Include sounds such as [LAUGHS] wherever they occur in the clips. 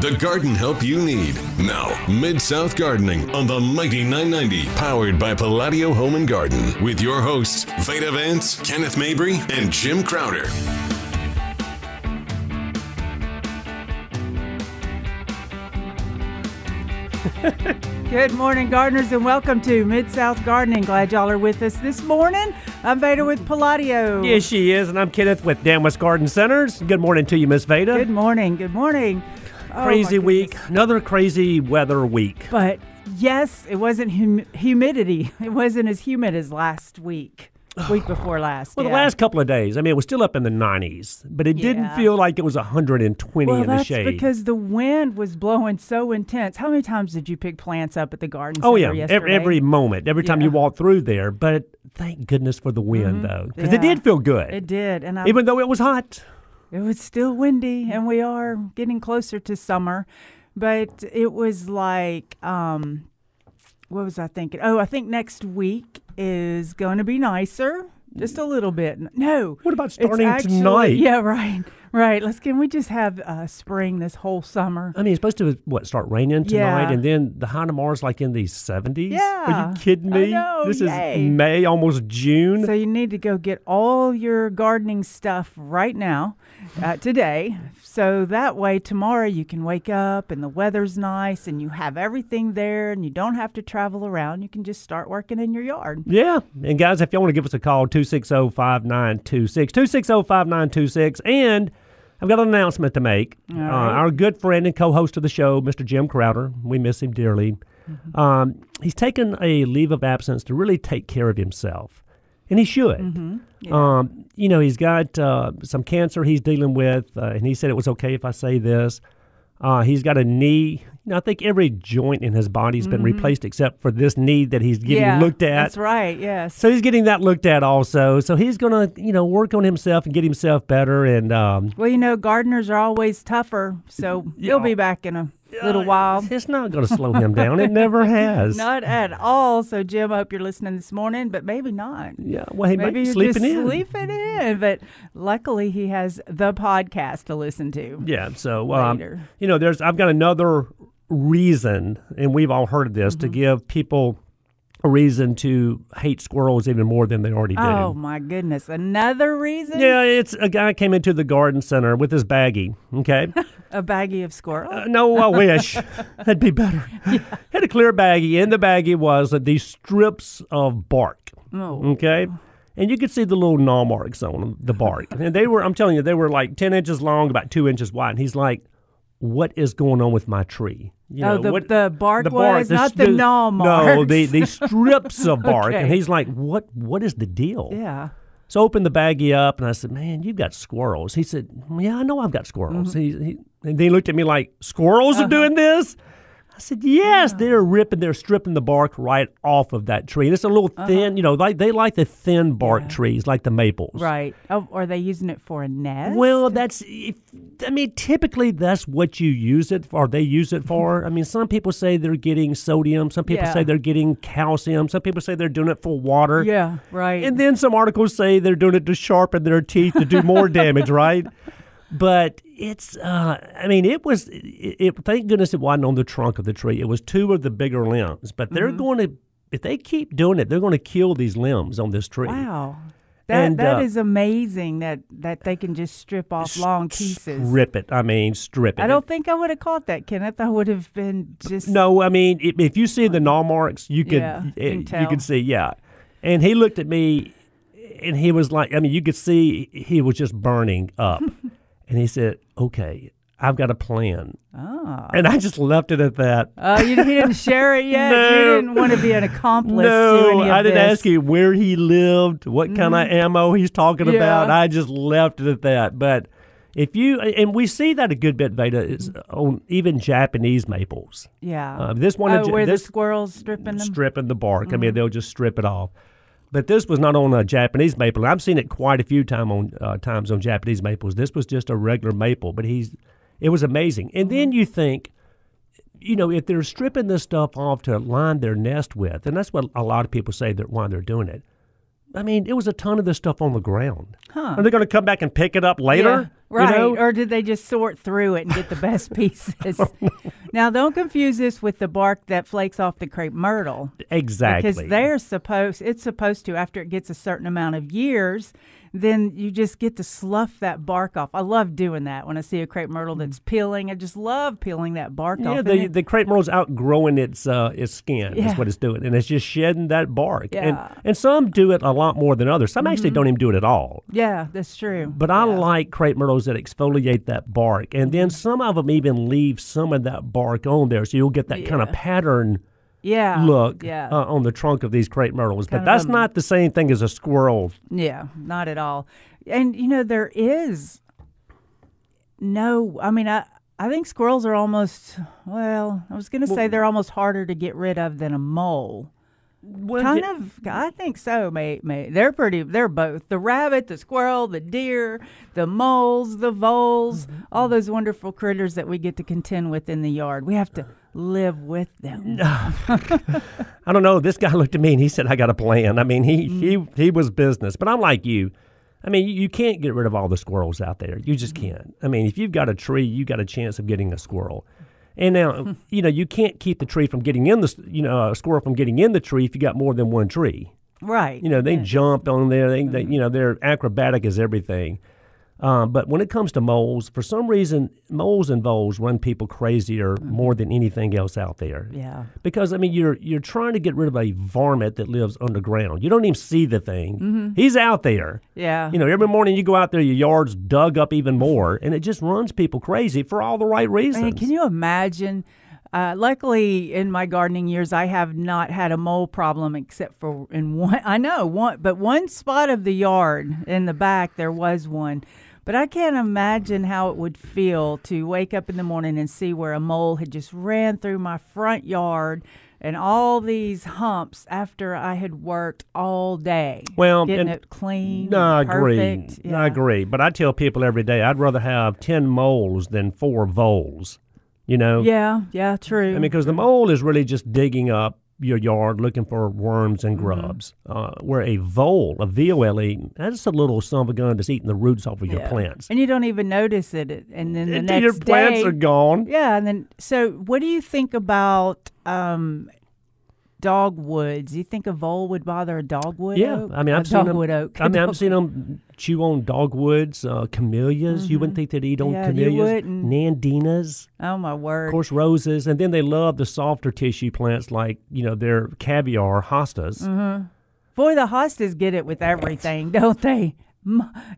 the garden help you need. Now, Mid South Gardening on the Mighty 990, powered by Palladio Home and Garden, with your hosts, Veda Vance, Kenneth Mabry, and Jim Crowder. [LAUGHS] Good morning, gardeners, and welcome to Mid South Gardening. Glad y'all are with us this morning. I'm Veda with Palladio. Yes, she is, and I'm Kenneth with Dan West Garden Centers. Good morning to you, Miss Veda. Good morning. Good morning. Oh, crazy my week, another crazy weather week. But yes, it wasn't hum- humidity. [LAUGHS] It wasn't as humid as last week, [SIGHS] week before last. Well, yeah. the last couple of days, I mean, it was still up in the 90s, but it didn't feel like it was 120 Well, in the that's shade. because the wind was blowing so intense. How many times did you pick plants up at the garden oh center yeah, yesterday? every, every moment, every time you Yeah. Mm-hmm. walk through there. But thank goodness for the wind, though, because it did feel good, It did, and I even though it was hot. It was still windy, and we are getting closer to summer. But it was like, um, what was I thinking? Oh, I think next week is going to be nicer, just a little bit. No, What about starting actually- tonight? Yeah, right, right. Let's can we just have uh, spring this whole summer? I mean, it's supposed to what start raining tonight, Yeah. and then the high tomorrow's like in the 70s. Yeah. are you kidding me? this yay. is May, almost June. So you need to go get all your gardening stuff right now, uh, today. So that way tomorrow you can wake up and the weather's nice and you have everything there and you don't have to travel around. You can just start working in your yard. Yeah. And guys, if y'all want to give us a call, 260 5926. 260 5926. And I've got an announcement to make. Uh, our good friend and co host of the show, Mr. Jim Crowder, we miss him dearly. Mm-hmm. Um, he's taken a leave of absence to really take care of himself. And he should. Mm-hmm. Um, you know, he's got uh, some cancer he's dealing with, uh, and he said it was okay if I say this. Uh, he's got a knee. You know, I think every joint in his body's been replaced except for this knee that he's getting Mm-hmm. yeah, looked at. That's right. Yes. So he's getting that looked at also. So he's going to, you know, work on himself and get himself better. And um, well, you know, gardeners are always tougher, so he'll be back in a little while. it's not going to slow him down. It never [LAUGHS] has. Not at all. So, Jim, I hope you're listening this morning, but maybe not. yeah, well, he might Maybe be you're sleeping in. sleeping in. But luckily, he has the podcast to listen to. Yeah. So, um, Later. you know, there's I've got another reason, and we've all heard of this, Mm-hmm. to give people a reason to hate squirrels even more than they already do. Oh my goodness! Another reason? Yeah, it's a guy came into the garden center with his baggie. Okay, [LAUGHS] A baggie of squirrels. Uh, no, I wish [LAUGHS] that'd be better. [LAUGHS] Had a clear baggie. In the baggie was uh, these strips of bark. oh. Okay, and you could see the little gnaw marks on the bark, and they were. I'm telling you, they were like ten inches long, about two inches wide. And he's like, "What is going on with my tree?" You Oh, know, the- what- the bark the was, the not the st- gnaw No, the the strips of [LAUGHS] bark, and he's like, "What? What is the deal?" Yeah. So I opened the baggie up and I said, "Man, you've got squirrels." He said, "Yeah, I know I've got squirrels." Mm-hmm. He, he, and then he looked at me like, "Squirrels Uh-huh. are doing this?" I said, "Yes, they're ripping, they're stripping the bark right off of that tree. And it's a little Uh-huh. thin, you know, like they like the thin bark trees, like the maples." Right. Oh, are they using it for a nest? Well, that's. If, I mean, typically that's what you use it for. They use it for. [LAUGHS] I mean, some people say they're getting sodium. Some people Yeah. say they're getting calcium. Some people say they're doing it for water. yeah. Right. And then some articles say they're doing it to sharpen their teeth to do more [LAUGHS] damage, right? But it's, uh, I mean, it was, it, it, thank goodness it wasn't on the trunk of the tree. It was two of the bigger limbs. But Mm-hmm. they're going to, if they keep doing it, they're going to kill these limbs on this tree. wow. That And, that uh, is amazing that that they can just strip off long pieces. Strip it. I mean, strip it. I don't think I would have caught that, Kenneth. I would have been just No, I mean, if, if you see the gnaw marks, you could, Yeah, you eh, can you could see, yeah. And he looked at me, and he was like, I mean, you could see he was just burning up. [LAUGHS] and he said, "Okay, I've got a plan." Oh. And I just left it at that. Oh, you didn't share it yet. [LAUGHS] No. You didn't want to be an accomplice to any No, I didn't this. Mm-hmm. ask you where he lived, what kind of ammo he's talking Yeah. about. I just left it at that. But if you and we see that a good bit, Veda, is on even Japanese maples. Yeah. Uh, this one, oh, where this the squirrels stripping them. stripping the bark. I Mm-hmm. mean, they'll just strip it off. But this was not on a Japanese maple. I've seen it quite a few time on uh, times on Japanese maples. This was just a regular maple, but he's it was amazing. And Mm-hmm. then you think, you know, if they're stripping this stuff off to line their nest with, and that's what a lot of people say that why they're doing it. I mean, it was a ton of this stuff on the ground. Huh. Are they going to come back and pick it up later? Right. know? Or did they just sort through it and get the best [LAUGHS] pieces? [LAUGHS] now, don't confuse this with the bark that flakes off the crepe myrtle. Exactly. Because they're supposed, it's supposed to, after it gets a certain amount of years, then you just get to slough that bark off. I love doing that when I see a crepe myrtle that's peeling. I just love peeling that bark Mm. yeah, off. and the, it- the crepe myrtle's outgrowing its uh, its skin. Yeah. Is what it's doing, and it's just shedding that bark. And Yeah. and some do it a lot more than others. Some actually don't even do it at all. yeah, that's true. But I like crepe myrtles that exfoliate that bark, and then some of them even leave some of that bark on there, so you'll get that kind of pattern yeah. look Yeah. uh, on the trunk of these crepe myrtles. Kind but that's a- not the same thing as a squirrel. Yeah, not at all. And you know there is no. I mean, I I think squirrels are almost. Well, I was going to say they're almost harder to get rid of than a mole. Well, Kind yeah, of. I think so. May may they're pretty. They're both the rabbit, the squirrel, the deer, the moles, the voles, Mm-hmm. all those wonderful critters that we get to contend with in the yard. We have to live with them. [LAUGHS] I don't know. This guy looked at me and he said, "I got a plan." I mean, he mm. he he was business, but I'm like you. I mean, you can't get rid of all the squirrels out there. You just mm-hmm. can't. I mean, if you've got a tree, you got a chance of getting a squirrel. And now, [LAUGHS] you know, you can't keep the tree from getting in the, you know, a squirrel from getting in the tree if you got more than one tree. Right. You know, they Yeah. jump on there. They, they, mm-hmm. you know, they're acrobatic as everything. Um, but when it comes to moles, for some reason, moles and voles run people crazier more than anything else out there. Yeah. Because I mean, you're you're trying to get rid of a varmint that lives underground. You don't even see the thing. He's out there. Yeah. You know, every morning you go out there, your yard's dug up even more, and it just runs people crazy for all the right reasons. Man, can you imagine? Uh, luckily, in my gardening years, I have not had a mole problem except for in one. I know one, but one spot of the yard in the back there was one. But I can't imagine how it would feel to wake up in the morning and see where a mole had just ran through my front yard and all these humps after I had worked all day. Well, getting and- it clean. No, I agree. No, I agree. But I tell people every day, I'd rather have ten moles than four voles. You know. Yeah, yeah, true. I mean, because the mole is really just digging up your yard looking for worms and Mm-hmm. grubs. Uh, where a vole, a V O L E, that's a little son of a gun that's eating the roots off of your plants. and you don't even notice it, and then the Until next your plants day, are gone. Yeah, and then so what do you think about um, dogwoods? You think a vole would bother a dogwood? Yeah, oak? I mean, I've seen them. oak. I mean, [LAUGHS] I've seen them chew on dogwoods, uh, camellias. You wouldn't think they'd eat on Mm-hmm. Yeah, camellias, wouldn't. nandinas, Oh my word! of course, roses, and then they love the softer tissue plants like you know their caviar hostas. Mm-hmm. Boy, the hostas get it with everything, [LAUGHS] don't they?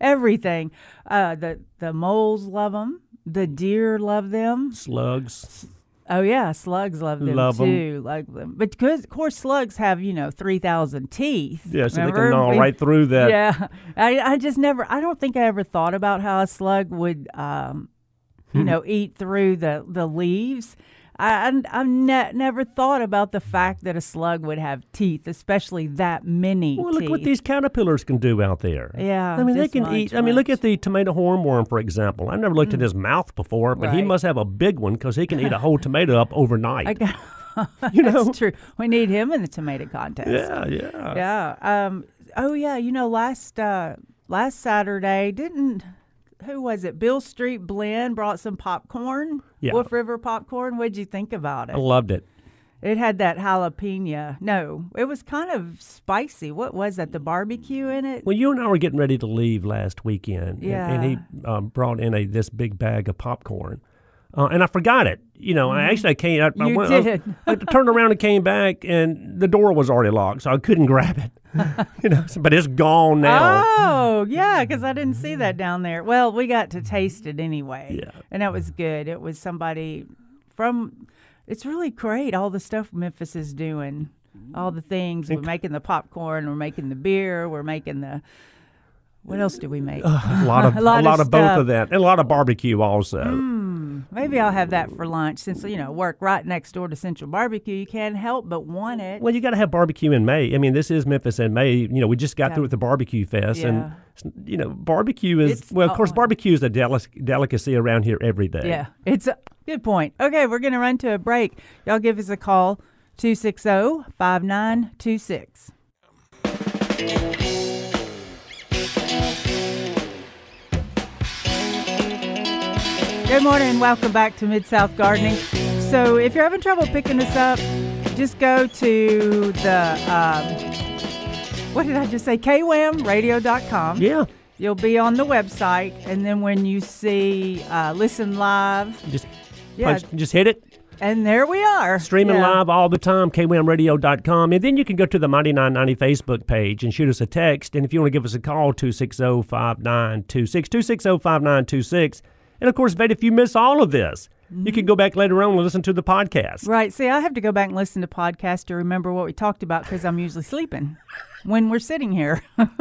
Everything. Uh, the the moles love them. The deer love them. Slugs. Oh yeah, slugs love them Love too. Like them, but of course slugs have you know three thousand teeth. Yeah, so they can gnaw We- right through that. Yeah, I, I just never. I don't think I ever thought about how a slug would, um, Hmm. you know, eat through the the leaves. I I I've ne- never thought about the fact that a slug would have teeth, especially that many. Well, look what these caterpillars can do out there. Yeah, I mean they can much, eat. I mean, look at the tomato hornworm, for example. I've never looked at his mouth before, but he Mm. Must have a big one because he can eat a whole [LAUGHS] tomato up overnight. I got, [LAUGHS] you know? That's true. We need him in the tomato contest. Yeah, yeah. Yeah. Um. Oh yeah. You know, last uh last Saturday, didn't who was it? Bill Street Blend brought some popcorn. Yeah. Wolf River popcorn. What'd you think about it? I loved it. It had that jalapeno. No, it was kind of spicy. What was that? The barbecue in it? Well, you and I were getting ready to leave last weekend, and- and, he um, brought in a this big bag of popcorn, uh, and I forgot it. You know, I actually I came. I, I Mm-hmm. You I was- did. I turned around and came back, and the door was already locked, so I couldn't grab it. [LAUGHS] you know, but it's gone now. Oh, yeah, because I didn't see that down there. Well, we got to taste it anyway. Yeah. And that was good. It was somebody from, it's really great, all the stuff Memphis is doing. All the things. We're making the popcorn, we're making the beer, we're making the, what else do we make? Uh, a lot of [LAUGHS] A lot of both of that, and a lot of barbecue also. Hmm, maybe I'll have that for lunch since, you know, work right next door to Central Barbecue. You can't help but want it. Well, you got to have barbecue in May. I mean, this is Memphis in May. You know, we just got Yeah. through with the barbecue fest, and you know, barbecue is It's- well, of course, uh-uh. barbecue is a delic- delicacy around here every day. Yeah, it's a good point. Okay, we're going to run to a break. Y'all give us a call oh, 260 5926. Good morning. and Welcome back to Mid South Gardening. So, if you're having trouble picking us up, just go to the, um, what did I just say? KWAMradio.com. Yeah. You'll be on the website. And then when you see uh, Listen Live, Just Yeah. punch, just hit it. and there we are. Streaming Yeah. live all the time, kwamradio.com. And then you can go to the Mighty 990 Facebook page and shoot us a text. And if you want to give us a call, oh, 260 5926, 260 5926. And of course, Veda, if you miss all of this, you can go back later on and listen to the podcast. Right. See, I have to go back and listen to podcasts to remember what we talked about because I'm usually sleeping when we're sitting here. [LAUGHS]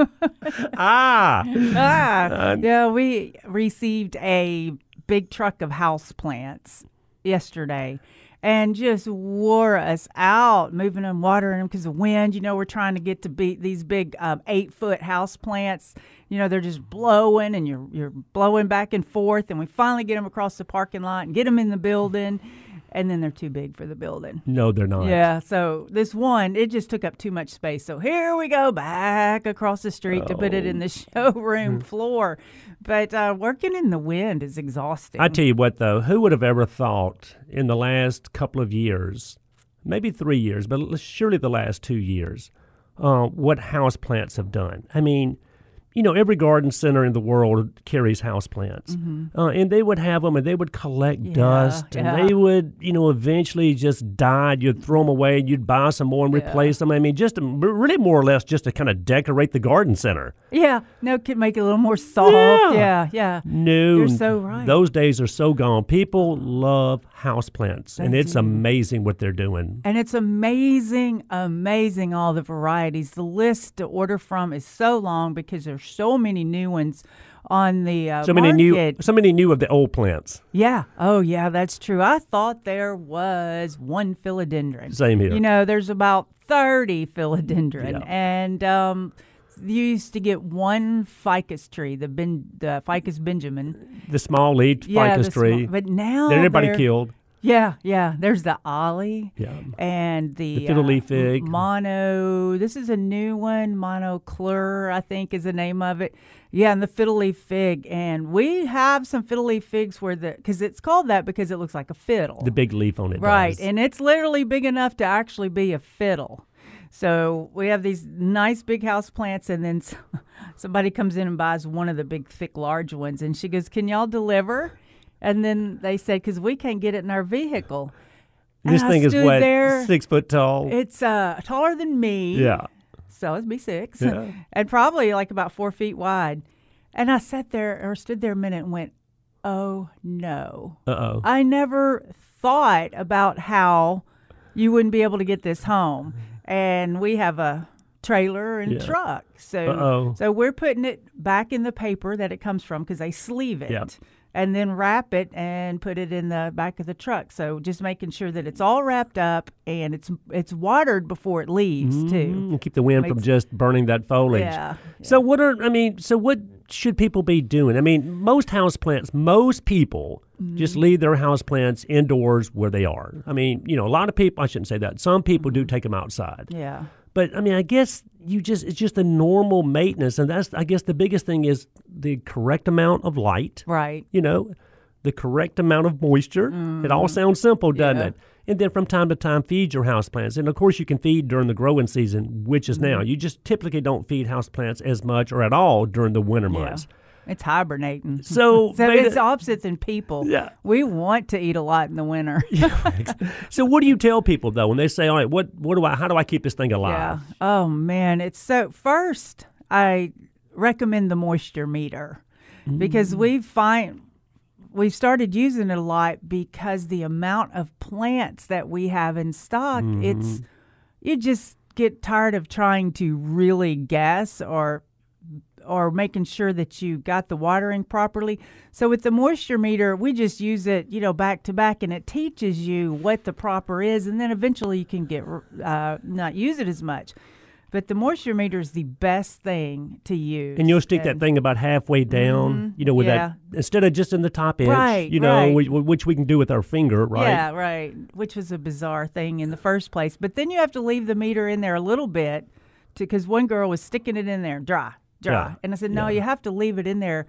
Ah, ah, yeah, we received a big truck of house plants yesterday and just wore us out moving them, watering them because of wind. You know, we're trying to get to beat these big um, eight foot house plants. You know, they're just blowing and you're, you're blowing back and forth. And we finally get them across the parking lot and get them in the building. And then they're too big for the building. no, they're not. Yeah, so this one, it just took up too much space. So here we go back across the street to put it in the [LAUGHS] showroom floor. But uh, working in the wind is exhausting. I tell you what, though, who would have ever thought in the last couple of years, maybe three years, but surely the last two years, uh, what house plants have done? I mean, you know, every garden center in the world carries house plants, uh, and they would have them, and they would collect dust, and yeah. they would, you know, eventually just die. You'd throw them away, and you'd buy some more and replace them. I mean, just to, really more or less just to kind of decorate the garden center. yeah, no, it could make it a little more soft. Yeah. Yeah, yeah. No, You're so right. Those days are so gone. People love houseplants, and it's do. amazing what they're doing. And it's amazing, amazing all the varieties. The list to order from is so long because there's so many new ones on the uh, So many new, so many new of the old plants. Yeah. Oh, yeah, that's true. I thought there was one philodendron. Same here. You know, there's about 30 philodendron. Yeah. And um, you used to get one ficus tree, the, ben, the ficus benjamin. The small leaf Yeah, ficus the small- tree. but now that everybody killed. Yeah, yeah. There's the Alii. Yeah. And the, The fiddle uh, leaf fig. Mono. This is a new one. Monoclure, I think, is the name of it. Yeah, and the fiddle leaf fig. And we have some fiddle leaf figs where the, because it's called that because it looks like a fiddle. The big leaf on it. Right, does. and it's literally big enough to actually be a fiddle. So we have these nice big house plants, and then [LAUGHS] somebody comes in and buys one of the big, thick, large ones, and she goes, "Can y'all deliver?" And then they said, "Because we can't get it in our vehicle." And this I thing is what there. six foot tall. It's uh, taller than me. yeah. So it'd be six, Yeah. [LAUGHS] and probably like about four feet wide. And I sat there or stood there a minute and went, "Oh no." Uh oh. I never thought about how you wouldn't be able to get this home. And we have a trailer and Yeah. truck. So Uh-oh. so we're putting it back in the paper that it comes from because they sleeve it. Yep. And then wrap it and put it in the back of the truck. So just making sure that it's all wrapped up and it's it's watered before it leaves too. Mm, keep the wind from just burning that foliage. Yeah. So what are I mean? So what should people be doing? I mean, most houseplants, most people just Mm-hmm. leave their houseplants indoors where they are. I mean, you know, a lot of people. I shouldn't say that. Some people Mm-hmm. do take them outside. Yeah. But I mean, I guess you just it's just the normal maintenance, and that's I guess the biggest thing is the correct amount of light. Right. You know, the correct amount of moisture. It all sounds simple, doesn't Mm-hmm. Yeah. it? And then from time to time, feed your houseplants. And of course, you can feed during the growing season, which is Mm-hmm. now. You just typically don't feed houseplants as much or at all during the winter Yeah. months. It's hibernating. [LAUGHS] So, [LAUGHS] So Veda- it's opposite than people. Yeah. We want to eat a lot in the winter. [LAUGHS] so what do you tell people though when they say, "All right, what what do I? How do I keep this thing alive?" Yeah. Oh man, it's so. First, I recommend the moisture meter because we find we've started using it a lot because the amount of plants that we have in stock. It's you just get tired of trying to really guess or or making sure that you got the watering properly. So with the moisture meter, we just use it, you know, back to back, and it teaches you what the proper is, and then eventually you can get uh, not use it as much. But the moisture meter is the best thing to use. And you'll stick that thing about halfway down, you know, with Mm-hmm. yeah. that instead of just in the top edge, Right, you know, right. which, which we can do with our finger, right? Yeah, right. Which was a bizarre thing in the first place. But then you have to leave the meter in there a little bit, because one girl was sticking it in there dry, dry, Yeah, and I said, no, yeah. you have to leave it in there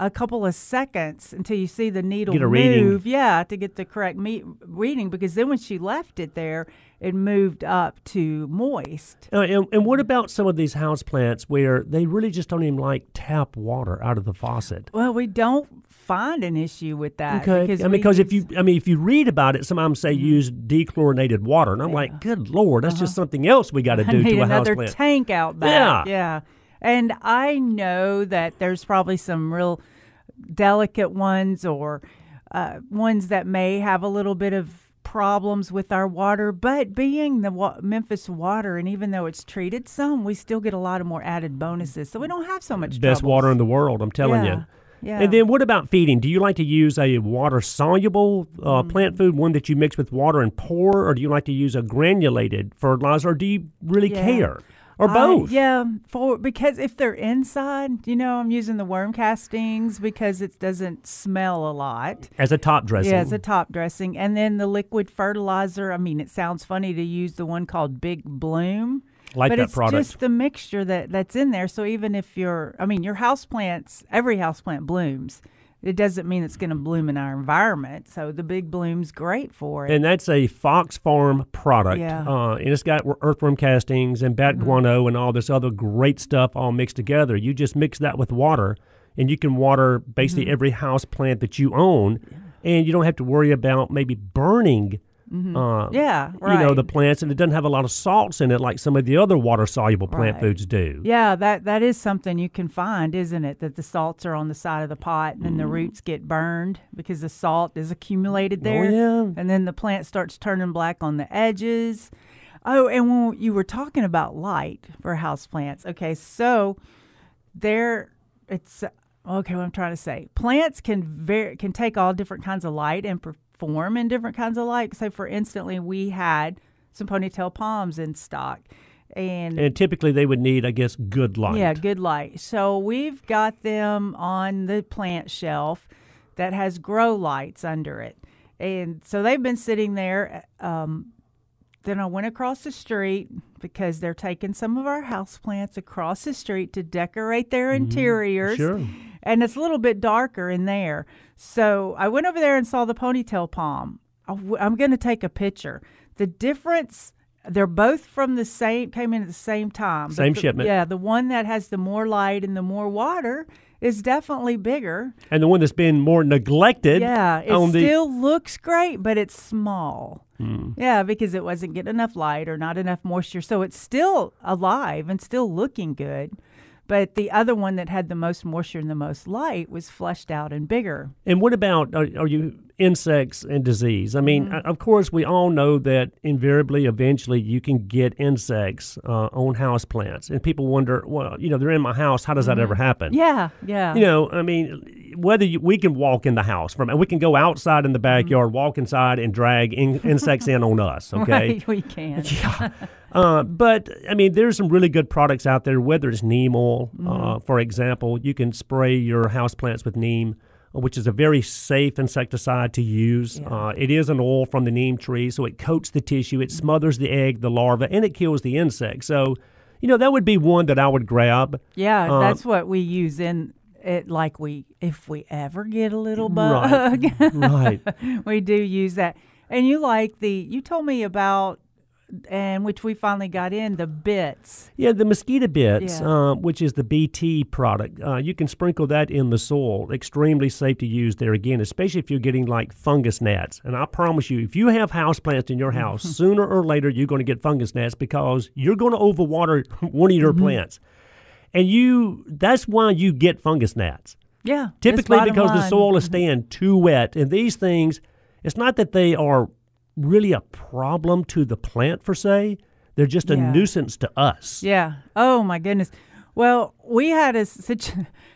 a couple of seconds until you see the needle Get a move. reading. Yeah, to get the correct me- reading because then when she left it there, it moved up to moist. Uh, and, and what about some of these house plants where they really just don't even like tap water out of the faucet? Well, we don't find an issue with that. Okay, because I mean, because if Mm-hmm. you, I mean, if you read about it, some say use dechlorinated water, and I'm like, good lord, that's just something else we got to Uh-huh. Do to a house another plant. tank out back. Yeah. Yeah. And I know that there's probably some real delicate ones or uh, ones that may have a little bit of problems with our water, but being the wa- Memphis water, and even though it's treated some, we still get a lot of more added bonuses. So we don't have so much Best troubles. water in the world, I'm telling yeah. you. Yeah. And then what about feeding? Do you like to use a water soluble uh, Mm. plant food, one that you mix with water and pour, or do you like to use a granulated fertilizer, or do you really Yeah. care? Or I- both? yeah, for because if they're inside, you know, I'm using the worm castings because it doesn't smell a lot. As a top dressing. Yeah, it's a top dressing. And then the liquid fertilizer, I mean, it sounds funny to use the one called Big Bloom. Like but it's product. just the mixture that, that's in there. So even if you're, I mean, your house plants, every house plant blooms. It doesn't mean it's going to bloom in our environment. So the Big Bloom's great for it. and that's a Fox Farm product. Yeah. Mm-hmm. Uh, and it's got earthworm castings and bat guano and all this other great stuff all mixed together. You just mix that with water, and you can water basically Mm-hmm. every house plant that you own, and you don't have to worry about maybe burning. Uh, Mm-hmm. Yeah, you know the plants, and it doesn't have a lot of salts in it like some of the other water soluble plant Right. foods do. Yeah, that that is something you can find, isn't it? That the salts are on the side of the pot, and then the roots get burned because the salt is accumulated there. Mm. Oh, yeah. and then the plant starts turning black on the edges. Oh, and when you were talking about light for house plants, okay, so there, it's okay. What I'm trying to say, plants can ver- can take all different kinds of light and perform in different kinds of light. So, for instantly, we had some ponytail palms in stock, and And typically they would need, I guess, good light. yeah, good light. So we've got them on the plant shelf that has grow lights under it. And so they've been sitting there. Um, then I went across the street because they're taking some of our house plants across the street to decorate their mm-hmm. interiors. sure. And it's a little bit darker in there. So I went over there and saw the ponytail palm. I w- I'm going to take a picture. The difference, they're both from the same, came in at the same time. Same the- shipment. Yeah, the one that has the more light and the more water is definitely bigger. And the one that's been more neglected Yeah, it on the still looks great, but it's small. Hmm. Yeah, because it wasn't getting enough light or not enough moisture. So it's still alive and still looking good. But the other one that had the most moisture and the most light was flushed out and bigger. And what about are, are you insects and disease? I mean, Mm-hmm. of course, we all know that invariably, eventually, you can get insects uh, on house plants, and people wonder, well, you know, they're in my house. How does that ever happen? Mm-hmm. Yeah, yeah. You know, I mean, whether you, we can walk in the house from, and we can go outside in the backyard, walk inside, and drag in, insects in on us. [LAUGHS] Okay. Right, we can. [LAUGHS] Uh, but I mean, there's some really good products out there. Whether it's neem oil, Mm-hmm. uh, for example, you can spray your houseplants with neem, uh, which is a very safe insecticide to use. Uh, it is an oil from the neem tree, so it coats the tissue, it smothers the egg, the larva, and it kills the insect. So, you know, that would be one that I would grab. Yeah, Uh, that's what we use in it. Like we, if we ever get a little Right. bug, [LAUGHS] right. we do use that. And you like the? You told me about, and which we finally got in the bits. Yeah, the mosquito bits, Yeah. uh, which is the BT product, uh, you can sprinkle that in the soil. Extremely safe to use there again, especially if you're getting like fungus gnats. And I promise you, if you have house plants in your house, [LAUGHS] sooner or later you're going to get fungus gnats because you're going to overwater [LAUGHS] one of your Mm-hmm. plants. And you that's why you get fungus gnats. Yeah, Typically because the soil is staying too wet. And these things, it's not that they are really a problem to the plant per se. They're just a Yeah. nuisance to us. Yeah. Oh my goodness. Well, we had a [LAUGHS] such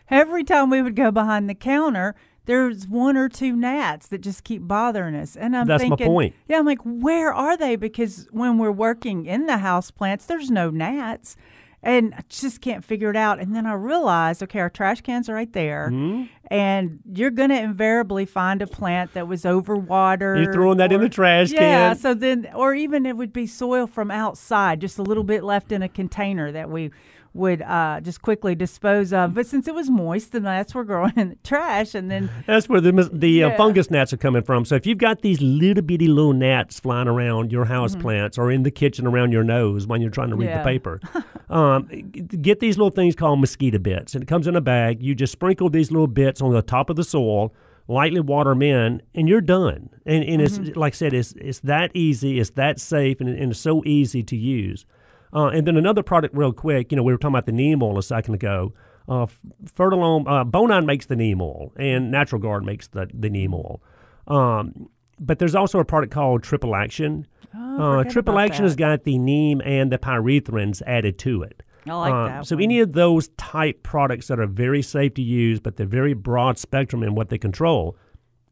every time we would go behind the counter, there's one or two gnats that just keep bothering us. And I'm That's my thinking, point. Yeah, I'm like, where are they? Because when we're working in the house plants, there's no gnats. And I just can't figure it out. And then I realized, okay, our trash cans are right there. Mm-hmm. And you're going to invariably find a plant that was overwatered. You're throwing that in the trash yeah, can. Yeah. So then, or even it would be soil from outside, just a little bit left in a container that we would uh, just quickly dispose of. But since it was moist, then that's where growing in the trash, and then That's where the the uh, fungus gnats are coming from. So if you've got these little bitty little gnats flying around your house Mm-hmm. plants or in the kitchen around your nose when you're trying to read Yeah. the paper, [LAUGHS] um, get these little things called mosquito bits, and it comes in a bag. You just sprinkle these little bits on the top of the soil, lightly water them in, and you're done. And, and Mm-hmm. it's like I said, it's it's that easy, it's that safe, and, and it's so easy to use. Uh, and then another product, real quick. You know, we were talking about the neem oil a second ago. Uh, Fertilome, uh, Bonide makes the neem oil, and Natural Guard makes the, the neem oil. Um, but there's also a product called Triple Action. uh, Triple Action has got the neem and the pyrethrins added to it. I like Uh, that. So one. any of those type products that are very safe to use, but they're very broad spectrum in what they control,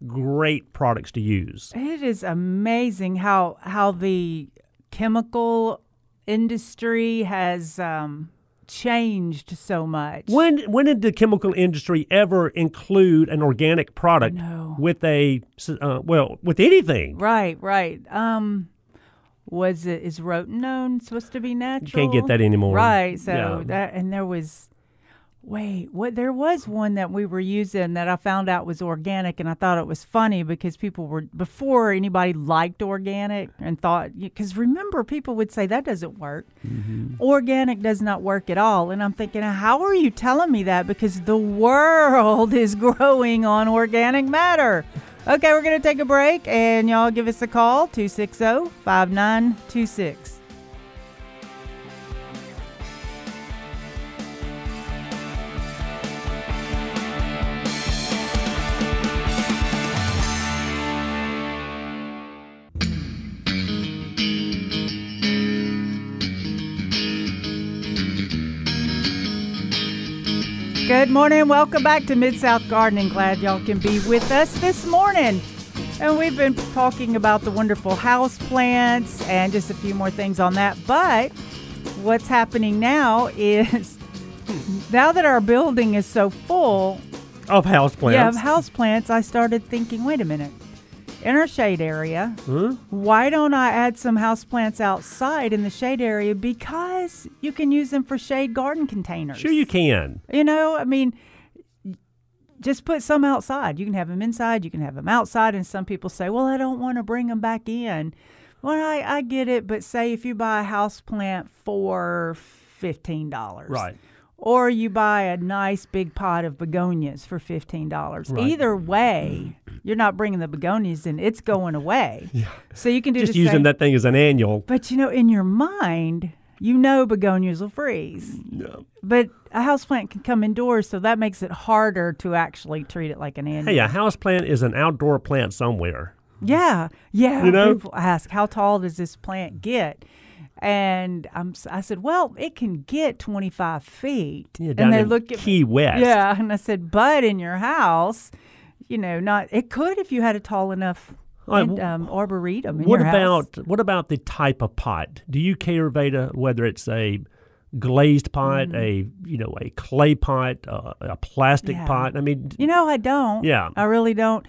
great products to use. It is amazing how how the chemical industry has um, changed so much. When when did the chemical industry ever include an organic product with a uh, well with anything? Right, right. Um, was it is rotenone supposed to be natural? You can't get that anymore. Right. So Yeah. that and there was. Wait, what? There was one that we were using that I found out was organic, and I thought it was funny because people were before anybody liked organic and thought because remember people would say that doesn't work. Mm-hmm. Organic does not work at all, and I'm thinking, how are you telling me that? Because the world [LAUGHS] is growing on organic matter. Okay, we're going to take a break, and y'all give us a call 260 5926. Good morning. Welcome back to Mid South Gardening. Glad y'all can be with us this morning. And we've been talking about the wonderful house plants and just a few more things on that. But what's happening now [LAUGHS] is now that our building is so full Of house plants. yeah, of house plants, I started thinking, wait a minute. In our shade area, Huh? why don't I add some houseplants outside in the shade area? Because you can use them for shade garden containers. Sure, you can. You know, I mean, just put some outside. You can have them inside, you can have them outside. And some people say, well, I don't want to bring them back in. Well, I, I get it, but say if you buy a house plant for $15. Right. Or you buy a nice big pot of begonias for $15. Right. Either way, you're not bringing the begonias in, it's going away. [LAUGHS] Yeah. So you can do Just using same. that thing as an annual. But you know, in your mind, you know begonias will freeze. Yeah. But a houseplant can come indoors, so that makes it harder to actually treat it like an annual. Hey, a house plant is an outdoor plant somewhere. Yeah, yeah. You know? People ask, how tall does this plant get? And I'm, I said, well, it can get 25 feet. Yeah, and they in look at Key West. Yeah, and I said, but in your house, you know, not it could if you had a tall enough right, and, um, arboretum What your house. about what about the type of pot? Do you care, Veda, whether it's a glazed pot, a you know a clay pot, uh, a plastic. Yeah. pot? I mean, You know, I don't. Yeah. I really don't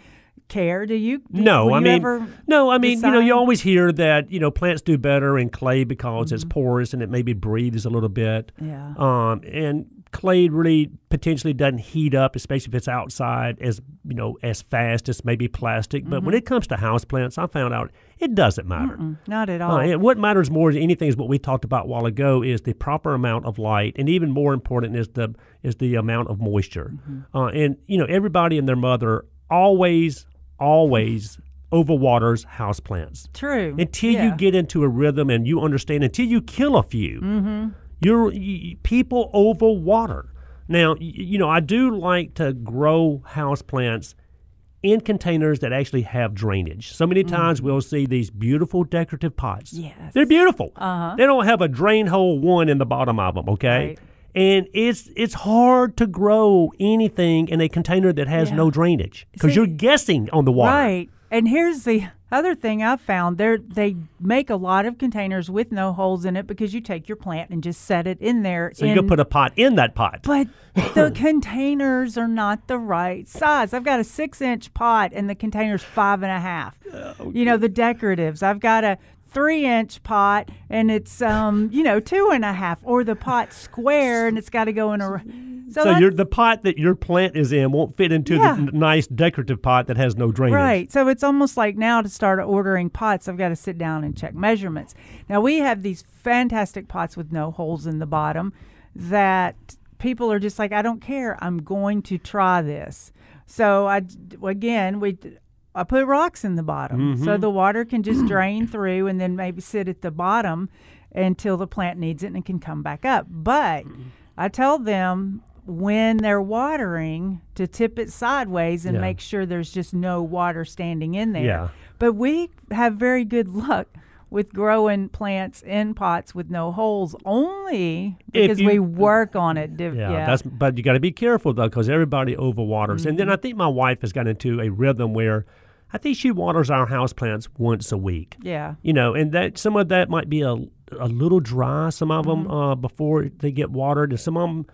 care. Do you? Do- no, I you mean, no, I mean, you know, you always hear that you know plants do better in clay because it's Mm-hmm. porous and it maybe breathes a little bit. Yeah. Um, and clay really potentially doesn't heat up, especially if it's outside as you know as fast as maybe plastic. But Mm-hmm. when it comes to houseplants, I found out it doesn't matter. Mm, Not at all. Uh, what matters more than anything is what we talked about a while ago is the proper amount of light, and even more important is the is the amount of moisture. Mm-hmm. Uh, and you know, everybody and their mother always always [LAUGHS] overwaters houseplants True. until you get into a rhythm and you understand. Until you kill a few, Mm-hmm. You're y- people overwater. Now, y- you know, I do like to grow houseplants in containers that actually have drainage. So many times we'll see these beautiful decorative pots. Yes. They're beautiful. Uh-huh. They don't have a drain hole one in the bottom of them, okay? Right. And it's it's hard to grow anything in a container that has Yeah. no drainage because you're guessing on the water. Right. And here's the other thing I've found. They they make a lot of containers with no holes in it because you take your plant and just set it in there. So you in, can put a pot in that pot. but [COUGHS] the containers are not the right size. I've got a six inch pot and the container's five and a half. You know, the decoratives. I've got a three inch pot and it's um you know two and a half or the pot square and it's got to go in a so, so your the pot that your plant is in won't fit into yeah. the nice decorative pot that has no drainage right so it's almost like now to start ordering pots i've got to sit down and check measurements now we have these fantastic pots with no holes in the bottom that people are just like i don't care i'm going to try this so i again we I put rocks in the bottom mm-hmm. so the water can just drain through and then maybe sit at the bottom until the plant needs it and it can come back up. But I tell them when they're watering to tip it sideways and yeah. make sure there's just no water standing in there. Yeah. But we have very good luck with growing plants in pots with no holes only because you, we work on it. Div- yeah, yeah, that's but you got to be careful though because everybody overwaters. Mm-hmm. And then I think my wife has gotten into a rhythm where I think she waters our house plants once a week. Yeah. You know, and that some of that might be a, a little dry, some of them mm-hmm. uh, before they get watered, and some of them,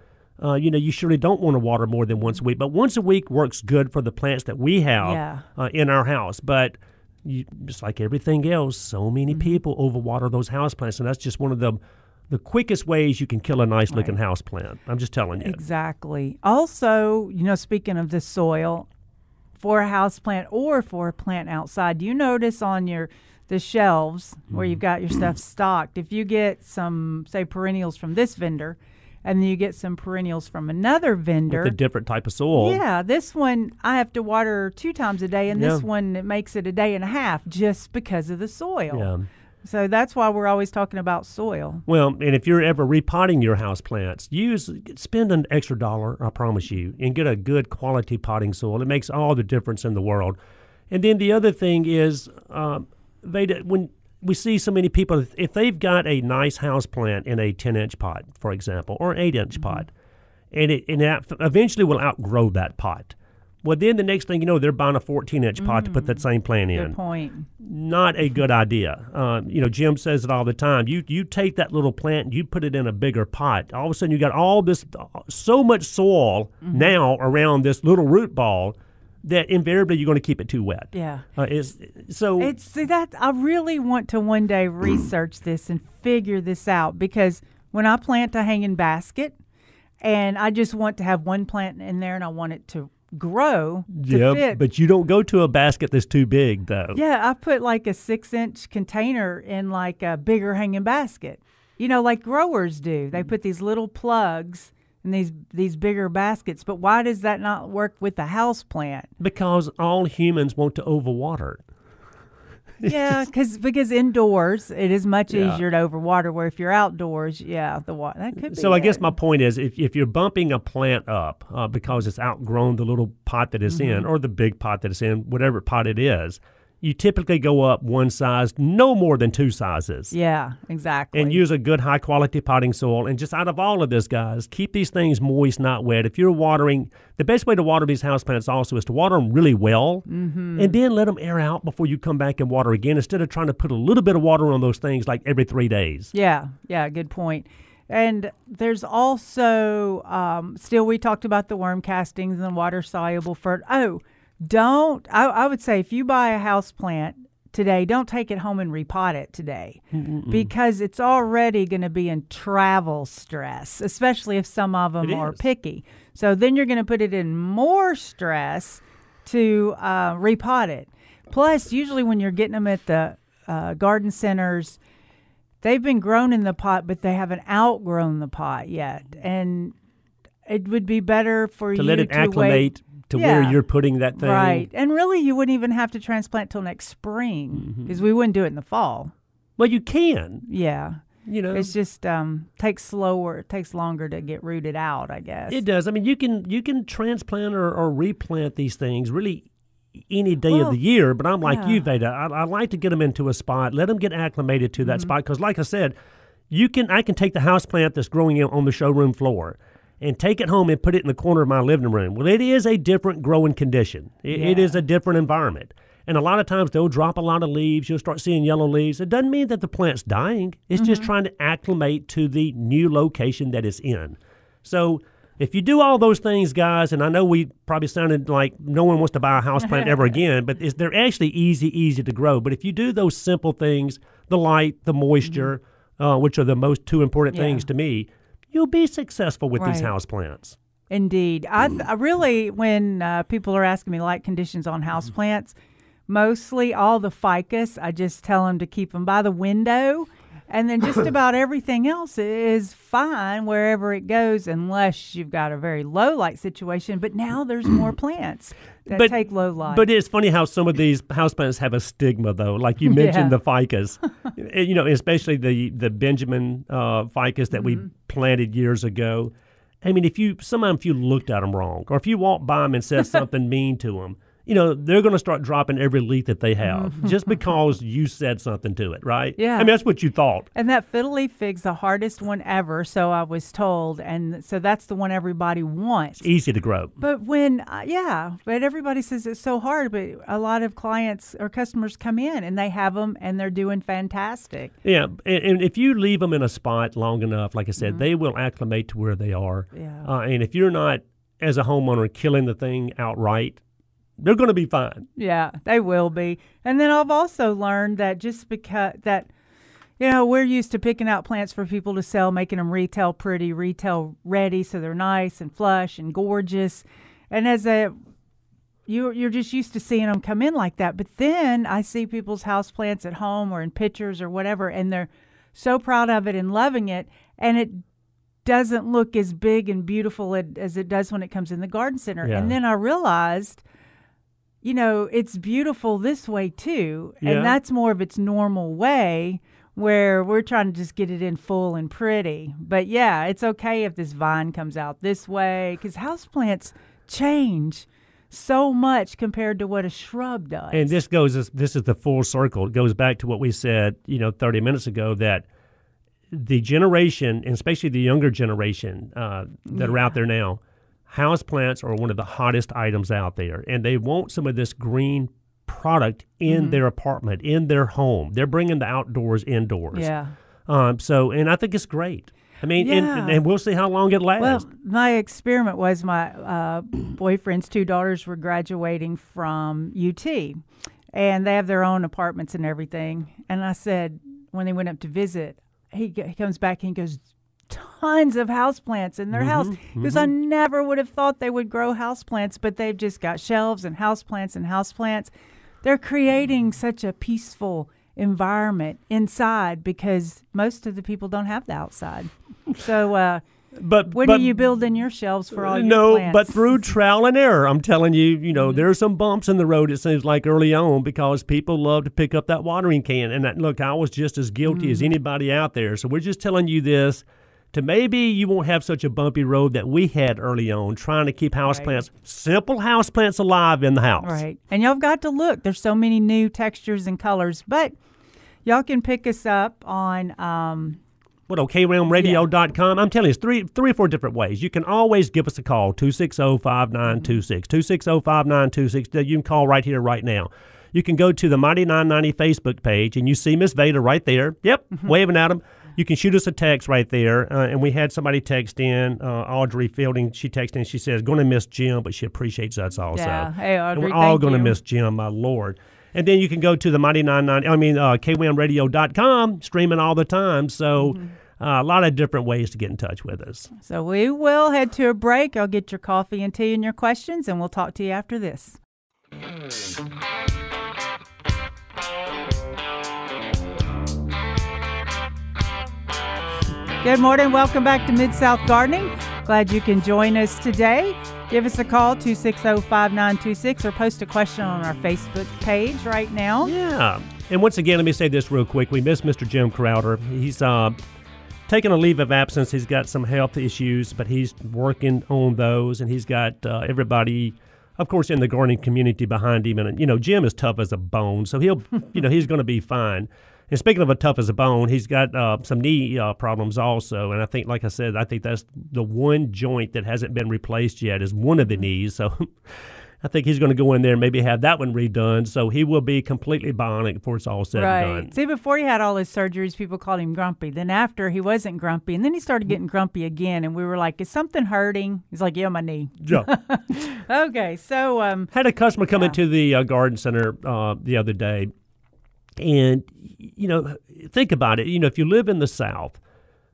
uh, you know, you surely don't want to water more than once a week. But once a week works good for the plants that we have yeah. uh, in our house. But you, just like everything else, so many mm-hmm. people overwater those house plants, and that's just one of the the quickest ways you can kill a nice looking right. house plant. I'm just telling you. Exactly. Also, you know, speaking of the soil, for a house plant or for a plant outside. You notice on your the shelves where you've got your stuff [CLEARS THROAT] stocked, if you get some say perennials from this vendor and then you get some perennials from another vendor. With a different type of soil. Yeah, this one I have to water two times a day, and yeah. this one it makes it a day and a half just because of the soil. Yeah. So that's why we're always talking about soil. Well, and if you're ever repotting your house plants, use spend an extra dollar, I promise you, and get a good quality potting soil. It makes all the difference in the world. And then the other thing is, um, they when we see so many people, if they've got a nice house plant in a 10 inch pot, for example, or an 8 inch mm-hmm. pot, and it, and it eventually will outgrow that pot well, then the next thing you know, they're buying a 14 inch pot to put that mm. same plant in. Good point. Not a good idea. Uh, you know, Jim says it all the time. You you take that little plant and you put it in a bigger pot. All of a sudden, you got all this, so much soil mm-hmm. now around this little root ball that invariably you're going to keep it too wet. Yeah. Uh, it's, so it's see that I really want to one day research this and figure this out because when I plant a hanging basket, and I just want to have one plant in there and I want it to grow yeah, fit. but you don't go to a basket that's too big though. Yeah, I put like a six inch container in like a bigger hanging basket. You know, like growers do. They put these little plugs in these these bigger baskets. But why does that not work with the house plant? Because all humans want to overwater yeah, [LAUGHS] because because indoors it is much yeah. easier to overwater. Where if you're outdoors, yeah, the water that could. Be. So I guess my point is, if if you're bumping a plant up uh, because it's outgrown the little pot that it's mm-hmm. in, or the big pot that it's in, whatever pot it is, you typically go up one size, no more than two sizes. Yeah, exactly. And use a good high quality potting soil. And just out of all of this, guys, keep these things moist, not wet. If you're watering, the best way to water these houseplants also is to water them really well mm-hmm. and then let them air out before you come back and water again instead of trying to put a little bit of water on those things like every three days. Yeah, yeah, good point. And there's also, um, still, we talked about the worm castings and water soluble for. Oh, don't I, I would say if you buy a house plant today, don't take it home and repot it today Mm-mm-mm. because it's already going to be in travel stress, especially if some of them are picky. So then you're going to put it in more stress to uh, repot it. Plus, usually when you're getting them at the uh, garden centers, they've been grown in the pot, but they haven't outgrown the pot yet. And it would be better for you to you let it to acclimate wait to yeah. where you're putting that thing. Right. And really, you wouldn't even have to transplant till next spring because mm-hmm. we wouldn't do it in the fall. Well, you can. Yeah. You know, it's just um, takes slower. It takes longer to get rooted out. I guess it does. I mean, you can you can transplant or, or replant these things really any day well, of the year. But I'm like yeah. you, Veda. I, I, like to get them into a spot, let them get acclimated to that mm-hmm. spot. Because, like I said, you can I can take the house plant that's growing on the showroom floor and take it home and put it in the corner of my living room. Well, it is a different growing condition. It, yeah. it is a different environment. And a lot of times they'll drop a lot of leaves. You'll start seeing yellow leaves. It doesn't mean that the plant's dying. It's mm-hmm. just trying to acclimate to the new location that it's in. So if you do all those things, guys, and I know we probably sounded like no one wants to buy a house plant ever [LAUGHS] again, but they're actually easy, easy to grow. But if you do those simple things the light, the moisture, uh, which are the most two important Mm-hmm. Yeah. things to me, you'll be successful with these Right. houseplants. Indeed. I, I really, when uh, people are asking me light conditions on houseplants, mostly all the ficus, I just tell them to keep them by the window. And then just [LAUGHS] about everything else is fine wherever it goes, unless you've got a very low light situation. But now there's more [CLEARS THROAT] plants that But- take low light. But it's funny how some of these houseplants have a stigma, though. Like you mentioned, Yeah. the ficus, [LAUGHS] Eh, you know, especially the the Benjamin uh, ficus that Mm-hmm. we planted years ago. I mean, if you sometimes if you looked at them wrong, or if you walked by them and said [LAUGHS] something mean to them, you know, they're going to start dropping every leaf that they have just because you said something to it, right? Mm-hmm. Yeah. I mean, that's what you thought. And that fiddle leaf fig's the hardest one ever, so I was told, and so that's the one everybody wants. Easy to grow. But when, uh, yeah, but everybody says it's so hard. But a lot of clients or customers come in and they have them and they're doing fantastic. Yeah, and, and if you leave them in a spot long enough, like I said, they will acclimate to where they are. Mm-hmm. Yeah. Uh, and if you're not, as a homeowner, killing the thing outright, they're going to be fine. Yeah, they will be. And then I've also learned that just because that, you know, we're used to picking out plants for people to sell, making them retail pretty, retail ready, so they're nice and flush and gorgeous. And as a you you're just used to seeing them come in like that. But then I see people's house plants at home or in pictures or whatever, and they're so proud of it and loving it, and it doesn't look as big and beautiful as it does when it comes in the garden center. Yeah. And then I realized, you know, it's beautiful this way too, Yeah. and that's more of its normal way. Where we're trying to just get it in full and pretty. But yeah, it's okay if this vine comes out this way because houseplants change so much compared to what a shrub does. And this goes, this, is the full circle. It goes back to what we said, you know, 30 minutes ago that the generation, and especially the younger generation uh, that are out there now, houseplants are one of the hottest items out there. And they want some of this green product in Mm-hmm. their apartment, in their home. They're bringing the outdoors indoors. yeah. Um, so, and I think it's great. I mean, and, Yeah. and we'll see how long it lasts. Well, my experiment was my uh, boyfriend's two daughters were graduating from UT, and they have their own apartments and everything. And I said when they went up to visit, he, he comes back and he goes, tons of houseplants in their house because I never would have thought they would grow houseplants, but they've just got shelves and houseplants and houseplants. They're creating such a peaceful environment inside because most of the people don't have the outside. So uh, but when but, are you building your shelves for all your no, plants? but through trial and error, I'm telling you, you Mm-hmm. know, there's some bumps in the road. It seems like early on because people love to pick up that watering can. And that, look, I was just as guilty as Mm-hmm. anybody out there. So we're just telling you this to maybe you won't have such a bumpy road that we had early on, trying to keep houseplants, simple houseplants alive in the house. Right. And y'all have got to look. There's so many new textures and colors, but y'all can pick us up on um, What, okrealmradio.com? I'm telling you, it's three, three or four different ways. You can always give us a call, 260 5926. 260 5926. You can call right here, right now. You can go to the Mighty 990 Facebook page and you see Miss Veda right there. Yep, waving at them. You can shoot us a text right there. Uh, and we had somebody text in, uh, Audrey Fielding. She texted in. She says, going to miss Jim, but she appreciates us also. Yeah. Hey, And we're all going to miss Jim, my Lord. And then you can go to the Mighty 990, I mean, uh, kwamradio.com, streaming all the time. So Mm-hmm. uh, a lot of different ways to get in touch with us. So we will head to a break. I'll get your coffee and tea and your questions, and we'll talk to you after this. Good morning. Welcome back to Mid South Gardening. Glad you can join us today. Give us a call, 260 5926, or post a question on our Facebook page right now. Yeah. And once again, let me say this real quick. We miss Mr. Jim Crowder. He's uh, taking a leave of absence. He's got some health issues, but he's working on those, and he's got uh, everybody, of course, in the gardening community behind him. And you know, Jim is tough as a bone, so he'll, [LAUGHS] you know, he's going to be fine. And speaking of a tough as a bone, he's got uh, some knee uh, problems also. And I think, like I said, I think that's the one joint that hasn't been replaced yet is one of the knees. So [LAUGHS] I think he's going to go in there and maybe have that one redone. So he will be completely bionic before it's all said and Right. done. See, before he had all his surgeries, people called him grumpy. Then after, he wasn't grumpy. And then he started getting grumpy again. And we were like, is something hurting? He's like, yeah, my knee. Yeah. [LAUGHS] Okay. So, um, had a customer come into the uh, garden center uh, the other day, and you know, think about it. You know, if you live in the South,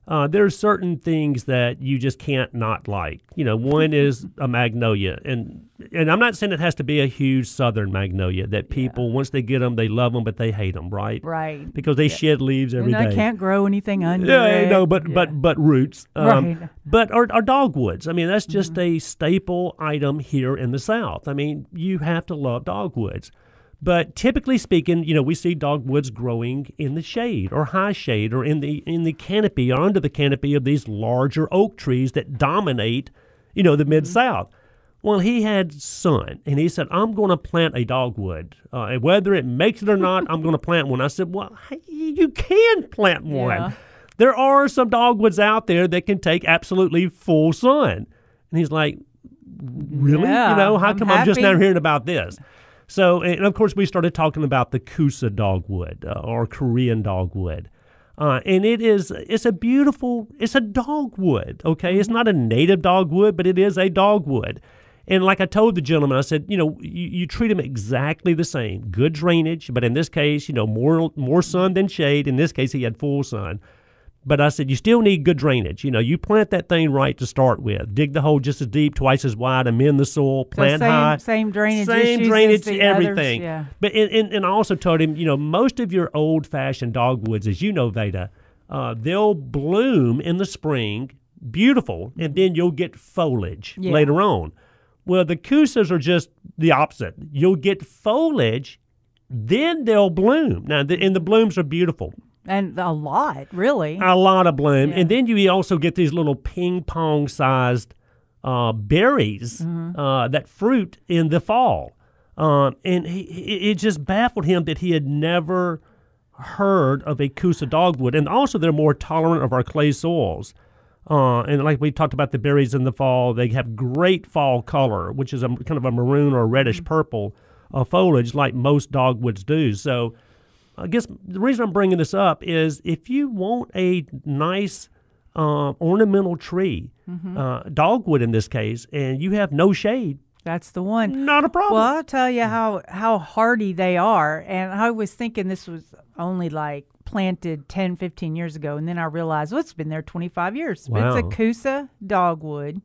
uh, there are certain things that you just can't not like. You know, one [LAUGHS] is a magnolia, and and I'm not saying it has to be a huge southern magnolia that people once they get them they love them but they hate them, right? Right. Because they shed leaves every and day. I can't grow anything under Yeah, no, but Yeah. but but roots. Um, Right. But our, our dogwoods. I mean, that's just Mm-hmm. a staple item here in the South. I mean, you have to love dogwoods. But typically speaking, you know, we see dogwoods growing in the shade or high shade or in the in the canopy or under the canopy of these larger oak trees that dominate, you know, the mid South. Well, he had sun, and he said, "I'm going to plant a dogwood, uh, and whether it makes it or [LAUGHS] not, I'm going to plant one." I said, "Well, you can plant one. Yeah. There are some dogwoods out there that can take absolutely full sun." And he's like, "Really? Yeah, you know, how I'm come I'm just now hearing about this?" So, and of course, we started talking about the Kousa dogwood uh, or Korean dogwood. Uh, and it is it's a beautiful it's a dogwood okay? It's not a native dogwood but it is a dogwood. And like i told the gentleman i said you know you, you treat them exactly the same. Good drainage but in this case you know more more sun than shade. In this case he had full sun but I said, you still need good drainage. You know, you plant that thing right to start with. Dig the hole just as deep, twice as wide, amend the soil, So plant same, high. same drainage Same drainage, everything. Others, yeah. But and, and, and I also told him, you know, most of your old fashioned dogwoods, as you know, Veda, uh, they'll bloom in the spring, beautiful, and then you'll get foliage Yeah. later on. Well, the kousas are just the opposite. You'll get foliage, then they'll bloom. Now, the, and the blooms are beautiful And a lot, really. a lot of bloom, Yeah. and then you also get these little ping pong sized uh, berries Mm-hmm. uh, that fruit in the fall. Um, and he, he- it just baffled him that he had never heard of a Kousa dogwood. And also, they're more tolerant of our clay soils. Uh, and like we talked about the berries in the fall, they have great fall color, which is a kind of a maroon or reddish purple uh, foliage, like most dogwoods do. So, I guess the reason I'm bringing this up is if you want a nice uh, ornamental tree, uh, dogwood in this case, and you have no shade, That's the one. not a problem. Well, I'll tell you how how hardy they are. And I was thinking this was only like planted 10, 15 years ago. And then I realized, well, it's been there 25 years. Wow. It's a Kousa dogwood.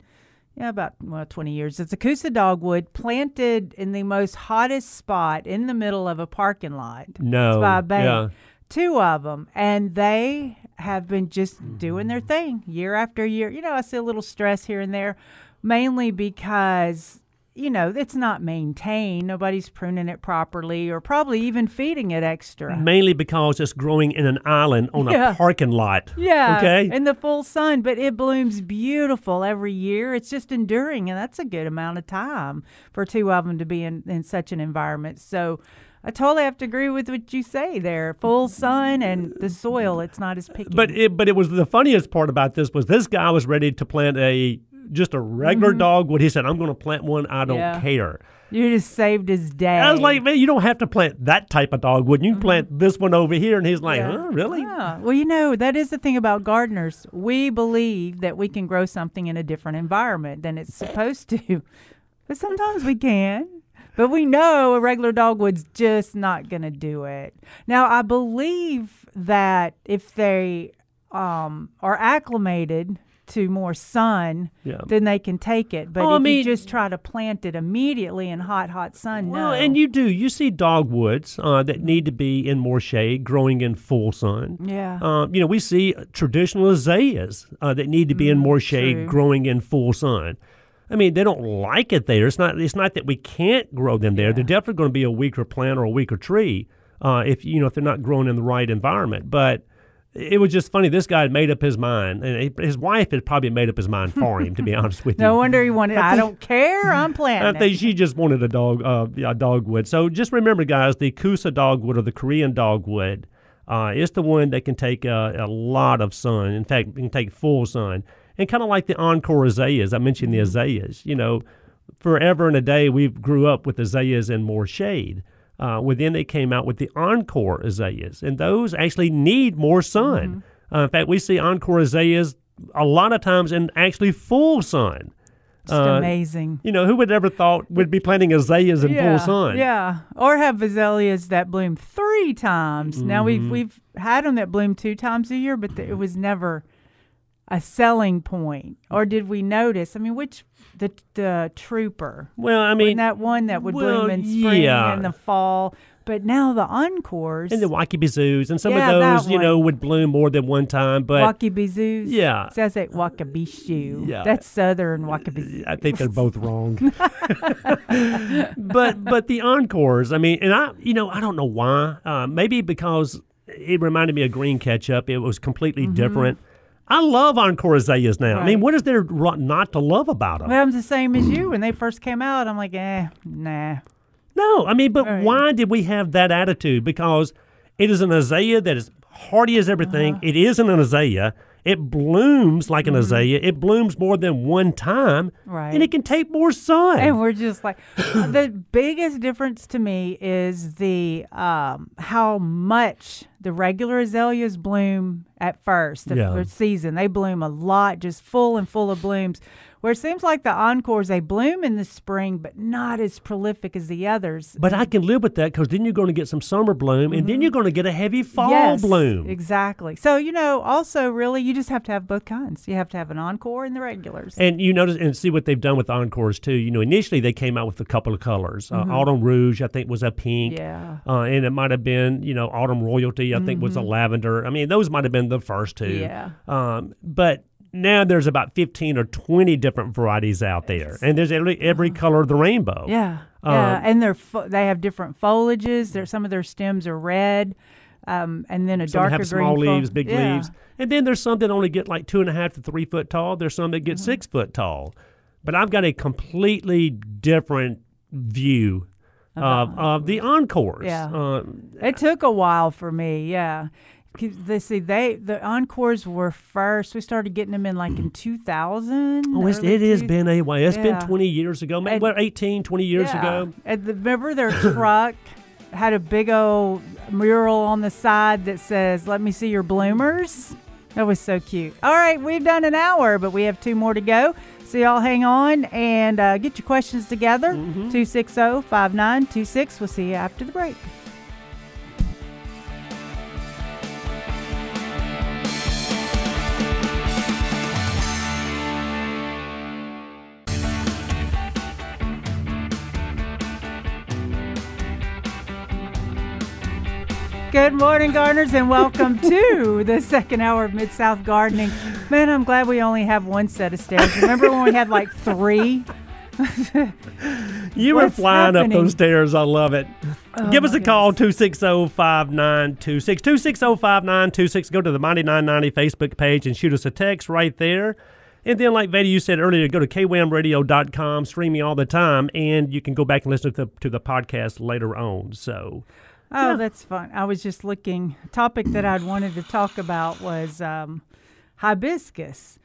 Yeah, about well, 20 years. It's a Kousa dogwood planted in the most hottest spot in the middle of a parking lot. no, It's by a bank. yeah. Two of them, and they have been just doing their mm-hmm. thing year after year. You know, I see a little stress here and there, mainly because you know it's not maintained. Nobody's pruning it properly, or probably even feeding it extra. Mainly because it's growing in an island on Yeah. a parking lot. Yeah, Okay. in the full sun, but it blooms beautiful every year. It's just enduring, and that's a good amount of time for two of them to be in, in such an environment. So I totally have to agree with what you say there. Full sun and the soil, it's not as picky. But it, but it was the funniest part about this was this guy was ready to plant a just a regular dogwood. He said, "I'm going to plant one. I don't Mm-hmm. Yeah. care." you just saved his day. I was like, "Man, you don't have to plant that type of dogwood. You can plant this one over here." And he's like, Mm-hmm. Yeah. "Huh, really?" Yeah. Well, you know, that is the thing about gardeners. We believe that we can grow something in a different environment than it's supposed to. [LAUGHS] But sometimes we can. But we know a regular dogwood's just not going to do it. Now, I believe that if they um, are acclimated to more sun, Yeah. then they can take it. But Oh, I if mean- you just try to plant it immediately in hot, hot sun, Well, no. and you do. You see dogwoods uh, that need to be in more shade, growing in full sun. yeah. Um, you know, we see traditional azaleas uh, that need to be in more shade, Mm, true. growing in full sun. I mean, they don't like it there. It's not. It's not that we can't grow them there. They're definitely going to be a weaker plant or a weaker tree uh, if you know if they're not grown in the right environment. But it was just funny. This guy had made up his mind, and he- his wife had probably made up his mind for him. to be [LAUGHS] honest with you, no wonder he wanted. I, don't care. I'm planting. I think she just wanted a dog, uh, a dogwood. So just remember, guys, the Kousa dogwood or the Korean dogwood uh, is the one that can take uh, a lot of sun. In fact, it can take full sun. And kind of like the Encore azaleas, I mentioned the azaleas. You know, forever and a day we grew up with azaleas in more shade. Uh, well, then they came out with the Encore azaleas, and those actually need more sun. Uh, in fact, we see Encore azaleas a lot of times in actually full sun. Just Uh, amazing. You know, who would ever thought we'd be planting azaleas in yeah, full sun? Yeah, or have azaleas that bloom three times. Now Mm-hmm. we've we've had them that bloom two times a year, but th- it was never a selling point. Or did we notice? I mean, which the the trooper? Well, I mean, that one that would well, bloom in spring yeah. and the fall. But now the encores, and the Wakibizoos and some Yeah, of those, you know, would bloom more than one time. But Wakabizoos. Yeah. Says it Wakabishu. Yeah. That's southern Wakabizoo. I think they're both wrong. [LAUGHS] but but the encores, I mean, and I, you know, I don't know why. Uh, maybe because it reminded me of green ketchup. It was completely different. I love encore azaleas now. I mean. What is there not to love about them? Well, I'm the same as you. When they first came out, I'm like, eh, nah. No, I mean, but Right. why did we have that attitude? Because it is an azalea that is hardy as everything. Uh-huh. It isn't an azalea. It blooms like an azalea. It blooms more than one time, Mm-hmm. Right. and it can take more sun. And we're just like, [COUGHS] the biggest difference to me is the um, how much the regular azaleas bloom at first, the Yeah. first season. They bloom a lot, just full and full of blooms. Where it seems like the encores, they bloom in the spring, but not as prolific as the others. But I can live with that because then you're going to get some summer bloom, and then you're going to get a heavy fall Mm-hmm. yes, bloom. Exactly. So, you know, also, really, you just have to have both kinds. You have to have an encore and the regulars. And you notice and see what they've done with encores too. You know, initially they came out with a couple of colors. Uh, Autumn Rouge, I think, was a pink. Mm-hmm. yeah. Uh, and it might have been, you know, Autumn Royalty, I think, was a lavender. I mean, those might have been the first two. Mm-hmm. Yeah. Um, but now there's about 15 or 20 different varieties out there. And there's every, every color of the rainbow. Yeah, Um, yeah, and they're fo- they have different foliages. There, some of their stems are red, um, and then a Some darker have green. small fo- leaves, big yeah. leaves. And then there's some that only get like two and a half to three foot tall. There's some that get Mm-hmm. six foot tall. But I've got a completely different view of, of the encores. Yeah. Um, It took a while for me. Yeah. They see they the encores were first. We started getting them in like in 2000. oh, it's, it has been a while. It's Yeah. been 20 years ago, maybe And- well, 18, 20 years yeah. ago. And the, remember their truck had a big old mural on the side that says, "Let me see your bloomers." That was so cute. All right, we've done an hour, but we have two more to go. So y'all hang on and uh, get your questions together. Mm-hmm. 260 5926. We'll see you after the break. Good morning, gardeners, and welcome [LAUGHS] to the second hour of Mid South Gardening. Man, I'm glad we only have one set of stairs. Remember when we had like three? You were flying up those stairs. I love it. Oh, Give us a call, 260 5926. 260 5926. Go to the Mighty 990 Facebook page and shoot us a text right there. And then, like Veda, you said earlier, go to kwamradio.com, streaming all the time, and you can go back and listen to the, to the podcast later on. So, Oh, that's fun. I was just looking. Topic that I'd wanted to talk about was um, hibiscus,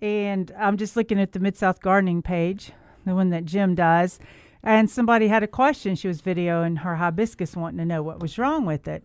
and I'm just looking at the Mid South Gardening page, the one that Jim does, and somebody had a question. She was videoing her hibiscus, wanting to know what was wrong with it,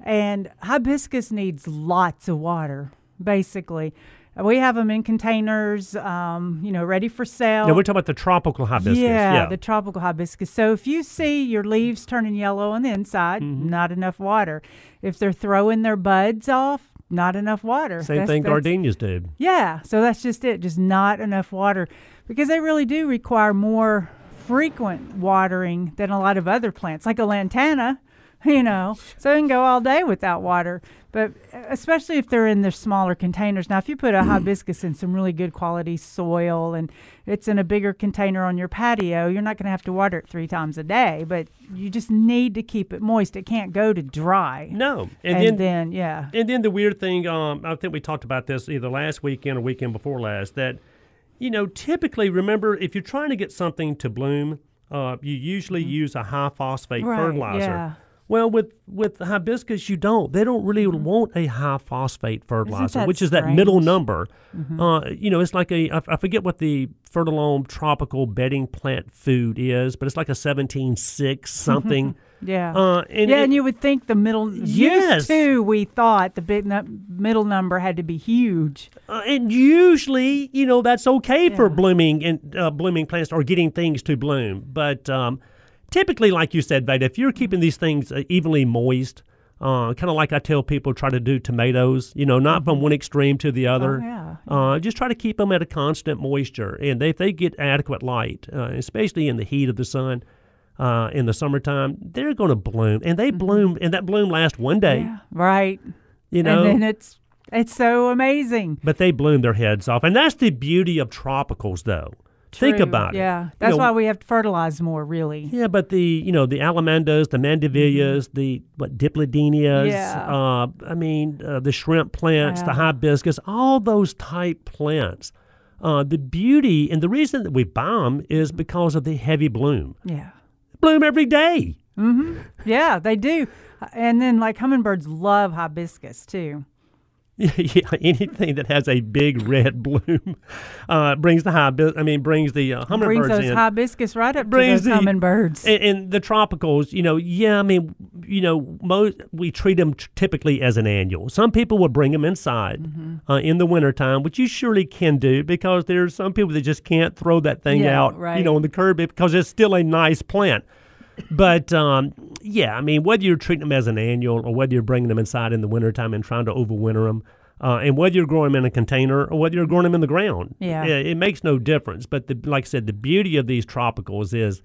and hibiscus needs lots of water, basically. We have them in containers, um, you know, ready for sale. now we're talking about the tropical hibiscus. Yeah, the tropical hibiscus. So if you see your leaves turning yellow on the inside, Mm-hmm. not enough water. If they're throwing their buds off, not enough water. Same That's- thing that's- gardenias do. Yeah, so that's just it. Just not enough water because they really do require more frequent watering than a lot of other plants, like a lantana. [LAUGHS] You know, so they can go all day without water. But uh, especially if they're in their smaller containers. Now, if you put a hibiscus in some really good quality soil and it's in a bigger container on your patio, you're not going to have to water it three times a day. But you just need to keep it moist. It can't go to dry. No. And, And, then, then, yeah. And then the weird thing, um, I think we talked about this either last weekend or weekend before last, that, you know, typically, remember, if you're trying to get something to bloom, uh, you usually use a high phosphate Mm-hmm. Right, fertilizer. yeah. Well, with with hibiscus, you don't. They don't really want a high phosphate fertilizer, which is that middle strange? number. Uh, you know, it's like a I, I forget what the fertilome tropical bedding plant food is, but it's like a seventeen six [LAUGHS] something. Yeah. Uh, and yeah, it- and you would think the middle Yes. used to we thought the big middle number had to be huge. Uh, and usually, you know, that's okay for blooming and uh, blooming plants or getting things to bloom. But um, typically, like you said, Veda, if you're keeping these things uh, evenly moist, uh, kind of like I tell people try to do tomatoes, you know, not from one extreme to the other. Mm-hmm. yeah. Uh, just try to keep them at a constant moisture. And they, if they get adequate light, uh, especially in the heat of the sun, uh, in the summertime, they're going to bloom, and they bloom, and that bloom lasts one day. Mm-hmm. Yeah, right. You know, and then it's it's so amazing. but they bloom their heads off. And that's the beauty of tropicals, though. Think True. about it. Yeah, You that's know, why we have to fertilize more. Really. Yeah, but the you know the allamandas, the mandevillas, the what dipladenias, Mm-hmm. Yeah. uh, I mean uh, the shrimp plants, the hibiscus, all those type plants. Uh, the beauty and the reason that we buy them is because of the heavy bloom. Yeah. Bloom every day. Mm-hmm. Yeah, they do. And then like hummingbirds love hibiscus too. [LAUGHS] yeah, anything that has a big red bloom uh, brings the hibis. I mean, brings the uh, hummingbirds Brings those in. hibiscus right up brings to those the- hummingbirds. And, and the tropicals, you know, yeah, I mean, you know, most we treat them t- typically as an annual. Some people will bring them inside Mm-hmm. uh, in the wintertime, which you surely can do because there's some people that just can't throw that thing Yeah, out, you know, on the curb because it's still a nice plant. But um, yeah, I mean, whether you're treating them as an annual or whether you're bringing them inside in the wintertime and trying to overwinter them, uh, and whether you're growing them in a container or whether you're growing them in the ground, Yeah. it, it makes no difference. But the, like I said, the beauty of these tropicals is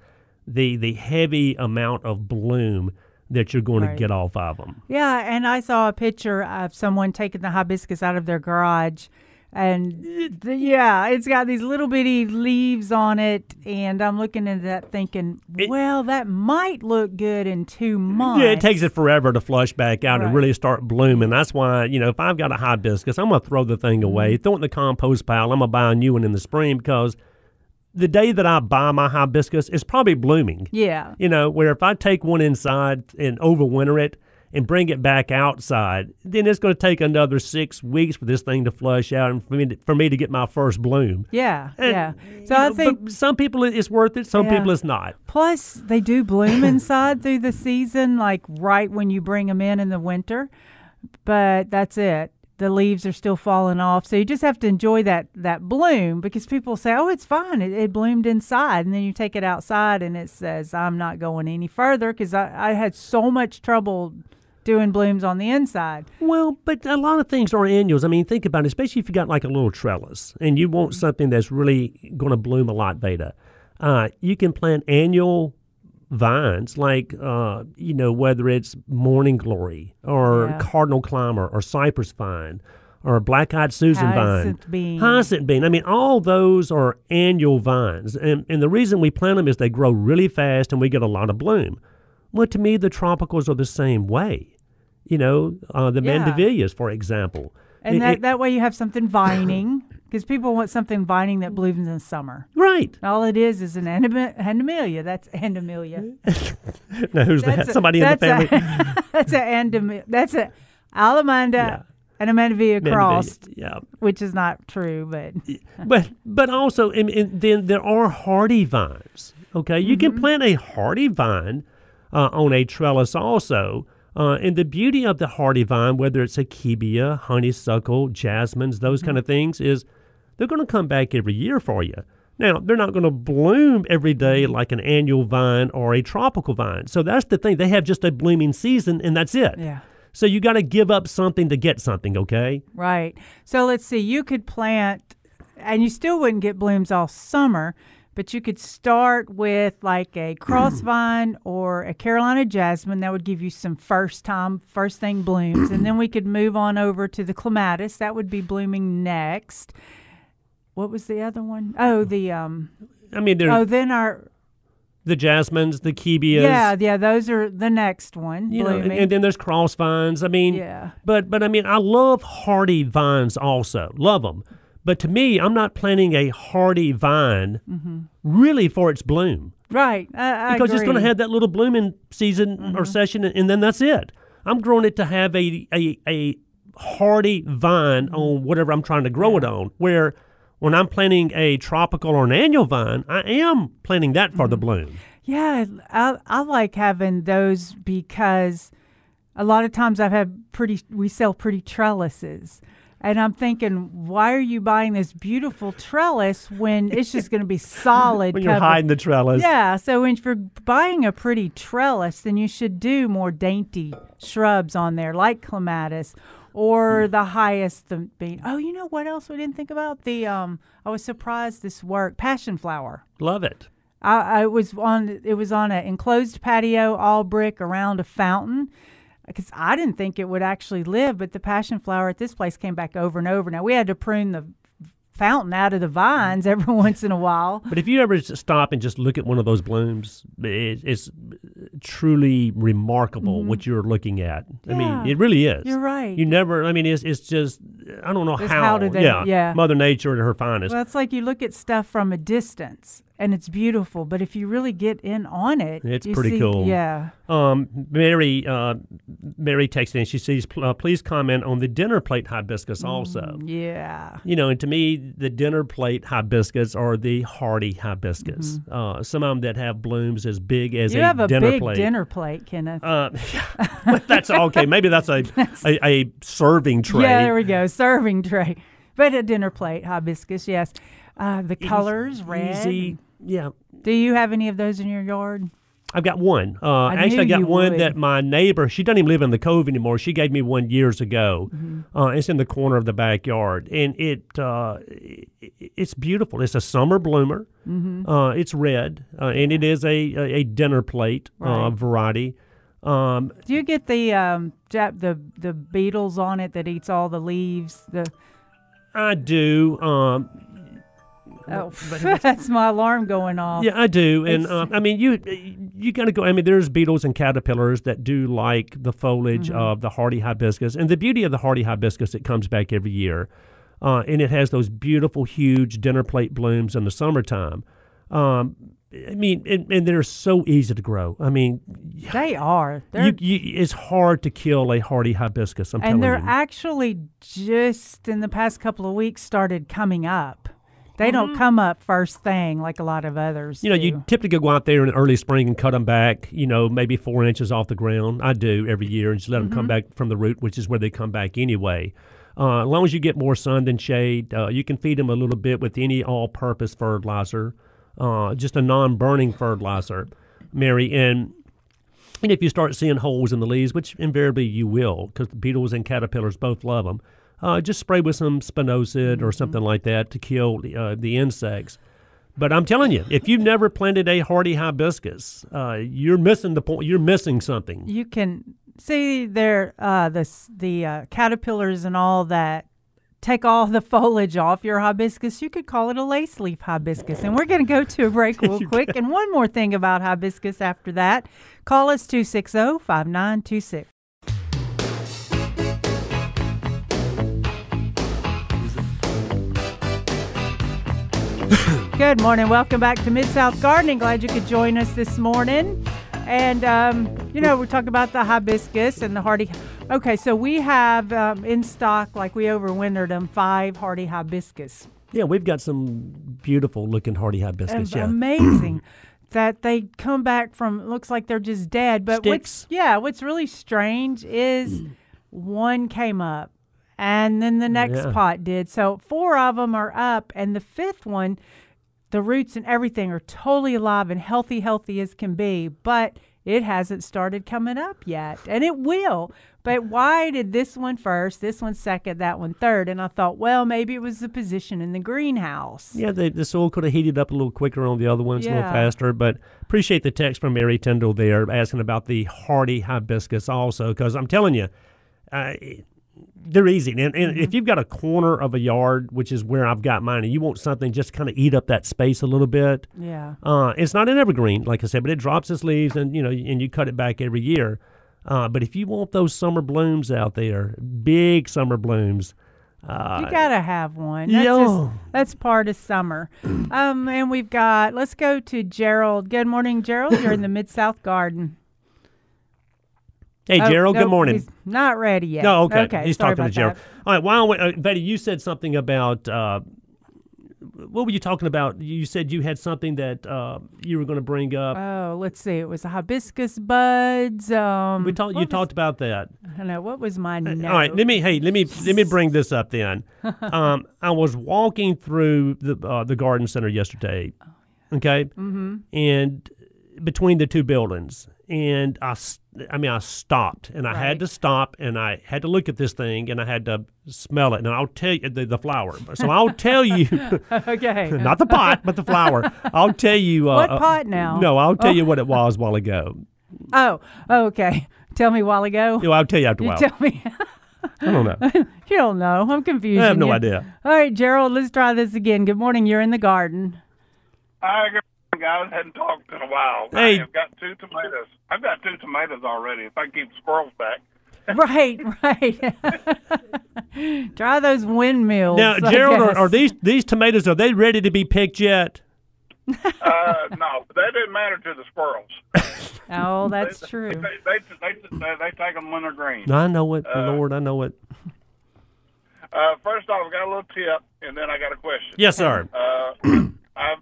the the heavy amount of bloom that you're going Right. to get off of them. Yeah, and I saw a picture of someone taking the hibiscus out of their garage. And yeah, it's got these little bitty leaves on it. And I'm looking at that thinking, It- well, that might look good in two months. Yeah, it takes it forever to flush back out and really start blooming. That's why, you know, if I've got a hibiscus, I'm going to throw the thing away, Mm-hmm. throw it in the compost pile. I'm going to buy a new one in the spring because the day that I buy my hibiscus, it's probably blooming. Yeah. You know, where if I take one inside and overwinter it and bring it back outside, then it's going to take another six weeks for this thing to flush out and for me to, for me to get my first bloom. Yeah. And, yeah. So I know, think some people it's worth it, some Yeah. people it's not. Plus, they do bloom inside through the season, like right when you bring them in in the winter. But that's it. The leaves are still falling off, so you just have to enjoy that that bloom because people say, "Oh, it's fine. It, it bloomed inside," and then you take it outside and it says, "I'm not going any further" because I, I had so much trouble doing blooms on the inside. Well, but a lot of things are annuals. I mean, think about it, especially if you got like a little trellis and you want something that's really going to bloom a lot, Veda. Uh, you can plant annual vines like, uh, you know, whether it's morning glory or Yeah. cardinal climber or cypress vine or black eyed Susan vine. Hyacinth bean. Hyacinth bean. I mean, all those are annual vines. And, and the reason we plant them is they grow really fast and we get a lot of bloom. Well, to me, the tropicals are the same way. You know, uh, the Yeah. mandevillas, for example. And It- that, it- that way you have something vining because people want something vining that blooms in summer. right. All it is is an endomelia. That's endomelia. [LAUGHS] Now, who's that? A- Somebody in the that's family? [LAUGHS] A, that's an endomelia. That's a allamanda Yeah. and a mandevilla Mandevilla, crossed, Yeah. which is not true, but but but also and, and then there are hardy vines okay you Mm-hmm. can plant a hardy vine uh, on a trellis also uh, and the beauty of the hardy vine whether it's akebia honeysuckle jasmines those Mm-hmm. kind of things is they're going to come back every year for you now they're not going to bloom every day like an annual vine or a tropical vine so that's the thing they have just a blooming season and that's it yeah. so you got to give up something to get something okay Right. So let's see. You could plant, and you still wouldn't get blooms all summer, but you could start with like a cross [CLEARS THROAT] vine or a Carolina jasmine. That would give you some first time, first thing blooms. and then we could move on over to the clematis. That would be blooming next. What was the other one? Oh, the um. i mean there's Oh, then our the jasmines the kebias yeah, yeah. Those are the next one you know, and, blooming. and then there's cross vines. I mean, Yeah. But but I mean, I love hardy vines also. Love them. But to me, I'm not planting a hardy vine mm-hmm. really for its bloom right. I, I because it's going to have that little blooming season or mm-hmm. session, and, then that's it. I'm growing it to have a a, a hardy vine mm-hmm. on whatever I'm trying to grow it on. Where when I'm planting a tropical or an annual vine, I am planting that for the bloom. Yeah, I, I like having those because a lot of times I've had pretty, we sell pretty trellises. And I'm thinking, why are you buying this beautiful trellis when it's just going to be [LAUGHS] solid? when you're covered? hiding the trellis. Yeah, so when you're buying a pretty trellis, then you should do more dainty shrubs on there, like clematis, or the highest the being. Oh, you know what else we didn't think about? The um, I was surprised this worked. Passion flower. Love it. I, I was on. It was on an enclosed patio, all brick, around a fountain. Because I didn't think it would actually live, but the passion flower at this place came back over and over. Now we had to prune the fountain out of the vines every [LAUGHS] once in a while. But if you ever stop and just look at one of those blooms, it, it's truly remarkable what you're looking at. I mean, Mm-hmm. It really is. you're right. You never. I mean, it's it's just. I don't know Just how. how they- yeah, yeah. Mother Nature at her finest. Well, it's like you look at stuff from a distance and it's beautiful, but if you really get in on it, It's pretty see- cool. Yeah. Um, Mary, uh, Mary texted in. She says, uh, "Please comment on the dinner plate hibiscus also." Yeah. You know, and to me, the dinner plate hibiscus are the hardy hibiscus. Uh, some of them that have blooms as big as Mm-hmm. You a have a dinner big plate. dinner plate, Kenneth. Uh, [LAUGHS] that's okay. Maybe that's a, [LAUGHS] a, a serving tray. Yeah, there we go. Serving tray. But a dinner plate hibiscus, yes. Uh, the colors, red. Easy. Yeah. Do you have any of those in your yard? I've got one. Uh, I actually, I got one would. that my neighbor. She doesn't even live in the cove anymore. She gave me one years ago. Mm-hmm. Uh, it's in the corner of the backyard, and it uh, it's beautiful. It's a summer bloomer. Mm-hmm. Uh, it's red, uh, and it is a a, a dinner plate uh, Right. variety. Um, Do you get the um the the beetles on it that eats all the leaves? The I do. Um, oh, [LAUGHS] that's my alarm going off. Yeah, I do, and uh, I mean, you you got to go. I mean, there's beetles and caterpillars that do like the foliage Mm-hmm. of the hardy hibiscus, and the beauty of the hardy hibiscus, it comes back every year, uh, and it has those beautiful, huge dinner plate blooms in the summertime. Um, I mean, and, and they're so easy to grow. I mean, They are. They're you, you, it's hard to kill a hardy hibiscus. I'm and they're you. actually just in the past couple of weeks started coming up. They Mm-hmm. don't come up first thing like a lot of others. You know, do. you typically go out there in early spring and cut them back, you know, maybe four inches off the ground. I do every year and just let them Mm-hmm. come back from the root, which is where they come back anyway. Uh, as long as you get more sun than shade, uh, you can feed them a little bit with any all purpose fertilizer, uh, just a non burning fertilizer, Mary. And and if you start seeing holes in the leaves, which invariably you will, because beetles and caterpillars both love them, uh, just spray with some spinosad or something like that to kill the, uh, the insects. But I'm telling you, if you've never planted a hardy hibiscus, uh, you're missing the point. You're missing something. you can see there uh, the the uh, caterpillars and all that take all the foliage off your hibiscus. You could call it a lace leaf hibiscus. And we're going to go to a break [LAUGHS] real quick. And one more thing about hibiscus after that. Call us 260 5926. [COUGHS] Good morning. Welcome back to Mid South Gardening. Glad you could join us this morning. And, um, you know, we're talking about the hibiscus and the hardy. Okay, so we have um, in stock, like we overwintered them, five hardy hibiscus. Yeah, we've got some beautiful looking hardy hibiscus. Am- Yeah, Amazing [COUGHS] that they come back from, looks like they're just dead. But what's, yeah, what's really strange is one came up and then the next Yeah. pot did. So four of them are up, and the fifth one, the roots and everything are totally alive and healthy, healthy as can be, but it hasn't started coming up yet, and it will. But why did this one first, this one second, that one third? And I thought, well, maybe it was the position in the greenhouse. yeah. The, the soil could have heated up a little quicker on the other ones, a little faster. But appreciate the text from Mary Tyndall there asking about the hardy hibiscus also, because I'm telling you, uh, they're easy. And, and Mm-hmm. if you've got a corner of a yard, which is where I've got mine, and you want something just kind of eat up that space a little bit, Yeah. Uh, it's not an evergreen, like I said, but it drops its leaves, and you know, and you cut it back every year. Uh, but if you want those summer blooms out there, big summer blooms, uh, You gotta have one. That's, yeah. just, that's part of summer. Um, and we've got. Let's go to Gerald. Good morning, Gerald. You're in the Mid South Garden. Hey Oh, Gerald, nope, good morning. he's not ready yet. No, okay, Okay. he's talking to Gerald. that. All right, while we, uh, Betty, you said something about uh, what were you talking about? You said you had something that uh, you were going to bring up. Oh, let's see. It was the hibiscus buds. Um, we talked. You was- talked about that. I don't know what was my note. All right, let me. Hey, let me let me bring this up then. [LAUGHS] um, I was walking through the uh, the garden center yesterday. Okay, mm-hmm. and between the two buildings, and I, I mean, I stopped, and I Right. had to stop, and I had to look at this thing, and I had to smell it, and I'll tell you the, the flower. So I'll tell you, [LAUGHS] okay. [LAUGHS] not the pot, but the flower. I'll tell you. Uh, What uh, pot now? No, I'll tell you what it was a while ago. Oh, okay. Tell me a while ago. You know, I'll tell you after a You while. tell me. I don't know. [LAUGHS] you don't know. I'm confused. I have no idea. All right, Gerald, let's try this again. Good morning. You're in the garden. Hi, good morning, guys. Hadn't talked in a while. Hey. I've got two tomatoes. I've got two tomatoes already. If I keep squirrels back. [LAUGHS] Right, right. [LAUGHS] try those windmills. Now, I Gerald, are, are these these tomatoes are they ready to be picked yet? [LAUGHS] Uh, no, that didn't matter to the squirrels. Oh, that's They- true. They, they, they, they, they take them when they're green. I know it, Lord, I know it. Uh, first off, I got a little tip, and then I got a question. Yes, sir. Uh, I've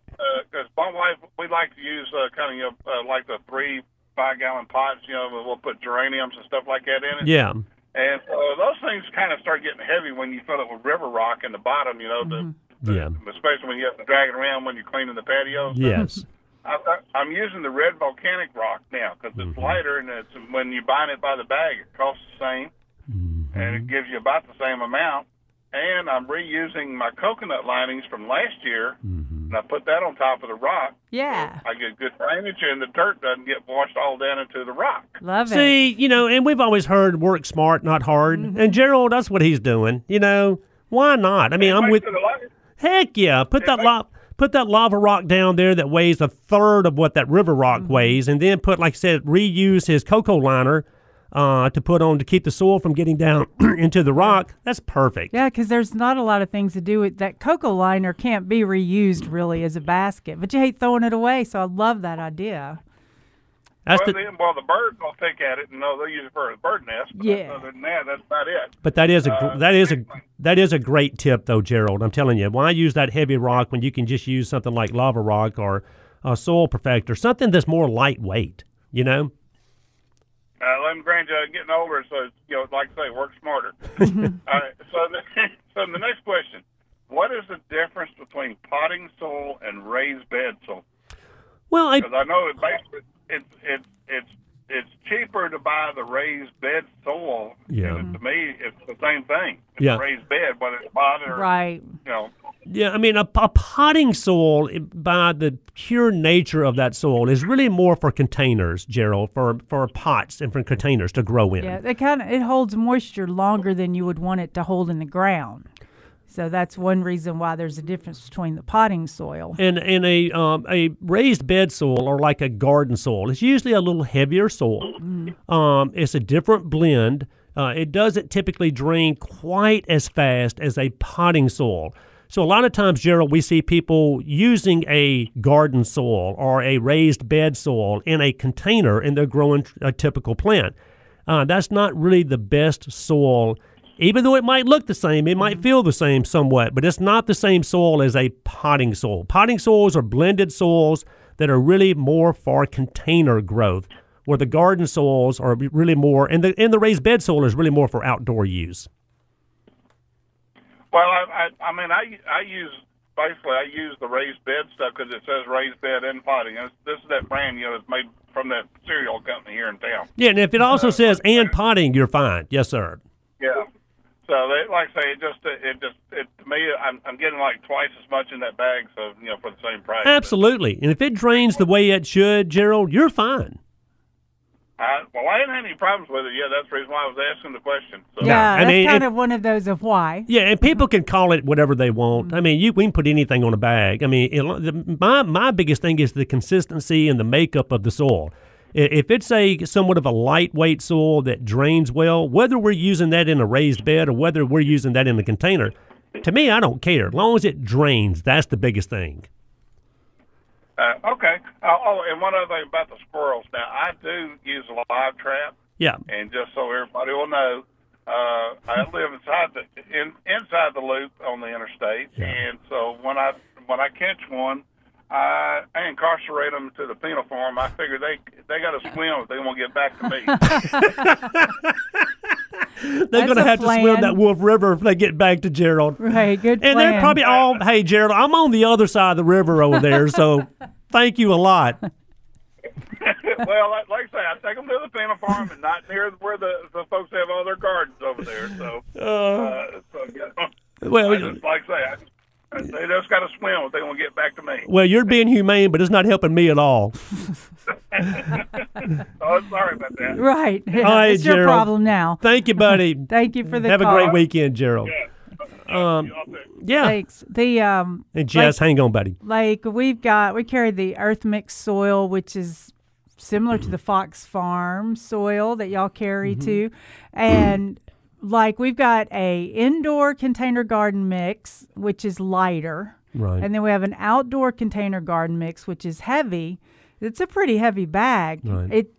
because my wife we like to use uh, kind of you know, uh, like the three five gallon pots. You know, we'll put geraniums and stuff like that in it. Yeah, And uh, those things kind of start getting heavy when you fill it with river rock in the bottom. You know, the, the yeah, especially when you have to drag it around when you're cleaning the patios. [LAUGHS] yes. I've got, I'm using the red volcanic rock now because it's Mm-hmm. lighter and it's when you're buying it by the bag, it costs the same Mm-hmm. and it gives you about the same amount. And I'm reusing my coconut linings from last year, Mm-hmm. And I put that on top of the rock. Yeah, I get good drainage, and the dirt doesn't get washed all down into the rock. love it. See, you know, and we've always heard work smart, not hard. And Gerald, that's what he's doing. You know, why not? I mean, I'm with Makes it a lot- heck yeah. Put that makes- lava, put that lava rock down there that weighs a third of what that river rock Mm-hmm. weighs, and then put, like I said, reuse his cocoa liner uh, to put on to keep the soil from getting down [CLEARS THROAT] into the rock. That's perfect. Yeah, because there's not a lot of things to do with that cocoa liner can't be reused really as a basket, but you hate throwing it away. So I love that idea. That's well, the, then, well, the birds will pick at it and know they use it for a bird nest. But Yeah. Other than that, that's about it. But that is a Uh, that is a that is a great tip though, Gerald. I'm telling you, why use that heavy rock when you can just use something like lava rock or a soil perfector, something that's more lightweight. You know, Uh, let them grandchild getting older, so you know, like I say, work smarter. [LAUGHS] All right. So, the, [LAUGHS] so the next question: What is the difference between potting soil and raised bed soil? well, I Because I know it basically it's it's it's it's cheaper to buy the raised bed soil. Yeah. And to me, it's the same thing. It's Yeah. a raised bed, whether it's potted or Right. you know. yeah, I mean, a, a potting soil i- by the pure nature of that soil is really more for containers, Gerald, for for pots and for containers to grow in. Yeah, it kind of it holds moisture longer than you would want it to hold in the ground. So that's one reason why there's a difference between the potting soil. And and a um, a raised bed soil or like a garden soil, it's usually a little heavier soil. Um, it's a different blend. Uh, it doesn't typically drain quite as fast as a potting soil. So a lot of times, Gerald, we see people using a garden soil or a raised bed soil in a container, and they're growing a typical plant. Uh, that's not really the best soil, even though it might look the same, it might mm-hmm. feel the same somewhat, but it's not the same soil as a potting soil. Potting soils are blended soils that are really more for container growth, where the garden soils are really more, and the and the raised bed soil is really more for outdoor use. Well, I, I, I mean, I, I use basically I use the raised bed stuff because it says raised bed and potting. This, this is that brand, you know, it's made from that cereal company here in town. Yeah, and if it uh, also says and potting, you're fine. Yes, sir. Yeah. So they, like I say, it just it just it to me, I'm, I'm getting like twice as much in that bag, so you know, for the same price. Absolutely. And if it drains the way it should, Gerald, you're fine. I, well, I didn't have any problems with it. Yeah, that's the reason why I was asking the question. So, Yeah, I that's mean, kind it- of one of those of why. Yeah, and people can call it whatever they want. I mm-hmm. mean, you we can put anything on a bag. I mean, it, the, my my biggest thing is the consistency and the makeup of the soil. If it's a somewhat of a lightweight soil that drains well, whether we're using that in a raised bed or whether we're using that in a container, to me, I don't care. As long as it drains, that's the biggest thing. Uh, okay. Uh, oh, and one other thing about the squirrels. Now, I do use a live trap, Yeah. and just so everybody will know, uh, I live inside the in, inside the loop on the interstate, Yeah. and so when I when I catch one, I, I incarcerate them to the penal farm. I figure they they got to swim if they want to get back to me. [LAUGHS] They're That's going to a have to swim that Wolf River if they get back to Gerald. Right, good And plan. they're probably all, hey, Gerald, I'm on the other side of the river over there, so [LAUGHS] thank you a lot. [LAUGHS] well, like, like I say, I take them to the penal farm and not near where the, the folks have all their gardens over there. So, uh, so you know, Well, I just, like I say, I, I, they just got to swim if they want to get back to me. well, you're being humane, but it's not helping me at all. [LAUGHS] Oh, sorry about that. right. right, it's your problem now. Thank you, buddy. [LAUGHS] Thank you for the Have a great weekend, Gerald. Um, yeah. Thanks. The um And Jess, hang on, buddy. like we've got we carry the earth mix soil which is similar to the fox farm soil that y'all carry Mm-hmm. too and like we've got a indoor container garden mix which is lighter Right. and then we have an outdoor container garden mix which is heavy it's a pretty heavy bag Right. it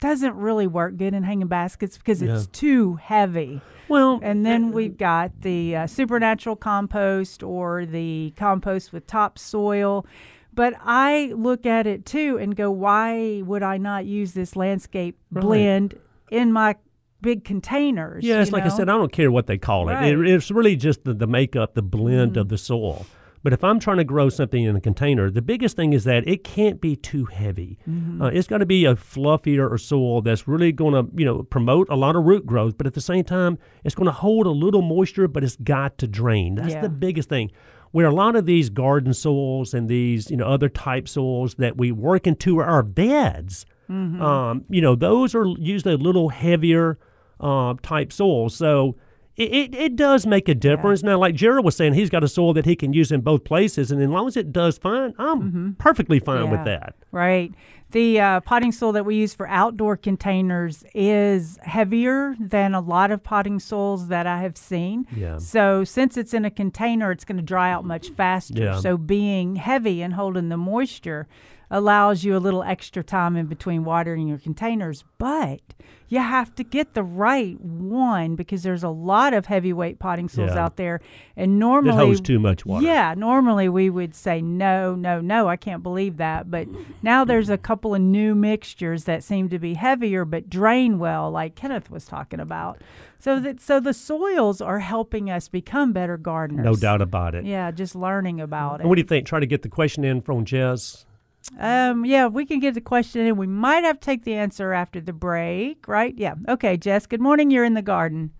doesn't really work good in hanging baskets because it's too heavy well, and then we've got the uh, supernatural compost or the compost with topsoil. But I look at it too and go, why would I not use this landscape blend in my big containers? yeah, it's like I said, I don't care what they call it. Right. It it's really just the, the makeup, the blend of the soil. But if I'm trying to grow something in a container, the biggest thing is that it can't be too heavy. Mm-hmm. Uh, it's got to be a fluffier or soil that's really going to, you know, promote a lot of root growth. But at the same time, it's going to hold a little moisture, but it's got to drain. That's Yeah. the biggest thing. Where a lot of these garden soils and these, you know, other type soils that we work into our beds, Mm-hmm. um, you know, those are usually a little heavier uh, type soils. So it, it, it does make a difference. Now, like Gerald was saying, he's got a soil that he can use in both places, and as long as it does fine, I'm perfectly fine with Mm-hmm. That. Right. The uh, potting soil that we use for outdoor containers is heavier than a lot of potting soils that I have seen. Yeah. So since it's in a container, it's going to dry out much faster. Yeah. So being heavy and holding the moisture allows you a little extra time in between watering your containers. But you have to get the right one because there's a lot of heavyweight potting soils Yeah. out there, and normally holds too much water. Yeah, normally we would say no, no, no. I can't believe that. But now there's a couple of new mixtures that seem to be heavier but drain well, like Kenneth was talking about. So that so the soils are helping us become better gardeners. No doubt about it. Yeah, just learning about And what do you think? Try to get the question in from Jess. Um, yeah, we can get the question in. We might have to take the answer after the break, right? Yeah. Okay, Jess. Good morning. You're in the garden.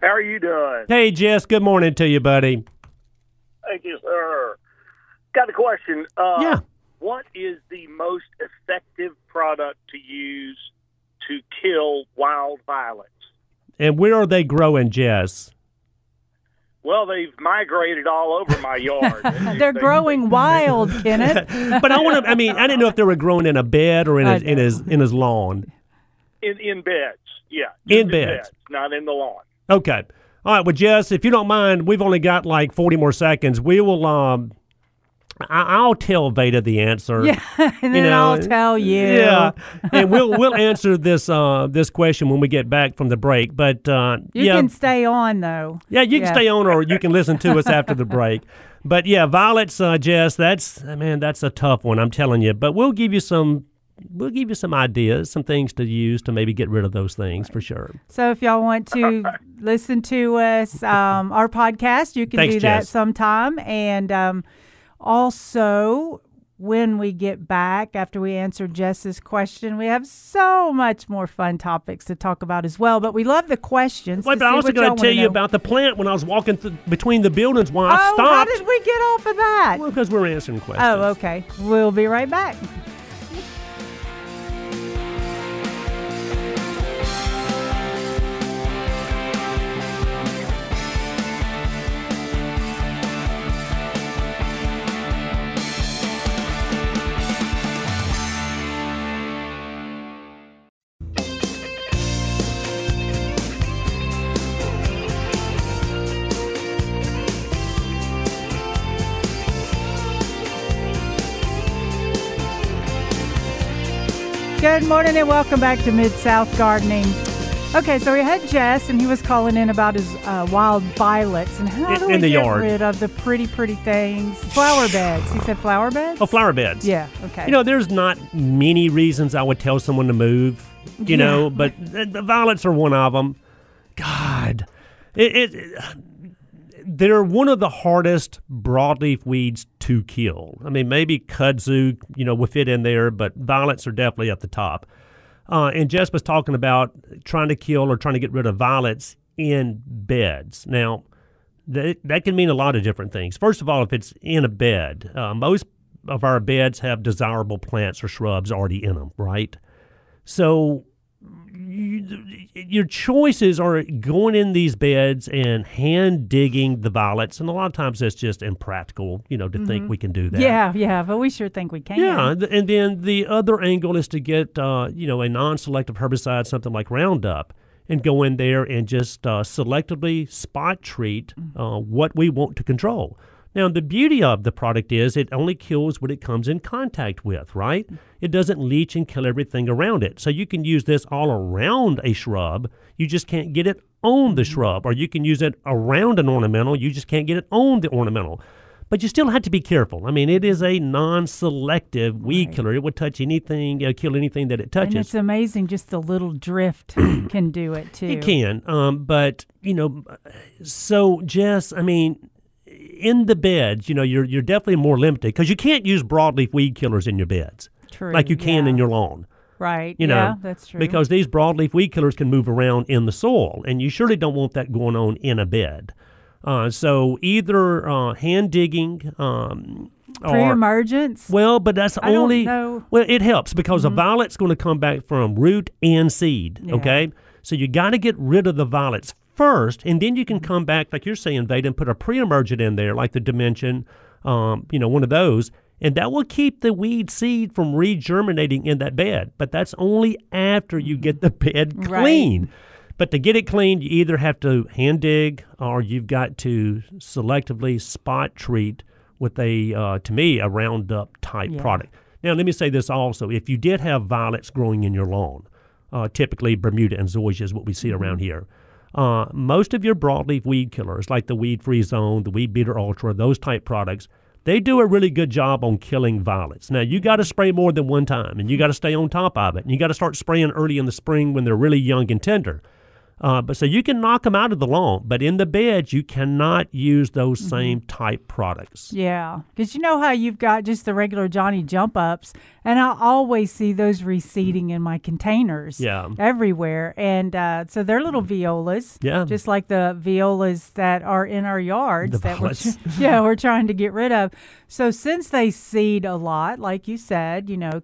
How are you doing? Hey, Jess. Good morning to you, buddy. Thank you, sir. Got a question. Uh, Yeah. What is the most effective product to use to kill wild violets? And where are they growing, Jess? Well, they've migrated all over my [LAUGHS] yard. They're They- growing wild, [LAUGHS] Kenneth. but I want to. I mean, I didn't know if they were growing in a bed or in his in his in his lawn. in in beds. Yeah, In just beds. not in the lawn. Okay. All right. Well, Jess, if you don't mind, we've only got like forty more seconds. We will. Um, I, I'll tell Veda the answer. Yeah, [LAUGHS] and then know, I'll tell you. Yeah, and we'll we'll answer this uh this question when we get back from the break. But uh, You yeah, can stay on though. yeah, you can stay on or you can listen to us after the [LAUGHS] break. But yeah, violets, uh, Jess, that's man, that's a tough one. I'm telling you. But we'll give you some. We'll give you some ideas, some things to use to maybe get rid of those things for sure. So if y'all want to listen to us, um, our podcast, you can Thanks, do that Jess. sometime. And um, also, when we get back after we answer Jess's question, we have so much more fun topics to talk about as well. But we love the questions. Wait, but I was going to tell you know. about the plant when I was walking th- between the buildings when I Oh, how did we get off of that? Well, because we're answering oh, questions. Oh, okay. We'll be right back. Morning and welcome back to Mid South Gardening. Okay, so we had Jess, and he was calling in about his uh, wild violets and how In- do in we the get yard. rid of the pretty, pretty things? Flower beds. He said flower beds. Oh, flower beds. Yeah. Okay. You know, there's not many reasons I would tell someone to move, you Yeah. know, but the, the violets are one of them. God, it, it, they're one of the hardest broadleaf weeds to kill. I mean, maybe kudzu, you know, will fit in there, but violets are definitely at the top. Uh, and Jess was talking about trying to kill or trying to get rid of violets in beds. Now, that, that can mean a lot of different things. First of all, if it's in a bed, uh, most of our beds have desirable plants or shrubs already in them, right? So you, your choices are going in these beds and hand digging the violets, and a lot of times that's just impractical, you know, to think we can do that. yeah, yeah, but we sure think we can. Yeah, and then the other angle is to get uh, you know a non-selective herbicide, something like Roundup, and go in there and just uh, selectively spot treat uh, what we want to control. Now, the beauty of the product is it only kills what it comes in contact with, right? It doesn't leach and kill everything around it. So you can use this all around a shrub. You just can't get it on the shrub, or you can use it around an ornamental. You just can't get it on the ornamental. But you still have to be careful. I mean, it is a non-selective weed killer. It would touch anything, uh, kill anything that it touches. And it's amazing just the little drift [CLEARS THROAT] can do it too. It can, um, but you know, so Jess, I mean, in the beds, you know, you're you're definitely more limited because you can't use broadleaf weed killers in your beds True. like you can yeah. in your lawn. right. You know, yeah, that's true. because these broadleaf weed killers can move around in the soil, and you surely don't want that going on in a bed. Uh, so either uh, hand digging, um, pre-emergence. well, but that's I don't only know. Mm-hmm. well, it helps because a violet's going to come back from root and seed. Yeah. Okay, so you got to get rid of the violets first, and then you can Mm-hmm. come back, like you're saying, Veda, and put a pre-emergent in there, like the Dimension, um, you know, one of those, and that will keep the weed seed from regerminating in that bed. But that's only after you get the bed Right. clean. But to get it clean, you either have to hand dig or you've got to selectively spot treat with a, uh, to me, a Roundup type Yeah. product. Now, let me say this also: if you did have violets growing in your lawn, uh, typically Bermuda and zoysia is what we see around here. Uh, most of your broadleaf weed killers, like the Weed Free Zone, the Weed Beater Ultra, those type products, they do a really good job on killing violets. Now, you got to spray more than one time, and you got to stay on top of it. And you got to start spraying early in the spring when they're really young and tender. Uh, but so you can knock them out of the lawn, but in the beds you cannot use those Mm-hmm. same type products. Yeah, because you know how you've got just the regular Johnny jump ups, and I always see those reseeding in my containers. Yeah. everywhere, and uh, so they're little violas. Yeah. just like the violas that are in our yards The that we're, [LAUGHS] yeah we're trying to get rid of. So since they seed a lot, like you said, you know.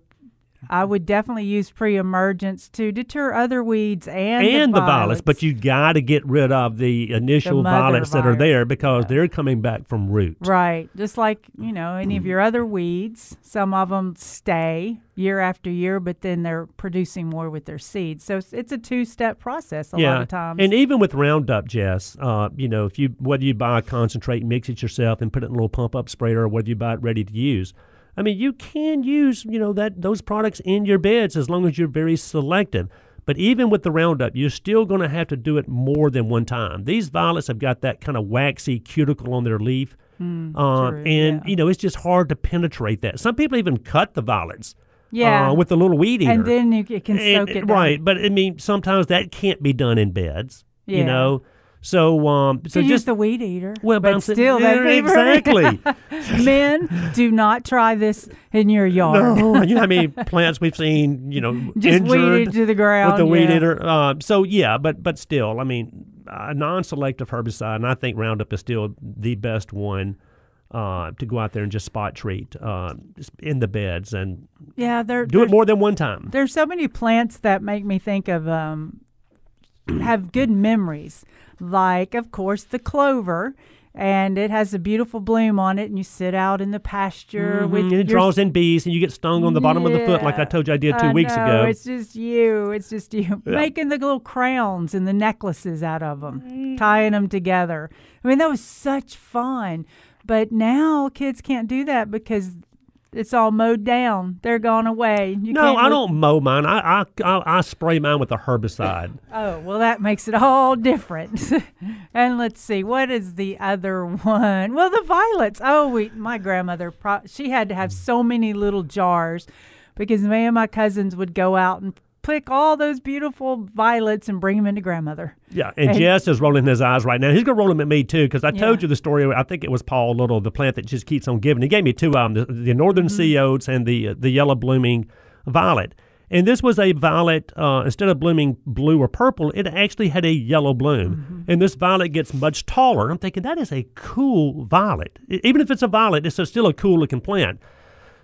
I would definitely use pre-emergence to deter other weeds and, and the violets, violets. but you got to get rid of the initial mother violets that are there because they're coming back from root. Right. Just like, you know, any of your other weeds, some of them stay year after year, but then they're producing more with their seeds. So it's, it's a two step process a yeah, lot of times. and even with Roundup, Jess, uh, you know, if you whether you buy a concentrate, mix it yourself, and put it in a little pump up sprayer, or whether you buy it ready to use, I mean, you can use you know that those products in your beds as long as you're very selective. But even with the Roundup, you're still going to have to do it more than one time. These violets have got that kind of waxy cuticle on their leaf, uh, Hmm, true, and yeah. you know it's just hard to penetrate that. Some people even cut the violets, Yeah. uh, with a little weed eater. and then you, it can And- soak it down. right, but I mean, sometimes that can't be done in beds. You know, so um, so just the weed eater. well, but I'm still, that exactly. [LAUGHS] Men, do not try this in your yard. no, [LAUGHS] you know how many plants we've seen, you know, Just weeded to the ground. with the weed yeah. eater. Uh, so yeah, but but still, I mean, a non-selective herbicide, and I think Roundup is still the best one. Uh, to go out there and just spot treat uh, in the beds and Yeah, they're, do it more than one time. There's so many plants that make me think of um, have good memories. Like, of course, the clover, and it has a beautiful bloom on it, and you sit out in the pasture with Mhm, it draws in bees, and you get stung on the bottom of the foot, like I told you I did two I weeks know, ago. It's just you. It's just you Yeah. making the little crowns and the necklaces out of them, Mm. tying them together. I mean, that was such fun. But now kids can't do that because it's all mowed down. They're gone away. You no, I look- don't mow mine. I, I I I spray mine with a herbicide. [LAUGHS] Oh, well, that makes it all different. [LAUGHS] and let's see, what is the other one? Well, the violets. Oh, we, my grandmother, pro- she had to have so many little jars because me and my cousins would go out and pick all those beautiful violets and bring them into grandmother. Yeah, and, And- Jess is rolling his eyes right now. He's gonna roll them at me too because I told you the story. I think it was Paul Little, the plant that just keeps on giving. He gave me two of them: the, the northern Mm-hmm. sea oats and the the yellow blooming violet. And this was a violet. Uh, instead of blooming blue or purple, it actually had a yellow bloom. Mm-hmm. And this violet gets much taller. I'm thinking that is a cool violet. Even if it's a violet, it's a, still a cool looking plant.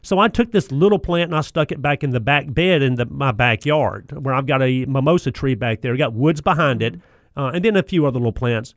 So I took this little plant and I stuck it back in the back bed in the, my backyard where I've got a mimosa tree back there. got woods behind it, uh, and then a few other little plants.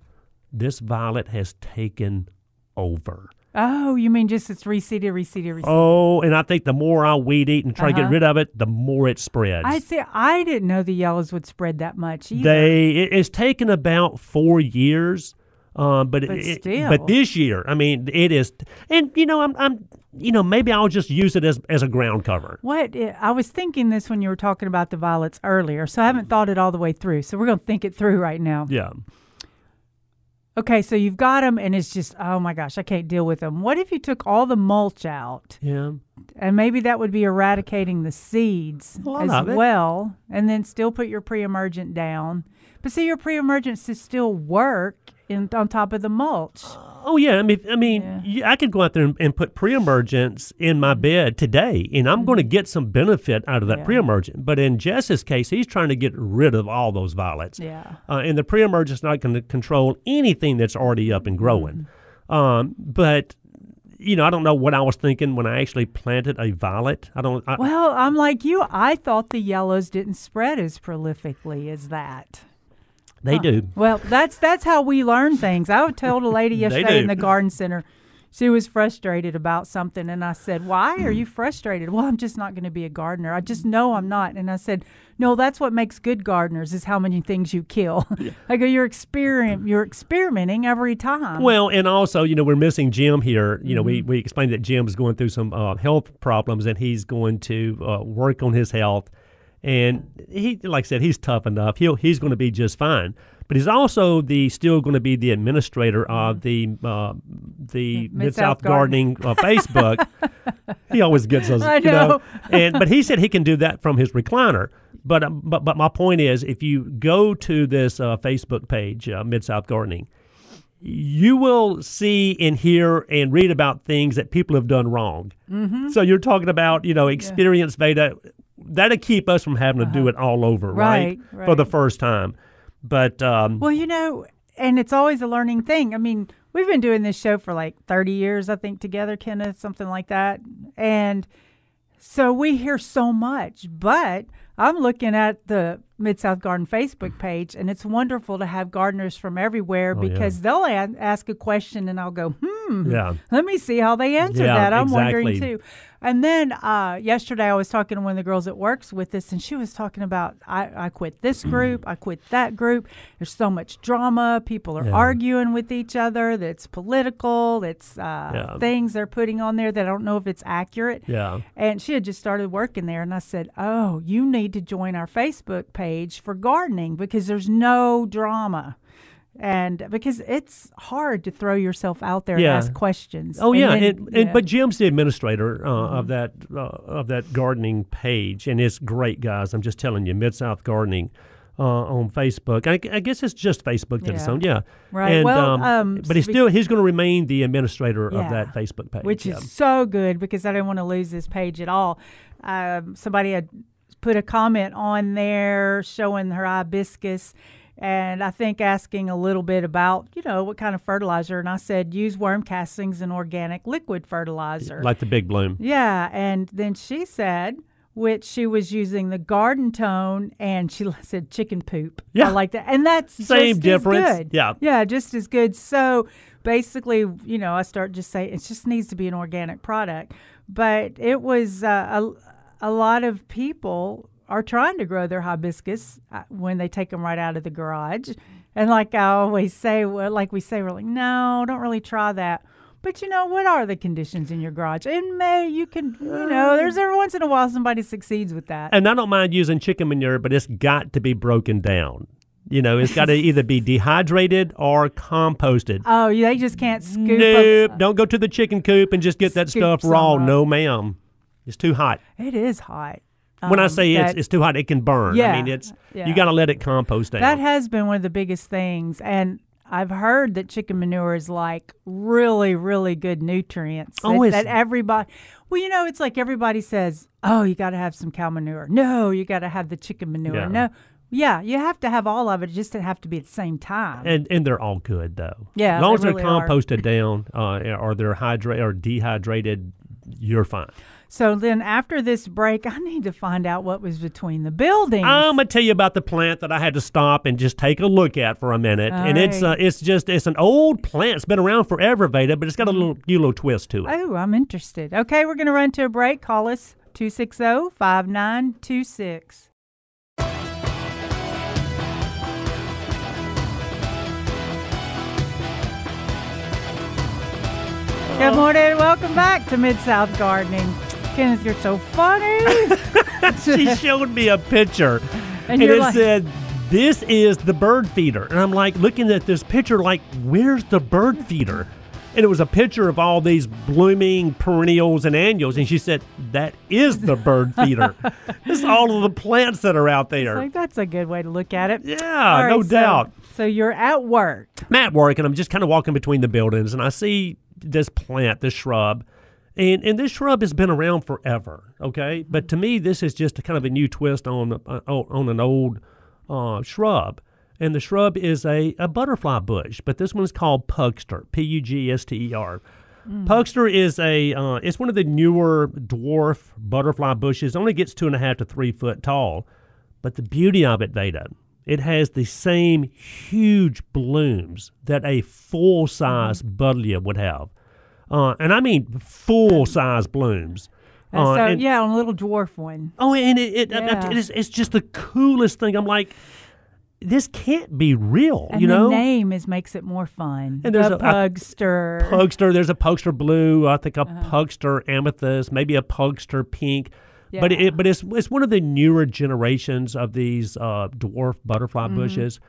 This violet has taken over. Oh, you mean just it's reseeded, reseeded, reseeded? Oh, and I think the more I weed eat and try to get Uh-huh. rid of it, the more it spreads. I see. I didn't know the yellows would spread that much either. They it, it's taken about four years, um, but But it, still. but this year, I mean, it is, and you know, I'm I'm you know maybe I'll just use it as as a ground cover. What i- was thinking this when you were talking about the violets earlier, so I haven't thought it all the way through. So we're going to think it through right now. Yeah. Okay, so you've got them, and it's just oh my gosh, I can't deal with them. What if you took all the mulch out, Yeah. and maybe that would be eradicating the seeds as well, and then still put your pre-emergent down. But see, your pre-emergents still work in on top of the mulch. Oh yeah, I mean, I mean, Yeah. I could go out there and, and put pre-emergence in my bed today, and I'm going to get some benefit out of that Mm-hmm. Yeah. pre-emergent. But in Jess's case, he's trying to get rid of all those violets. Yeah. Uh, and the pre-emergent's not going to control anything that's already up and growing. Mm-hmm. Um, but you know, I don't know what I was thinking when I actually planted a violet. I don't. I, Well, I'm like you. I thought the yellows didn't spread as prolifically as that. They do. Well, that's that's how we learn things. I told a [LAUGHS] lady yesterday in the garden center. She was frustrated about something, and I said, "Why are you frustrated?" Well, I'm just not going to be a gardener. I just know I'm not. And I said, "No, that's what makes good gardeners is how many things you kill." [LAUGHS] I go, "You're experiment, you're experimenting every time." Well, and also, you know, we're missing Jim here. You know, Mm-hmm. we, we explained that Jim's going through some uh, health problems and he's going to uh, work on his health. And he, like I said, he's tough enough. He'll he's going to be just fine. But he's also the still going to be the administrator of the uh, the Mm-hmm. Mid-South Gardening. Uh, Facebook. [LAUGHS] he always gets us, I you know. know. And but he said he can do that from his recliner. But um, but but my point is, if you go to this uh, Facebook page, uh, Mid South Gardening, you will see and hear and read about things that people have done wrong. Mm-hmm. So you're talking about, you know, experience Veda. That'll keep us from having to do it all over, right? Uh-huh. Right, For the first time. But um, Well, you know, and it's always a learning thing. I mean, we've been doing this show for like 30 years, I think, together, Kenneth, something like that. And so we hear so much, but I'm looking at the Mid South Garden Facebook page, and it's wonderful to have gardeners from everywhere Oh, yeah. because they'll a- ask a question, and I'll go, hmm, yeah. let me see how they answer Yeah, that. I'm wondering too. And then uh, yesterday, I was talking to one of the girls that works with this, and she was talking about I, I quit this [CLEARS THROAT] group, I quit that group. There's so much drama. People are Yeah. arguing with each other. That's political. It's uh, Yeah. things they're putting on there that I don't know if it's accurate. Yeah. And she had just started working there, and I said, "Oh, you need to join our Facebook page for gardening because there's no drama." And because it's hard to throw yourself out there Yeah. and ask questions. Oh And yeah, then- and, and yeah. Mm-hmm. but Jim's the administrator uh, of that uh, of that gardening page, and it's great, guys. I'm just telling you, Mid South Gardening uh, on Facebook. I, I guess it's just Facebook that it's Yeah. on, yeah. Right. And, Well, um, but he's still he's going to remain the administrator Yeah. of that Facebook page, which is so good because I didn't want to lose this page at all. Um, somebody had put a comment on there showing her hibiscus, and I think asking a little bit about you know what kind of fertilizer, and I said use worm castings and organic liquid fertilizer. like the big bloom. yeah, and then she said. Which she was using the garden tone, and she [LAUGHS] said chicken poop. Yeah. I like that, and that's Same just difference. As good. Yeah. Yeah, just as good. So basically, you know, I start just saying it just needs to be an organic product. But it was uh, a, a lot of people are trying to grow their hibiscus uh, when they take them right out of the garage. And like I always say, well, like we say, we're like, no, don't really try that. But you know, what are the conditions in your garage? In May, you can, you know, there's every once in a while somebody succeeds with that. And I don't mind using chicken manure, but it's got to be broken down. You know, it's got to either be [LAUGHS] dehydrated or composted. Oh, they just can't scoop. Nope. a- Don't go to the chicken coop and just get that stuff raw. up. No, ma'am. It's too hot. It is hot. when I Um, say it's, that- it's too hot, it can burn. Yeah, I mean, it's yeah. you got to let it compost down. That has been one of the biggest things. And I've heard that chicken manure is like really, really good nutrients. Oh, that, that everybody, well, you know, it's like everybody says, oh, you got to have some cow manure. No, you got to have the chicken manure. Yeah. No, yeah, you have to have all of it. It just doesn't have to be at the same time. and and they're all good though. Yeah, as long they as they're really composted down uh, or they're hydrated or dehydrated, you're fine. So then after this break, I need to find out what was between the buildings. I'm gonna tell you about the plant that I had to stop and just take a look at for a minute, All and it's uh, it's just it's an old plant. It's been around forever, Veda, but it's got a Mm-hmm. little new little twist to it. Oh, I'm interested. Okay, we're going to run to a break. Call us oh, 260 5926. Good morning. Welcome back to Mid South Gardening. Kenneth, you're so funny. [LAUGHS] she showed me a picture, And and, it like- said. This is the bird feeder. And I'm like looking at this picture, like, where's the bird feeder? And it was a picture of all these blooming perennials and annuals. And she said, That is the bird [LAUGHS] feeder. it's all of the plants that are out there. like, that's a good way to look at it. yeah, right, no so- doubt. So, you're at work. I'm at work and I'm just kind of walking between the buildings and I see this plant, this shrub. And, and this shrub has been around forever, okay? But to me, this is just a kind of a new twist on uh, on an old uh, shrub. And the shrub is a, a butterfly bush, but this one's called pugster, P U G S T E R. Pugster is a uh, it's one of the newer dwarf butterfly bushes. Only gets two and a half to three foot tall, but the beauty of it, Veda, it has the same huge blooms that a full size buddleia would have, uh, and I mean full size blooms. Uh, so, and- yeah, on a little dwarf one. Oh, and it, it, Yeah. it is, it's just the coolest thing. I'm like, this can't be real, And you know? the name is makes it more fun. And there's the a- a pugster. Pugster, there's a Pugster blue, I think a Uh-huh. Pugster amethyst, maybe a Pugster pink. Yeah. But it, but it's it's one of the newer generations of these uh, dwarf butterfly Mm-hmm. bushes.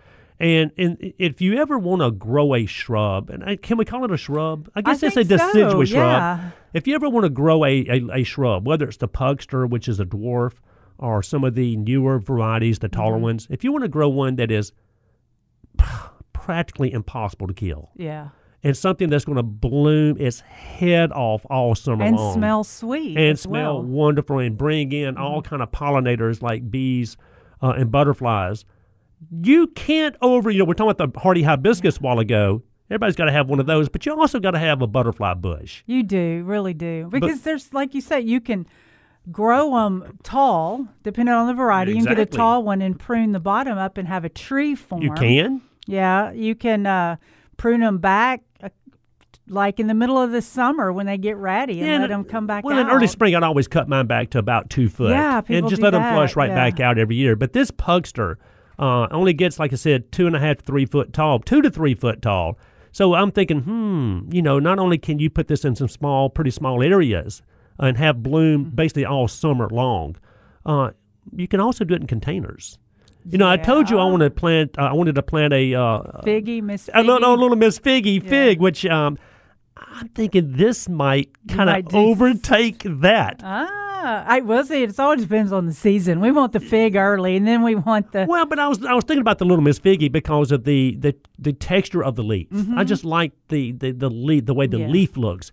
And, and if you ever want to grow a shrub, and I, can we call it a shrub? I guess it's a think so, deciduous shrub. yeah. If you ever want to grow a, a, a shrub, whether it's the Pugster, which is a dwarf, or some of the newer varieties, the taller Mm-hmm. ones, if you want to grow one that is practically impossible to kill, Yeah. and something that's going to bloom its head off all summer And long and smell sweet. and as smell well. Mm-hmm. wonderful and bring in all kind of pollinators like bees uh, and butterflies. You can't over, you know, we're talking about the hardy hibiscus a while ago. Everybody's got to have one of those, but you also got to have a butterfly bush. You do, really do. Because there's, like you said, you can grow them tall, depending on the variety. You can get a tall one and prune the bottom up and have a tree form. You can. Yeah, you can uh, prune them back, uh, like in the middle of the summer when they get ratty, and Yeah, let them come back Well, out. in early spring, I'd always cut mine back to about two foot. Yeah, and just let them flush right yeah. back out every year. But this pugster uh, only gets, like I said, two and a half to three foot tall, two to three foot tall. So I'm thinking, hmm, you know, not only can you put this in some small, pretty small areas and have bloom Mm-hmm. basically all summer long, uh, you can also do it in containers. You know, I told you I Yeah. wanted to plant. Uh, I wanted to plant a uh, Figgy, Miss a little, Figgy. little Miss Figgy fig, which um, I'm thinking this might kind of overtake that. Ah, I will see. It all depends on the season. We want the fig early, and then we want the. Well, but I was I was thinking about the little Miss Figgy because of the the, the texture of the leaf. I just like the the the leaf the way the Mm-hmm. Yeah. leaf looks.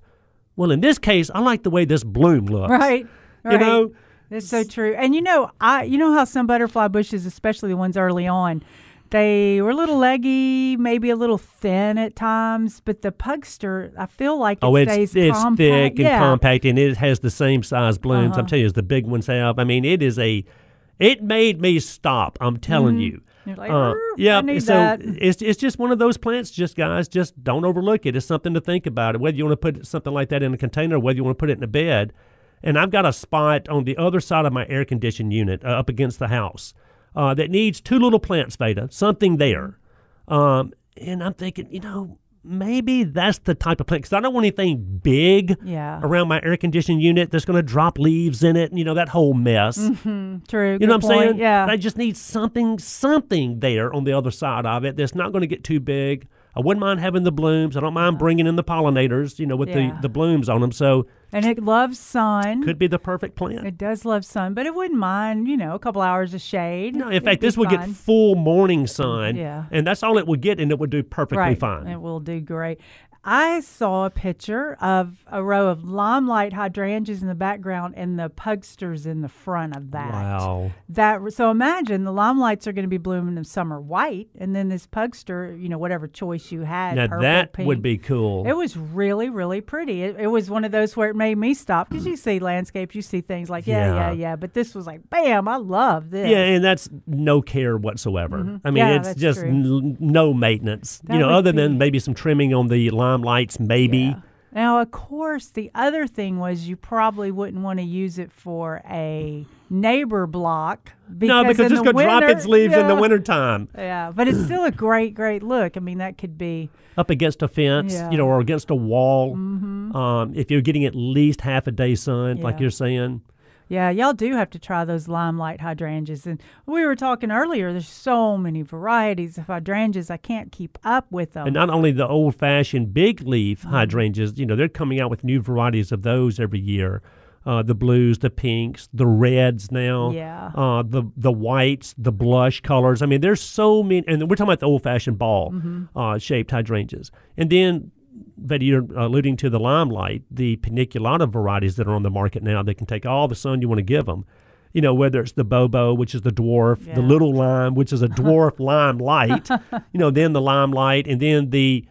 Well, in this case, I like the way this bloom looks. Right. You know, That's so true. And you know, I you know how some butterfly bushes, especially the ones early on, they were a little leggy, maybe a little thin at times, but the pugster, I feel like it oh, it's stays it's compact. thick and yeah. compact, and it has the same size blooms. Uh-huh. I'm telling you, as the big ones have. I mean, it is a. It made me stop. I'm telling you. You're like, Uh, yeah, so that. it's it's just one of those plants. Just guys, just don't overlook it. It's something to think about. Whether you want to put something like that in a container, or whether you want to put it in a bed. And I've got a spot on the other side of my air conditioned unit, uh, up against the house, uh, that needs two little plants, Veda. Something there, um, and I'm thinking, you know, maybe that's the type of plant because I don't want anything big Yeah. around my air conditioning unit that's going to drop leaves in it. and You know that whole mess. True. You know what I'm point. saying? Yeah. I just need something, something there on the other side of it that's not going to get too big. I wouldn't mind having the blooms. I don't mind bringing in the pollinators, you know, with Yeah. the, the blooms on them. So and it loves sun. could be the perfect plant. It does love sun, but it wouldn't mind, you know, a couple hours of shade. No, in It'd fact, this would get full morning sun, Yeah. and that's all it would get, and it would do perfectly right. fine. It will do great. I saw a picture of a row of limelight hydrangeas in the background and the pugsters in the front of that. Wow. That so imagine the limelights are going to be blooming in summer white, and then this pugster, you know, whatever choice you had. Now purple, that pink. would be cool. It was really, really pretty. It, it was one of those where it made me stop because you see landscapes, you see things like yeah, yeah, Yeah. yeah. But this was like, bam! I love this. yeah, and that's no care whatsoever. I mean, Mm-hmm. Yeah, it's just n- no maintenance. That you know, other be- than maybe some trimming on the limelights, maybe. Yeah. Now, of course, the other thing was you probably wouldn't want to use it for a neighbor block. Because no, because it's going to drop its leaves in the yeah. wintertime [LAUGHS] Yeah, but it's still a great, great look. I mean, that could be. up against a fence, Yeah. Mm-hmm. you know, or against a wall. Um, if you're getting at least half a day sun, like you're saying. Yeah, y'all do have to try those limelight hydrangeas. And we were talking earlier, there's so many varieties of hydrangeas, I can't keep up with them. And not only the old fashioned big leaf Mm-hmm. hydrangeas, you know, they're coming out with new varieties of those every year. Uh, the blues, the pinks, the reds now, Yeah. uh, the the whites, the blush colors. I mean, there's so many, and we're talking about the old fashioned ball Mm-hmm. uh, shaped hydrangeas. And then, that you're uh, alluding to the limelight, the paniculata varieties that are on the market now that can take all the sun you want to give them. You know, whether it's the Bobo, which is the dwarf, the little lime, which is a [LAUGHS] dwarf lime light, you know, then the limelight, and then the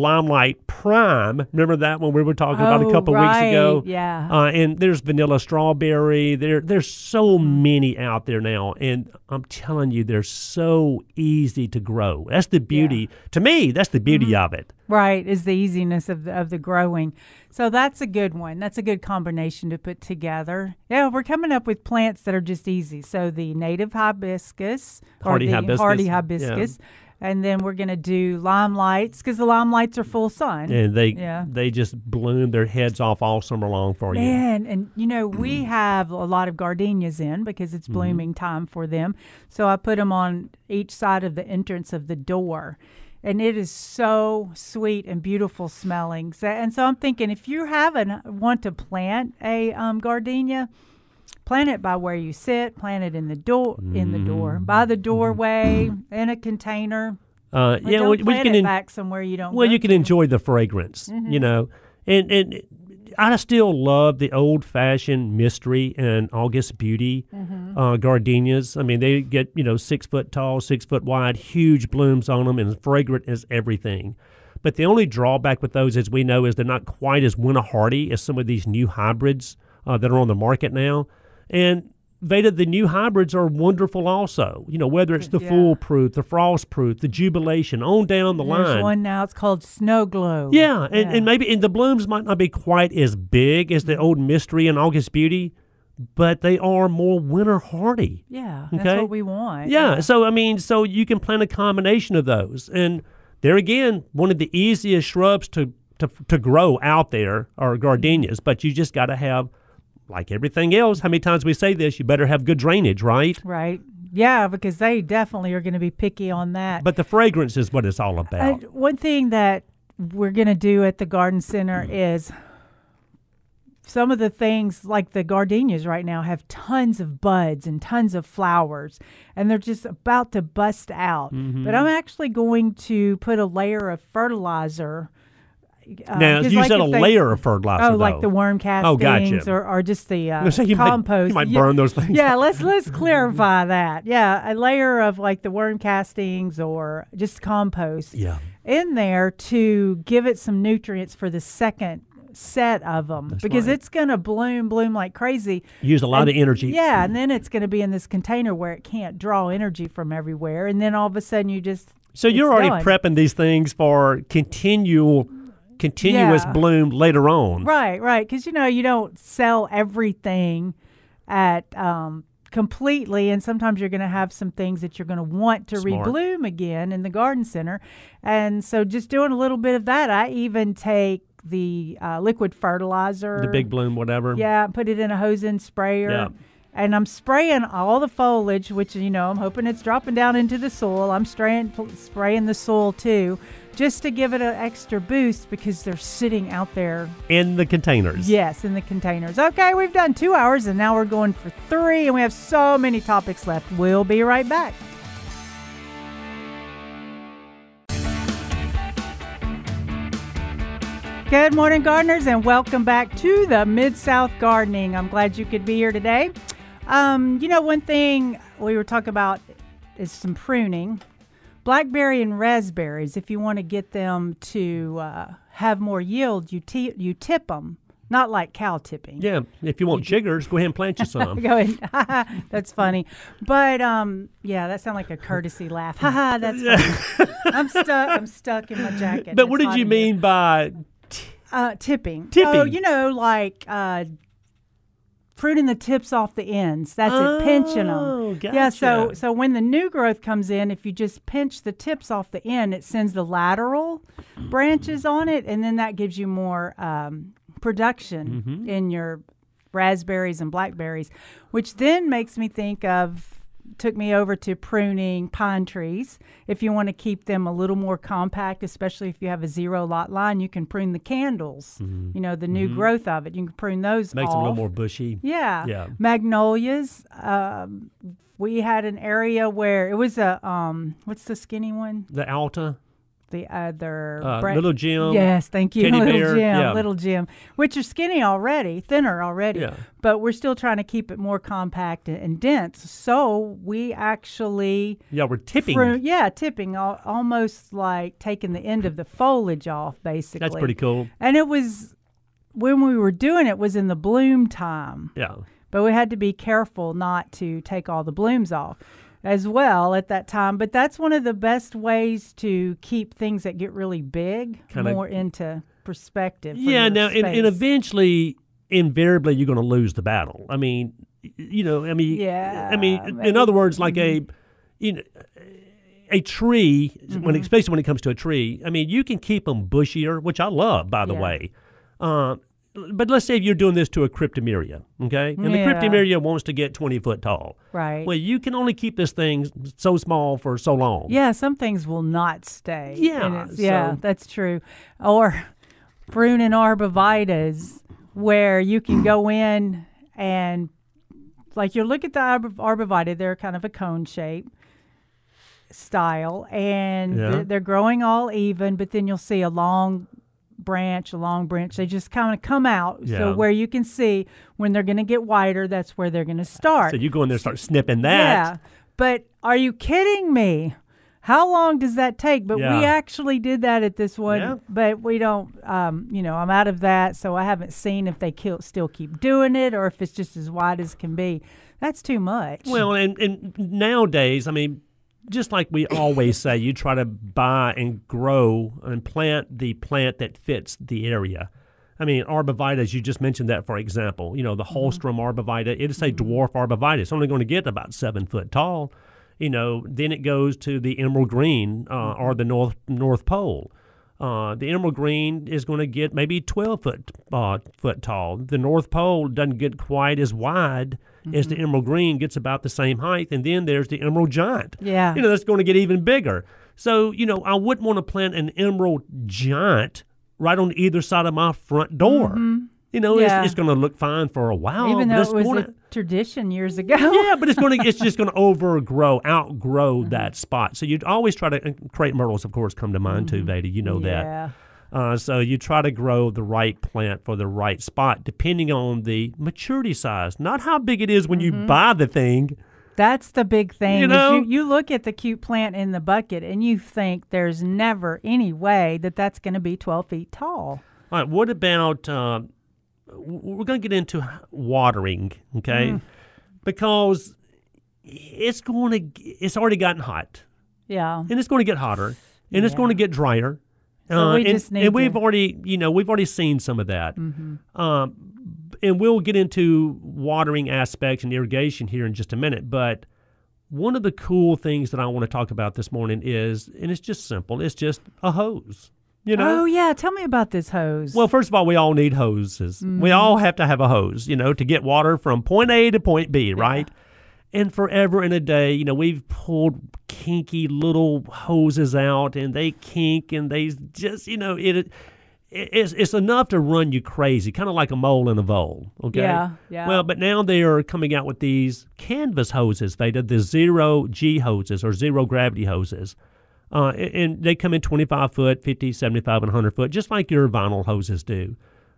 limelight prime. Remember that one we were talking about a Oh, couple weeks ago? yeah. Uh, and there's vanilla strawberry. There, there's so many out there now, and I'm telling you, they're so easy to grow. That's the beauty. To me, that's the beauty Mm-hmm. of it. Right, is the easiness of the, of the growing. So that's a good one. That's a good combination to put together. Yeah, we're coming up with plants that are just easy. So the native hibiscus Hardy or the hibiscus, hardy yeah. And then we're going to do limelights because the limelights are full sun. And they, Yeah. they just bloom their heads off all summer long for you. Man, and you know, we [CLEARS THROAT] have a lot of gardenias in because it's blooming time for them. So I put them on each side of the entrance of the door. And it is so sweet and beautiful smelling. So, and so I'm thinking if you haven't want to plant a um, gardenia, plant it by where you sit, plant it in the door in the door, by the doorway, in a container. Uh, yeah, don't we, we plant can it en- back somewhere you don't Well, you can to. enjoy the fragrance, Mm-hmm. you know, and and I still love the old fashioned mystery and August beauty Mm-hmm. uh, gardenias. I mean, they get you know six foot tall, six foot wide, huge blooms on them, and fragrant as everything. But the only drawback with those, as we know, is they're not quite as winter hardy as some of these new hybrids uh, that are on the market now. And Veda, the new hybrids are wonderful also. You know, whether it's the Yeah. foolproof, the frostproof, the jubilation, on down the There's line. one now. It's called Snow Globe. Yeah, and, Yeah. and maybe and the blooms might not be quite as big as the old mystery and August beauty, but they are more winter hardy. Yeah, that's Okay. what we want. Yeah, so I mean, so you can plant a combination of those, and there again, one of the easiest shrubs to to, to grow out there are gardenias, but you just got to have. Like everything else, how many times we say this? You better have good drainage, right? Right. Yeah, because they definitely are going to be picky on that. But the fragrance is what it's all Uh, about. one thing that we're going to do at the garden center is some of the things like the gardenias right now have tons of buds and tons of flowers and they're just about to bust out. Mm-hmm. But I'm actually going to put a layer of fertilizer. Uh, now, you like said a they- layer of fertilizer. Oh, like the worm Oh, castings gotcha. or, or just the uh, you might- you might Yeah. burn those things. Yeah, let's let's [LAUGHS] clarify that. Yeah, a layer of like the worm castings or just compost Yeah. in there to give it some nutrients for the second set of them because right. it's going to bloom bloom like crazy. Use a lot of energy. Yeah, and then it's going to be in this container where it can't draw energy from everywhere and then all of a sudden you just So you're already done. prepping these things for continual, continuous Yeah. bloom later on. Right, right. Because you know you don't sell everything at um, completely and sometimes you're going to have some things that you're going to want to Smart. rebloom again in the garden center and so just doing a little bit of that i even take the uh, liquid fertilizer The big bloom, whatever. yeah put it in a hose in sprayer Yeah. and i'm spraying all the foliage which you know i'm hoping it's dropping down into the soil i'm spraying spraying the soil too just to give it an extra boost because they're sitting out there In the containers. Yes, in the containers. Okay, we've done two hours and now we're going for three, and we have so many topics left. We'll be right back. Good morning, gardeners, and welcome back to the Mid South Gardening. I'm glad you could be here today. Um, you know, one thing we were talking about is some pruning. Blackberry and raspberries, if you want to get them to uh, have more yield, you, t- you tip them, not like cow tipping. Yeah. If you want jiggers, go ahead and plant you [LAUGHS] some. Go ahead. [LAUGHS] that's funny. But um, yeah, that sounded like a courtesy [LAUGHS] laugh. Haha, that's funny. I'm stuck. I'm stuck in my jacket. but It's what did hot you in here. mean by Uh, tipping. Oh, you know, like uh, pruning the tips off the ends. That's it. Pinching Oh, them. Yeah. So so when the new growth comes in, if you just pinch the tips off the end, it sends the lateral branches on it, and then that gives you more um, production Mm-hmm. in your raspberries and blackberries, which then makes me think of took me over to pruning pine trees. If you want to keep them a little more compact, especially if you have a zero lot line, you can prune the candles. You know, the new growth of it. You can prune those Mm-hmm. makes off. them a little more bushy? Yeah. Yeah. Magnolias. Um, we had an area where it was a um, what's the skinny one? The Alta, The other uh, bra- Little Gem. Yes, thank you, Teddy little bear, Jim, yeah. little Gem, which are skinny already, thinner already. Yeah. But we're still trying to keep it more compact and, and dense. So we actually Yeah, we're tipping. prune- yeah, tipping, al- almost like taking the end of the foliage off, basically. That's pretty cool. And it was when we were doing it was in the bloom time Yeah. but we had to be careful not to take all the blooms off as well at that time. But that's one of the best ways to keep things that get really big Kinda- more into perspective. Yeah. Now, and, and eventually, invariably, you're going to lose the battle. I mean, you know, I mean, Yeah, I mean, in other words, like a, you know, a tree, Mm-hmm. when especially when it comes to a tree. I mean, you can keep them bushier, which I love, by the Yeah. way. Uh, but let's say you're doing this to a cryptomeria, okay? And the cryptomeria wants to get 20 foot tall. right. Well, you can only keep this thing so small for so long. yeah, some things will not stay. Yeah, it's- yeah, that's true. Or pruning arborvitaes, where you can go in and, like, you look at the arbor- arborvitae, they're kind of a cone shape style, and Yeah. they're growing all even, but then you'll see a long branch, a long branch. They just kind of come out. Yeah. So where you can see when they're going to get wider, that's where they're going to start. So you go in there and start snipping that. Yeah. But are you kidding me? How long does that take? But we actually did that at this one, Yeah. but we don't. Um, you know, I'm out of that, so I haven't seen if they kill, still keep doing it or if it's just as wide as can be. That's too much. Well, and, and nowadays, I mean, just like we always say, you try to buy and grow and plant the plant that fits the area. I mean, arborvitae, you just mentioned that, for example. You know, the mm-hmm. Holmstrup arborvitae, it is a dwarf arborvitae. It's only going to get about seven foot tall. You know, then it goes to the emerald green uh, mm-hmm. or the north North Pole. Uh, the emerald green is going to get maybe 12 foot uh, foot tall. The North Pole doesn't get quite as wide as the emerald green, gets about the same height. And then there's the emerald giant. Yeah. You know, that's going to get even bigger. So, you know, I wouldn't want to plant an emerald giant right on either side of my front door. You know, Mm-hmm. Yeah. it's, it's going to look fine for a while. Even though it's it was gonna- a tradition years ago. yeah, but it's going [LAUGHS] to it's just going to overgrow, outgrow that spot. So you always try to and crepe myrtles, of course, come to mind too, Veda. You know that. yeah. Uh, so you try to grow the right plant for the right spot, depending on the maturity size, not how big it is when you buy the thing. That's the big thing. You know? you, you look at the cute plant in the bucket and you think there's never any way that that's going to be 12 feet tall. All right, what about? Uh, we're going to get into watering, okay? Mm. Because it's going to it's already gotten hot, Yeah. and it's going to get hotter, and it's going to get drier. So Uh, we and, just need and we've Mm-hmm. already, you know, we've already seen some of that. Um, and we'll get into watering aspects and irrigation here in just a minute. But one of the cool things that I want to talk about this morning is, and it's just simple, it's just a hose. You know? Oh yeah, tell me about this hose. Well, first of all, we all need hoses. Mm-hmm. We all have to have a hose, you know, to get water from point A to point B, right? And forever and a day, you know, we've pulled kinky little hoses out and they kink and they just, you know, it, it it's, it's enough to run you crazy, kind of like a mole in a vole. Okay. Yeah, yeah. Well, but now they are coming out with these canvas hoses, Veda, the zero G hoses or zero gravity hoses. Uh, and they come in 25 foot, 50, 75, and 100 foot, just like your vinyl hoses do.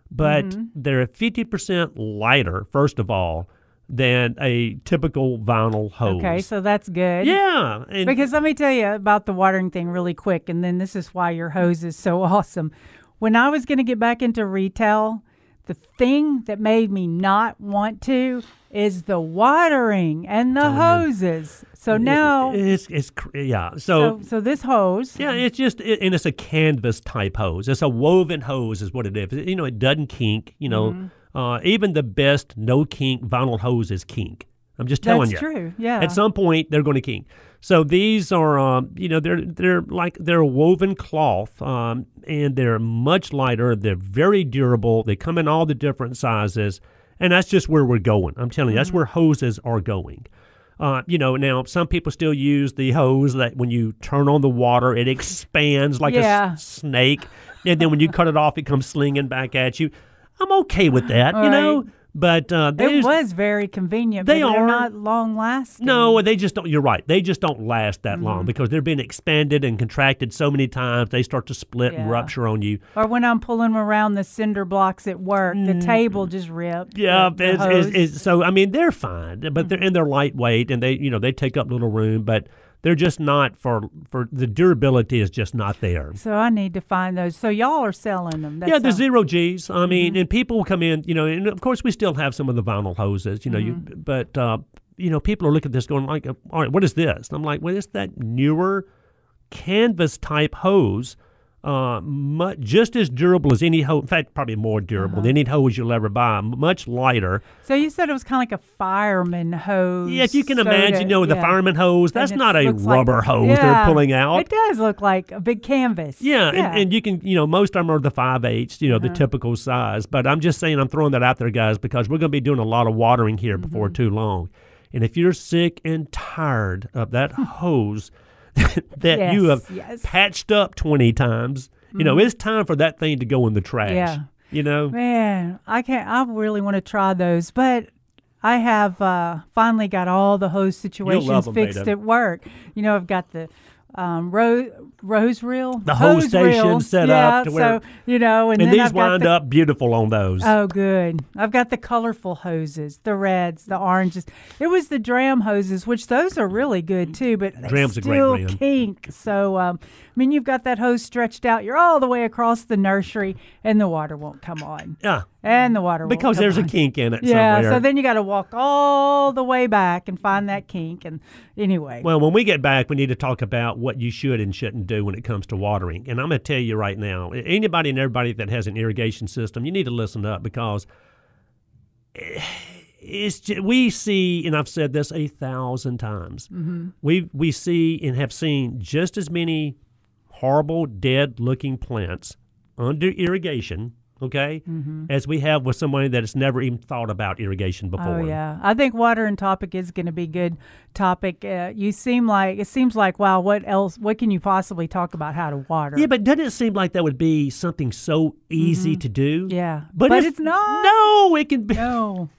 But Mm-hmm. they're 50% lighter, first of all, than a typical vinyl hose. okay, so that's good. yeah. Because let me tell you about the watering thing really quick, and then this is why your hose is so [LAUGHS] awesome. When I was going to get back into retail, the thing that made me not want to is the watering and the hoses. So now, it's, it's, yeah. so, so this hose, Yeah, it's just it, and it's a canvas type hose. It's a woven hose, is what it is. You know, it doesn't kink. You know, Mm-hmm. uh, even the best no kink vinyl hoses kink. I'm just telling that's you. That's true. Yeah. At some point, they're going to kink. So these are, um, you know, they're they're like they're woven cloth, um, and they're much lighter. They're very durable. They come in all the different sizes, and that's just where we're going. I'm telling you, that's Mm-hmm. where hoses are going. Uh, you know, now some people still use the hose that when you turn on the water, it expands like a Yeah. s- snake, and then when you cut it off, it comes slinging back at you. I'm okay with that, you know. Right. But uh, it there's- was very convenient. They but they're not long lasting. no, they just don't. You're right. They just don't last that Mm-hmm. long because they're being expanded and contracted so many times. They start to split and rupture on you. Or when I'm pulling around the cinder blocks at work, the table just ripped. Yeah, it's, it's. Mm-hmm. it's, so I mean they're fine, but they're and they're lightweight and they you know they take up little room, but they're just not for for the durability is just not there. So I need to find those. So y'all are selling them. That's yeah, the zero G's. I Mm-hmm. mean, and people will come in, you know, and of course we still have some of the vinyl hoses, you know, Mm-hmm. you but uh, you know, people are looking at this going like, all right, what is this? And I'm like, well, it's that newer canvas type hose. Uh, mu- just as durable as any hose. In fact, probably more durable Uh-huh. than any hose you'll ever buy. Much lighter. So you said it was kind of like a fireman hose. Yeah, if you can so imagine, that- you know, the fireman hose. That's not a looks like- rubber hose Yeah. they're pulling out. It does look like a big canvas. Yeah, And, and you can, you know, most of them are the five eighths, you know, Uh-huh. the typical size. But I'm just saying, I'm throwing that out there, guys, because we're going to be doing a lot of watering here before Mm-hmm. too long. And if you're sick and tired of that [LAUGHS] hose [LAUGHS] that you have yes. patched up 20 times, you know, it's time for that thing to go in the trash. Mm-hmm. Yeah. You know, Man, I can't. I really want to try those, but I have uh, finally got all the hose situations fixed Veda. at work. You know, I've got the um, ro- rose reel, The hose station reel. set yeah, up to where- so you know, and, and then these I've wind the, up beautiful on those. Oh, good. I've got the colorful hoses, the reds, the oranges. It was the Dramm hoses, which those are really good too, but Dramm's still kink. So, um, I mean, you've got that hose stretched out. You're all the way across the nursery, and the water won't come on. yeah, And the water because come there's a kink in it Yeah, somewhere. so then you got to walk all the way back and find that kink. And anyway, Well, when we get back, we need to talk about what you should and shouldn't do when it comes to watering. And I'm going to tell you right now, anybody and everybody that has an irrigation system, you need to listen up because eh, it's ju- we see, and I've said this a thousand times. We we see and have seen just as many horrible, dead-looking plants under irrigation. Okay, as we have with somebody that has never even thought about irrigation before. Oh yeah, I think water and topic is going to be good topic. Uh, you seem like it seems like wow. What else? What can you possibly talk about how to water? Yeah, but doesn't it seem like that would be something so easy to do? Mm-hmm. Yeah, but, but it's, it's not. No, it can be. no,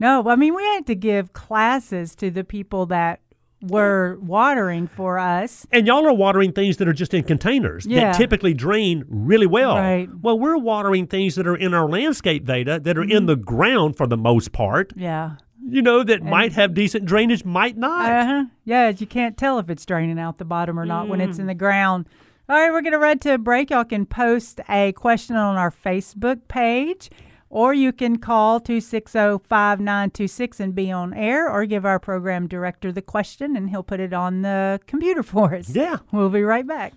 no. I mean, we had to give classes to the people that were watering for us. And y'all are watering things that are just in containers Yeah. that typically drain really well. Right. Well, we're watering things that are in our landscape data that are Mm-hmm. in the ground for the most part. Yeah. You know that might have decent drainage, might not. Uh-huh. Yeah, you can't tell if it's draining out the bottom or not when Mm. it's in the ground. All right, we're going to run to a break. Y'all can post a question on our Facebook page, or you can call 260-5926 and be on air, or give our program director the question, and he'll put it on the computer for us. Yeah. We'll be right back.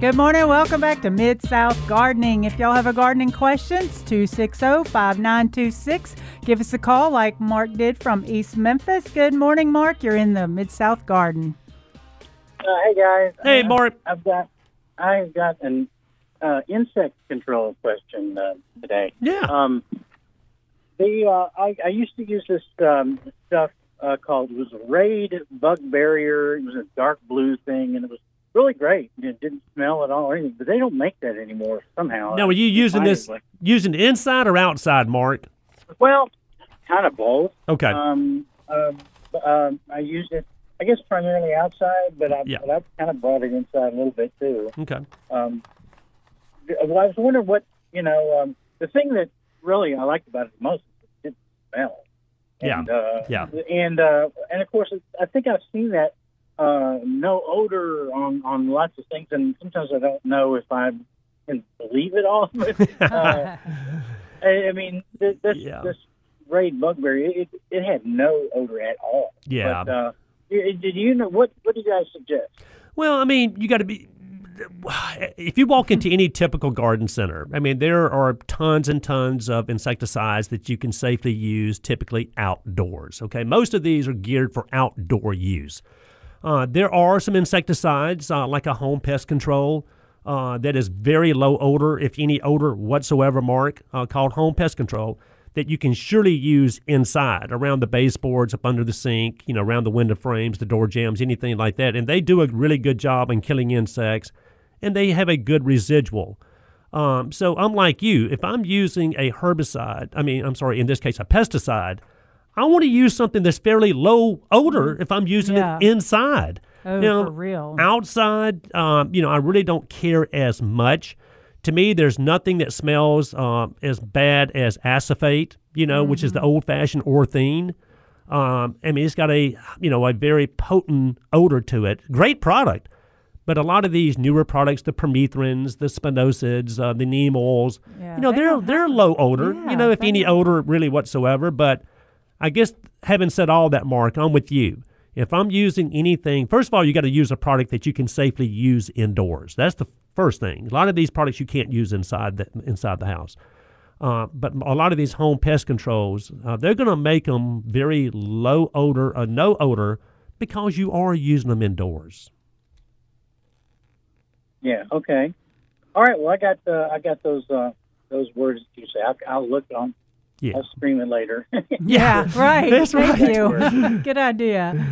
Good morning. Welcome back to Mid South Gardening. If y'all have a gardening questions, 260 5926. Give us a call like Mark did from East Memphis. Good morning, Mark. You're in the Mid South Garden. Uh, hey guys. Hey, Uh, Mark. I've got I've got an uh, insect control question uh, today. Yeah. Um, the uh, I, I used to use this um, stuff uh, called it was a Raid Bug Barrier. It was a dark blue thing, and it was really great. It didn't smell at all or anything. But they don't make that anymore somehow. Now, were you using this like- using inside or outside, Mark? well, kind of both. Okay. Um, um, um, I used it, I guess, primarily outside, but I, Yeah. but I've kind of brought it inside a little bit too. okay. Um, well, I was wondering what you know. Um, the thing that really I liked about it the most is it didn't smell. Yeah. And, uh, Yeah. And uh, and of course, I think I've seen that uh, no odor on on lots of things, and sometimes I don't know if I can believe it all. [LAUGHS] But, uh, I, I mean, this Yeah. this Raid Bug Barrier, it it had no odor at all. Yeah. But, uh, did you know what? What do you guys suggest? Well, I mean, you got to be. If you walk into any typical garden center, I mean, there are tons and tons of insecticides that you can safely use, typically outdoors. Okay, most of these are geared for outdoor use. Uh, there are some insecticides, uh, like a home pest control, uh, that is very low odor, if any odor whatsoever, Mark, uh, called home pest control, that you can surely use inside, around the baseboards, up under the sink, you know, around the window frames, the door jambs, anything like that. And they do a really good job in killing insects, and they have a good residual. Um, so unlike you, if I'm using a herbicide, I mean, I'm sorry, in this case, a pesticide, I want to use something that's fairly low odor if I'm using Yeah. it inside. Oh, Now, for real. Outside, um, you know, I really don't care as much. To me, there's nothing that smells um, as bad as acephate, you know, which is the old-fashioned orthene. Um, I mean, it's got a, you know, a very potent odor to it. Great product. But a lot of these newer products, the permethrins, the spinosads, uh, the neem oils, Yeah, you know, they they're they're low odor. Yeah, you know, if any odor really whatsoever. But I guess having said all that, Mark, I'm with you. If I'm using anything, first of all, you got to use a product that you can safely use indoors. That's the first thing. A lot of these products you can't use inside the inside the house. Uh, but a lot of these home pest controls, uh, they're going to make them very low odor, or no odor, because you are using them indoors. Yeah. Okay. All right. Well, I got uh, I got those uh, those words that you say. I'll, I'll look on. Yeah. I'll scream it later. [LAUGHS] Yeah, [LAUGHS] right. That's Thank right. you. [LAUGHS] Good idea.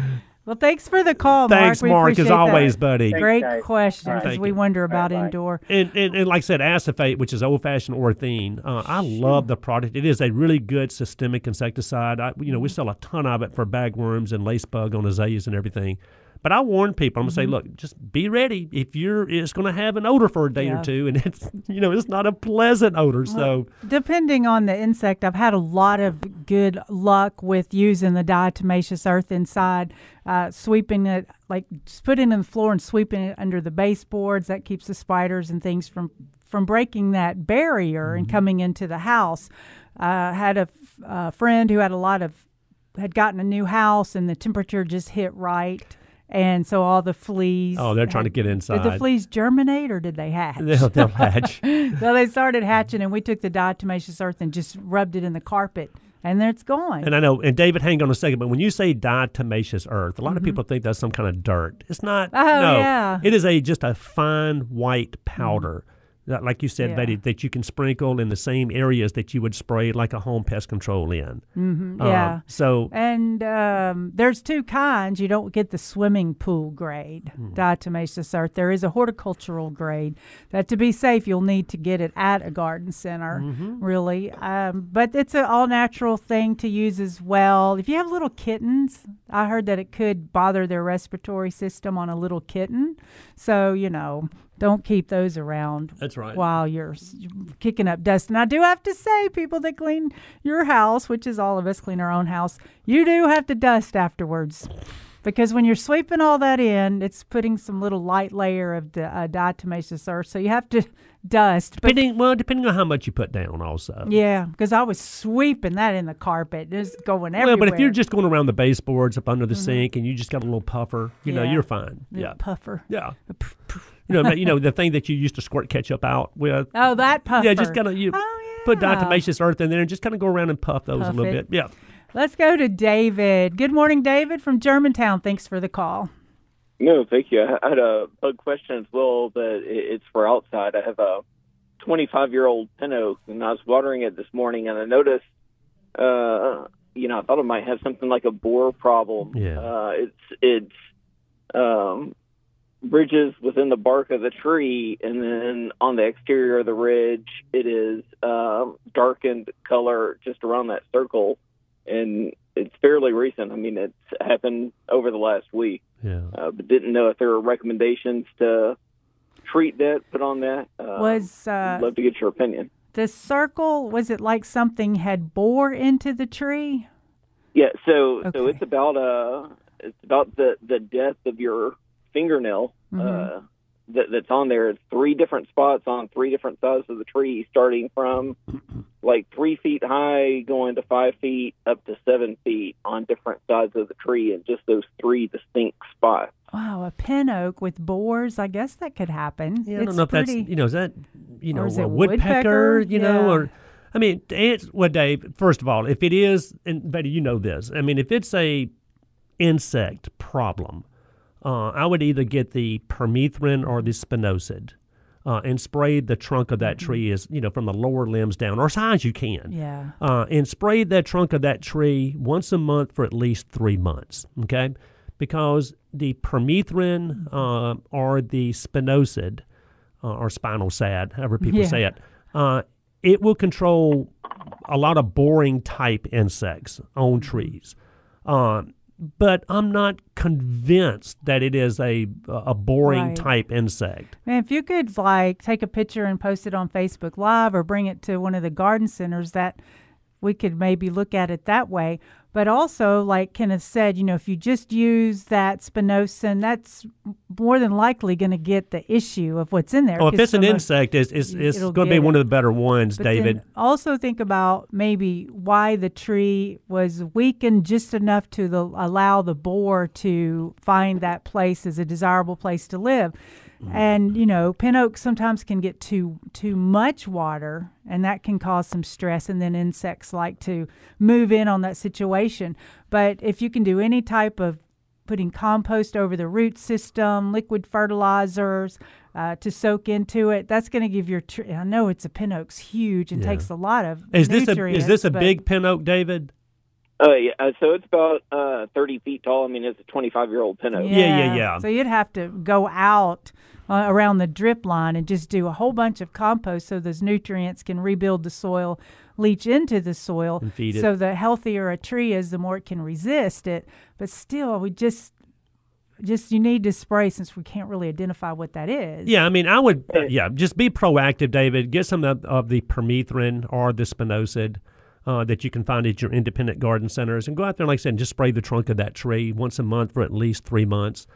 Well, thanks for the call, Mark. Thanks, We Mark, as appreciate that. always, buddy. Thanks, Great guys. questions All right. as Thank we wonder about Bye-bye. indoor. And, and, and like I said, acephate, which is old fashioned orthene, uh, I love the product. It is a really good systemic insecticide. I, you know, we sell a ton of it for bagworms and lace bug on azaleas and everything. But I warn people, I'm gonna say, Mm-hmm. look, just be ready. If you're, it's gonna have an odor for a day Yeah. or two, and it's, [LAUGHS] you know, it's not a pleasant odor. So Depending on the insect, I've had a lot of good luck with using the diatomaceous earth inside, uh, sweeping it, like just putting it in the floor and sweeping it under the baseboards. That keeps the spiders and things from from breaking that barrier and coming into the house. I had a, f- a friend who had a lot of had gotten a new house and the temperature just hit right. And so all the fleas. Oh, they're trying to get inside. Did the fleas germinate or did they hatch? [LAUGHS] they'll, they'll hatch. [LAUGHS] so they started hatching, and we took the diatomaceous earth and just rubbed it in the carpet, and there it's gone. And I know, and David, hang on a second, but when you say diatomaceous earth, a lot of Mm-hmm. people think that's some kind of dirt. It's not. Oh, no, yeah. it is a just a fine white powder. That, like you said, Yeah. Betty, that you can sprinkle in the same areas that you would spray like a home pest control in. Mhm, Um, yeah. so And um, there's two kinds. You don't get the swimming pool grade Hmm. diatomaceous earth. There is a horticultural grade that, to be safe, you'll need to get it at a garden center. Mm-hmm. Really, um, but it's an all natural thing to use as well. If you have little kittens, I heard that it could bother their respiratory system on a little kitten. So you know, don't keep those around that's right. while you're kicking up dust. And I do have to say, people that clean your house, which is all of us clean our own house, you do have to dust afterwards. Because when you're sweeping all that in, it's putting some little light layer of the uh, diatomaceous earth. So you have to dust. But Depending, well, depending on how much you put down, also. yeah, because I was sweeping that in the carpet. It's going everywhere. Well, but if you're just going around the baseboards up under the sink and you just got a little puffer, you know, you're fine. Yeah. puffer. Yeah. You know, you know the thing that you used to squirt ketchup out with. Oh, that puffer. Yeah, just kind of you Oh, put yeah. diatomaceous earth in there and just kind of go around and puff those Puff a little it. bit. Yeah. Let's go to David. Good morning, David from Germantown. Thanks for the call. No, thank you. I had a bug question as well, but it's for outside. I have a 25 year old pin oak, and I was watering it this morning, and I noticed, uh, you know, I thought it might have something like a borer problem. Yeah. Uh, it's it's um, bridges within the bark of the tree, and then on the exterior of the ridge, it is um, darkened color just around that circle, and it's fairly recent. I mean, it's happened over the last week Yeah. uh, but didn't know if there were recommendations to treat that, put on that. Uh, Was uh, I'd love to get your opinion. the circle, was it like something had bore into the tree? Yeah, so so it's about uh it's about the the depth of your fingernail Mm-hmm. uh, that, that's on there. It's three different spots on three different sides of the tree, starting from like three feet high, going to five feet, up to seven feet on different sides of the tree, and just those three distinct spots. Wow, a pin oak with bores. I guess that could happen. Yeah, I don't know if pretty, that's you know is that you know is a woodpecker, woodpecker? you know Yeah. or I mean to answer well Dave first of all if it is and Betty you know this I mean if it's a insect problem uh, I would either get the permethrin or the spinosad uh, and spray the trunk of that tree as you know from the lower limbs down or as high as you can Mm-hmm. Yeah. uh, and spray that trunk of that tree once a month for at least three months. Okay, because the permethrin uh, or the spinosad uh, or spinal sad, however people Yeah. say it, uh, it will control a lot of boring type insects on trees. Um, but I'm not convinced that it is a a boring Right. type insect. Man, if you could like take a picture and post it on Facebook Live or bring it to one of the garden centers, that we could maybe look at it that way. But also, like Kenneth said, you know, if you just use that spinosyn, that's more than likely going to get the issue of what's in there. Oh, if it's an insect, it's, it's, it's going to be get one of the better ones, But David. also think about maybe why the tree was weakened just enough to the, allow the boar to find that place as a desirable place to live. Mm. And you know, pin oaks sometimes can get too too much water, and that can cause some stress. And then insects like to move in on that situation. But if you can do any type of putting compost over the root system, liquid fertilizers uh, to soak into it. That's going to give your tree. I know it's a pin oak's huge and Yeah. takes a lot of Is this a is this a but- big pin oak, David? Uh, yeah, uh, so it's about uh, 30 feet tall. I mean, it's a 25 year old pin oak. Yeah, yeah, yeah. So you'd have to go out uh, around the drip line and just do a whole bunch of compost so those nutrients can rebuild the soil, leach into the soil. And feed it. So the healthier a tree is, the more it can resist it. But still, we just just you need to spray since we can't really identify what that is. Yeah, I mean, I would, uh, yeah, just be proactive, David. Get some of, of the permethrin or the spinosad uh, that you can find at your independent garden centers and go out there, like I said, and just spray the trunk of that tree once a month for at least three months.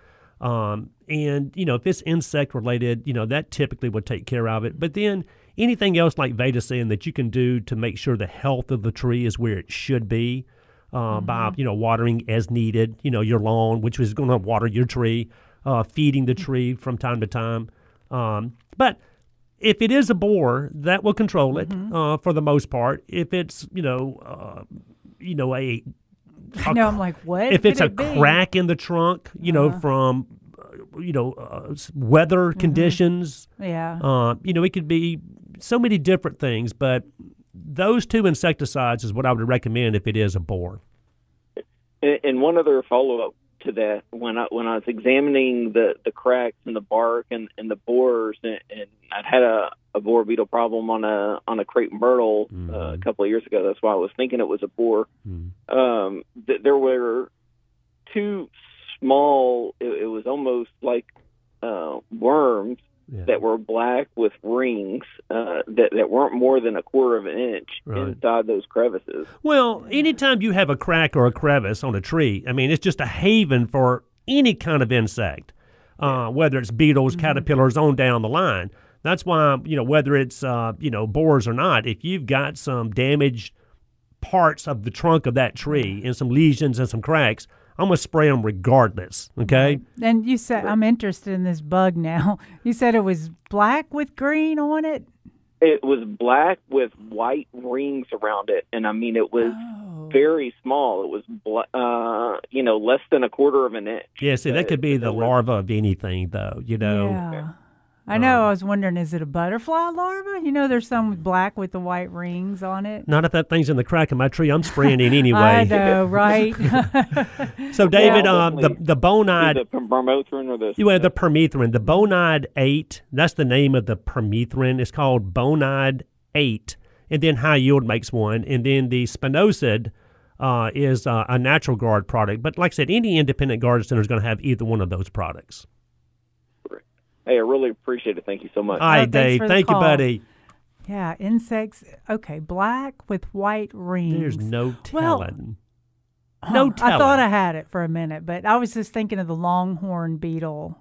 Um, and, you know, if it's insect related, you know, that typically would take care of it. But then anything else like Veda saying that you can do to make sure the health of the tree is where it should be uh, by, you know, watering as needed, you know, your lawn, which is going to water your tree, uh, feeding the tree from time to time. Um, but if it is a boar, that will control it uh, for the most part. If it's, you know, uh, you know, a I know. I'm like, what? if it's a it? Uh-huh. crack in the trunk, you know, from uh, you know uh, weather Mm-hmm. conditions, Yeah. uh, you know, it could be so many different things. But those two insecticides is what I would recommend if it is a boar. And, and one other follow up to that, when I when I was examining the, the cracks and the bark and, and the borers, and, and I'd had a, a boar beetle problem on a on a crepe myrtle uh, a couple of years ago. That's why I was thinking it was a boar. Um, th- there were two small. It, it was almost like uh, worms Yeah. that were black with rings uh, that that weren't more than a quarter of an inch Right. inside those crevices. Well, anytime you have a crack or a crevice on a tree, I mean, it's just a haven for any kind of insect, uh, whether it's beetles, caterpillars, on down the line. That's why, you know, whether it's, uh, you know, borers or not, if you've got some damaged parts of the trunk of that tree and some lesions and some cracks, I'm gonna spray them regardless. Okay. And you said I'm interested in this bug now. [LAUGHS] You said it was black with green on it. It was black with white rings around it, and I mean it was Oh. very small. It was, bla- uh, you know, less than a quarter of an inch. Yeah. See, that could be the larva of anything, though. You know. Yeah. I know. Um, I was wondering, is it a butterfly larva? You know, there's some with black with the white rings on it. Not if that thing's in the crack of my tree. I'm spraying it [LAUGHS] anyway. I know, right? [LAUGHS] [LAUGHS] So, David, Well, um, the definitely the Bonide, the permethrin or the you have the permethrin, the Bonide eight. That's the name of the permethrin. It's called Bonide eight, and then Hi-Yield makes one, and then the spinosad uh, is uh, a natural guard product. But like I said, any independent garden center is going to have either one of those products. Hey, I really appreciate it. Thank you so much. Hi, thanks Dave. for the Thank you, buddy. yeah, insects. Okay, black with white rings. There's no Well, telling. Huh, no I thought. I had it for a minute, but I was just thinking of the longhorn beetle.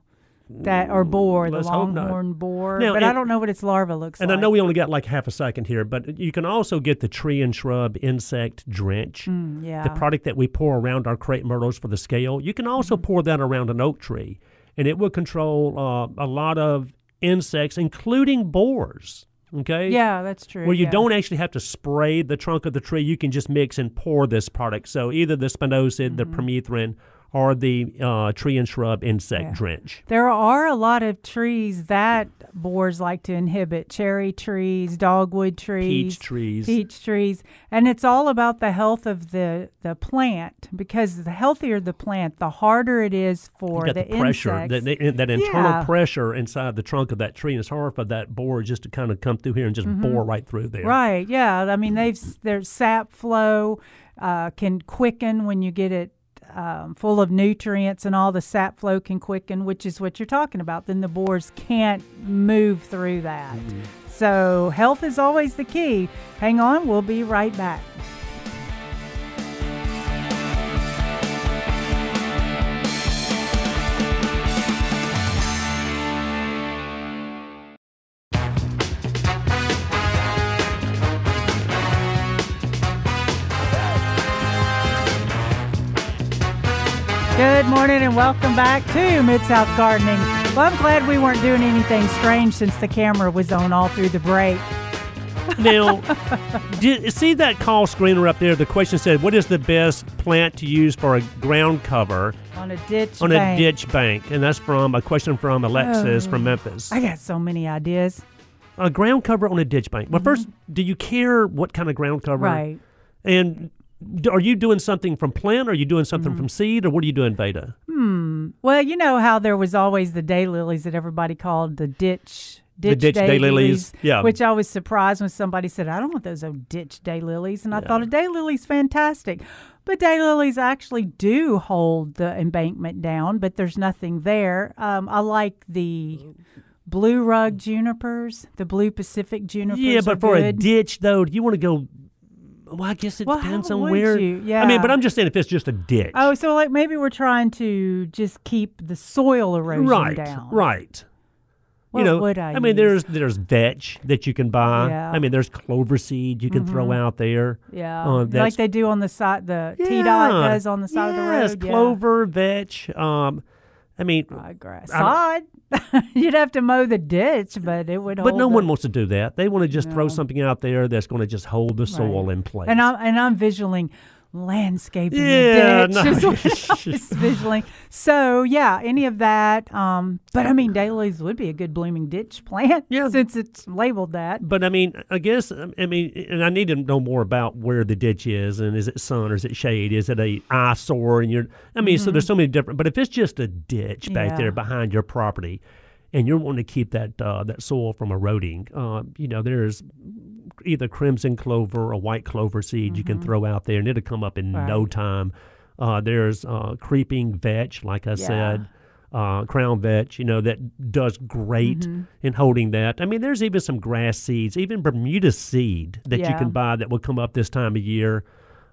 That or boar, the let's hope not. longhorn boar. Now, but I don't know what its larva looks And like. And I know we only got like half a second here, but you can also get the tree and shrub insect drench. Mm, yeah. the product that we pour around our crepe myrtles for the scale. You can also Mm-hmm. pour that around an oak tree, and it will control uh, a lot of insects, including boars. Okay. yeah, that's true. Where you yeah. don't actually have to spray the trunk of the tree, you can just mix and pour this product. So either the spinosad, the Mm-hmm. permethrin, or the uh, tree and shrub insect Yeah. drench. There are a lot of trees that boars like to inhibit cherry trees, dogwood trees, Peach trees. peach trees, and it's all about the health of the the plant because the healthier the plant, the harder it is for the, the, pressure, that, that, internal Yeah. pressure inside the trunk of that tree, and it's hard for that boar just to kind of come through here and just bore right through there. Mm-hmm. Right. Yeah. I mean, they've their sap flow uh, can quicken when you get it um, full of nutrients, and all the sap flow can quicken, which is what you're talking about. Then the boars can't move through that. So health is always the key. Hang on. We'll be right back. Morning and welcome back to Mid South Gardening. Well, I'm glad we weren't doing anything strange since the camera was on all through the break. Now, [LAUGHS] did, see that call screener up there? The question said, "What is the best plant to use for a ground cover On a ditch on bank. a ditch bank?" And that's from a question from Alexis from Memphis. I got so many ideas. a ground cover on a ditch bank. Well, first, do you care what kind of ground cover? Mm-hmm. Right. And are you doing something from plant? Or are you doing something Mm-hmm. from seed? Or what are you doing, Veda? Hmm. Well, you know how there was always the daylilies that everybody called the ditch. The ditch daylilies, yeah. Which I was surprised when somebody said, I don't want those old ditch daylilies. And I thought a daylily's fantastic. But daylilies actually do hold the embankment down, but there's nothing there. Um, I like the blue rug junipers, the blue Pacific junipers. yeah, but for a ditch, though, do you want to go? Well, I guess it Well, depends on where. You? Yeah. I mean, but I'm just saying if it's just a ditch. Oh, so like maybe we're trying to just keep the soil erosion right, down. right. What you know, would I mean, use? there's there's vetch that you can buy. Yeah. Mm-hmm. I mean, there's clover seed you can throw out there. Yeah, Uh, like they do on the side. The TDOT does on the side of the road. Yes, clover, vetch. Um, I mean, Yeah. I Sod. [LAUGHS] You'd have to mow the ditch, but it would. but no the- one wants to do that. They want to just throw something out there that's going to just hold the soil Right. in place. And I'm and I'm visualing landscaping Yeah, the ditch. is no. what [LAUGHS] I was visualing. So yeah, any of that. Um, but I mean, daylilies would be a good blooming ditch plant. Yeah. since it's labeled that. But I mean, I guess I mean, and I need to know more about where the ditch is, and is it sun or is it shade? Is it a eyesore? And you're, I mean, so there's so many different. But if it's just a ditch back Mm-hmm. Yeah. there behind your property, and you're wanting to keep that uh, that soil from eroding, uh, you know, there's either crimson clover or white clover seed you can throw out there, and it'll come up in no Mm-hmm. Time. Uh, there's uh, creeping vetch, like I Yeah. said. Uh, crown vetch, you know, that does great Mm-hmm. in holding that. I mean, there's even some grass seeds, even Bermuda seed that you can buy that will come up this time of year.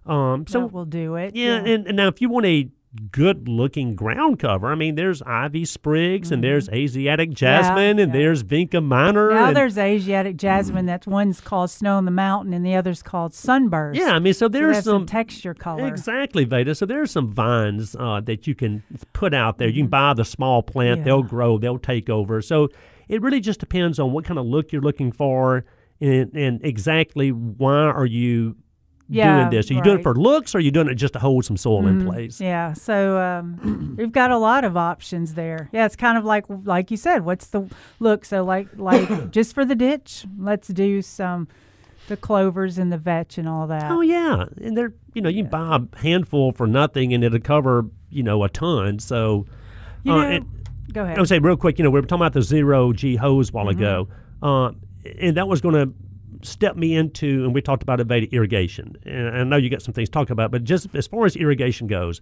Um, so that will do it. yeah, And, and now if you want a good looking ground cover. I mean, there's ivy sprigs and there's Asiatic jasmine and yeah. there's Vinca minor. Now and- there's Asiatic jasmine. That's one's called snow on the mountain, and the other's called sunburst. yeah, I mean, so So there's have some, texture color. Exactly, Veda. So there's some vines uh, that you can put out there. You can buy the small plant; Mm-hmm. Yeah. they'll grow, they'll take over. So it really just depends on what kind of look you're looking for, and, and exactly why are you Yeah, doing this? Are you doing it for looks, or are you doing it just to hold some soil in place? Yeah, so um, we've got a lot of options there. Yeah, it's kind of like like you said. What's the look? So like like [COUGHS] just for the ditch, let's do some the clovers and the vetch and all that. Oh yeah, and they're you know you can buy a handful for nothing, and it'll cover you know a ton. So you uh, know, and- go ahead. I would say real quick, you know, we were talking about the zero G hose a while Mm-hmm. ago, uh, and that was going to step me into, and we talked about Aveda irrigation. And I know you got some things to talk about, but just as far as irrigation goes,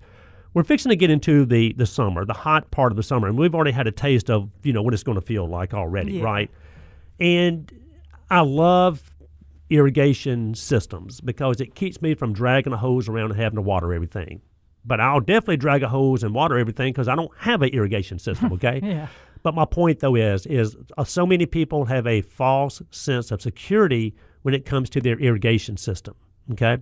we're fixing to get into the the summer, the hot part of the summer, and we've already had a taste of you know what it's going to feel like already, Yeah. right? And I love irrigation systems because it keeps me from dragging a hose around and having to water everything. But I'll definitely drag a hose and water everything because I don't have an irrigation system. [LAUGHS] Okay. Yeah. But my point though is is uh, so many people have a false sense of security when it comes to their irrigation system. Okay.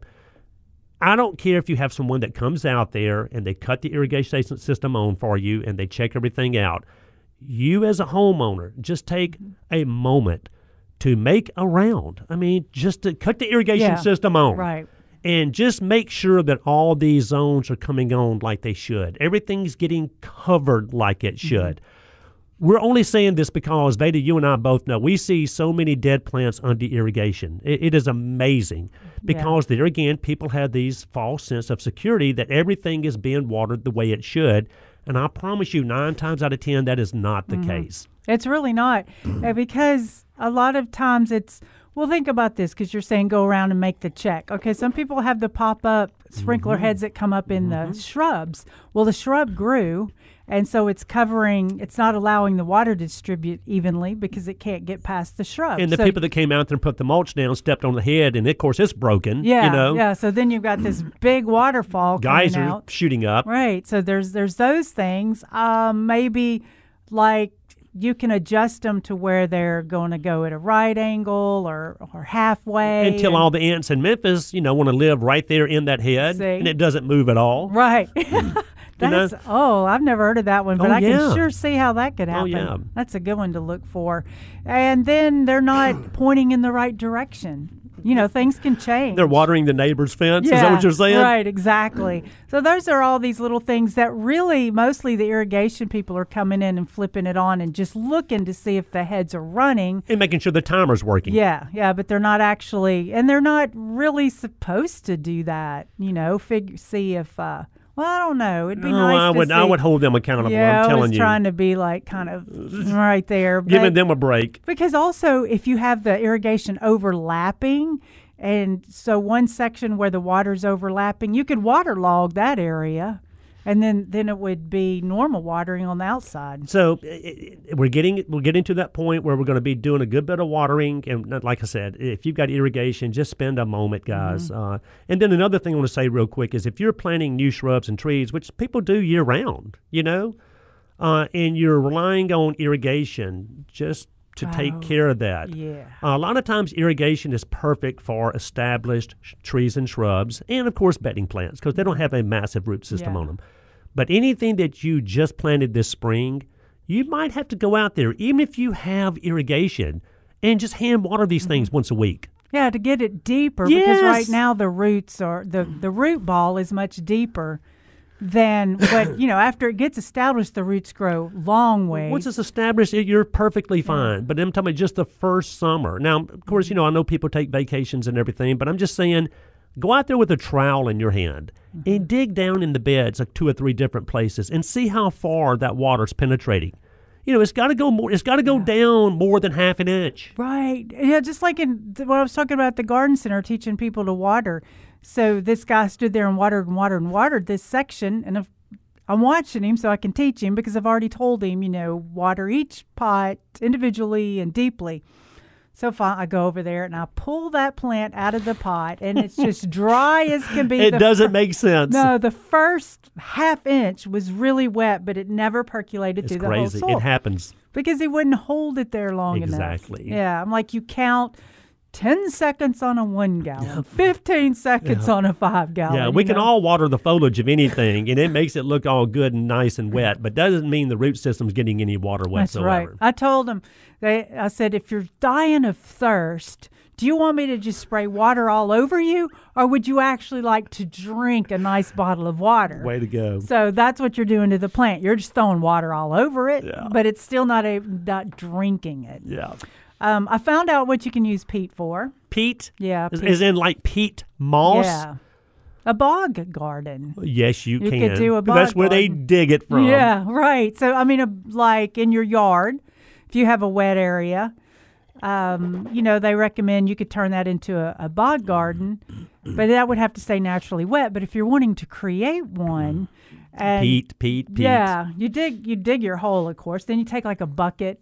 I don't care if you have someone that comes out there and they cut the irrigation system on for you and they check everything out. You as a homeowner just take a moment to make a round. I mean, just to cut the irrigation Yeah, system on right. and just make sure that all these zones are coming on like they should. Everything's getting covered like it Mm-hmm. We're only saying this because Veda, you and I both know we see so many dead plants under irrigation. It, it is amazing because there again, people have these false sense of security that everything is being watered the way it should. And I promise you, nine times out of ten, that is not the mm-hmm. case. It's really not uh, because a lot of times it's. Well, think about this because you're saying go around and make the check. Okay, some people have the pop up sprinkler mm-hmm. heads that come up in the mm-hmm. shrubs. Well, the shrub grew, and so it's covering. It's not allowing the water to distribute evenly because it can't get past the shrub. And the So- people that came out there and put the mulch down stepped on the head, and of course it's broken. yeah, you know, yeah. So then you've got this [CLEARS THROAT] big waterfall guys are out. shooting up. Right. So there's there's those things. Um, maybe like you can adjust them to where they're going to go at a right angle or or halfway. until and- all the ants in Memphis, you know, want to live right there in that head, See? and it doesn't move at all. Right. [LAUGHS] You know? That's oh, I've never heard of that one, but Oh, I yeah. can sure see how that could Oh, happen. yeah. That's a good one to look for. And then they're not [CLEARS THROAT] pointing in the right direction. You know, things can change. They're watering the neighbor's fence. Is that what you're saying? Right, exactly. [CLEARS THROAT] So those are all these little things that really mostly the irrigation people are coming in and flipping it on and just looking to see if the heads are running. And making sure the timer's working. Yeah, yeah, but they're not actually and they're not really supposed to do that, you know, figure see if uh well, I don't know. It'd be No, nice I to would. I would hold them accountable. yeah, I'm I telling was you, trying to be like kind of right there. [LAUGHS] giving them a break. because also, if you have the irrigation overlapping, and so one section where the water's overlapping, you could waterlog that area, and then then it would be normal watering on the outside. So we're getting we're getting to that point where we're going to be doing a good bit of watering, and like I said, if you've got irrigation, just spend a moment, guys. Uh, and then another thing I want to say real quick is if you're planting new shrubs and trees, which people do year round, you know, uh, and you're relying on irrigation just to take Oh, care of that. Yeah. a lot of times, irrigation is perfect for established sh- trees and shrubs, and of course, bedding plants because they don't have a massive root system Yeah. on them. But anything that you just planted this spring, you might have to go out there, even if you have irrigation, and just hand water these things mm-hmm. once a week. Yeah, to get it deeper because right now the roots are the the root ball is much deeper than [LAUGHS] what you know. After it gets established, the roots grow long ways. Once it's established, it- you're perfectly fine. But I'm talking about just the first summer. Now, of course, you mm-hmm. know I know people take vacations and everything, but I'm just saying, go out there with a trowel in your hand mm-hmm. and dig down in the beds like two or three different places and see how far that water's penetrating. You know, it's got to go more. It's got to go down more than half an inch. Right. Yeah, just like in th- when I was talking about the garden center teaching people to water. So this guy stood there and watered and watered and watered this section, and I'm watching him so I can teach him because I've already told him, you know, water each pot individually and deeply. So fine, I go over there and I pull that plant out of the pot, and it's just [LAUGHS] dry as can be. It doesn't fir- make sense. No, the first half inch was really wet, but it never percolated it's through crazy. the whole soil It's crazy. It happens. because he wouldn't hold it there long Exactly. enough. Exactly. Yeah, I'm like, you count 10 seconds on a one gallon, 15 seconds on a five gallon. Yeah, we can know? all water the foliage of anything, and it makes it look all good and nice and wet, but doesn't mean the root system's getting any water whatsoever. That's right. I told them, they, I said, if you're dying of thirst, do you want me to just spray water all over you, or would you actually like to drink a nice bottle of water? Way to go. So that's what you're doing to the plant. You're just throwing water all over it, Yeah. but it's still not a not drinking it. Yeah. Um, I found out what you can use peat for. Peat? Yeah, Is, peat. is in like peat moss? Yeah. A bog garden. Yes, you, You can. could do a bog That's bog where they dig it from. Yeah, right. So I mean, a, like in your yard, if you have a wet area, um, you know they recommend you could turn that into a, a bog garden, but that would have to stay naturally wet. But if you're wanting to create one, and Peat, peat, peat. yeah, you dig you dig your hole, of course. Then you take like a bucket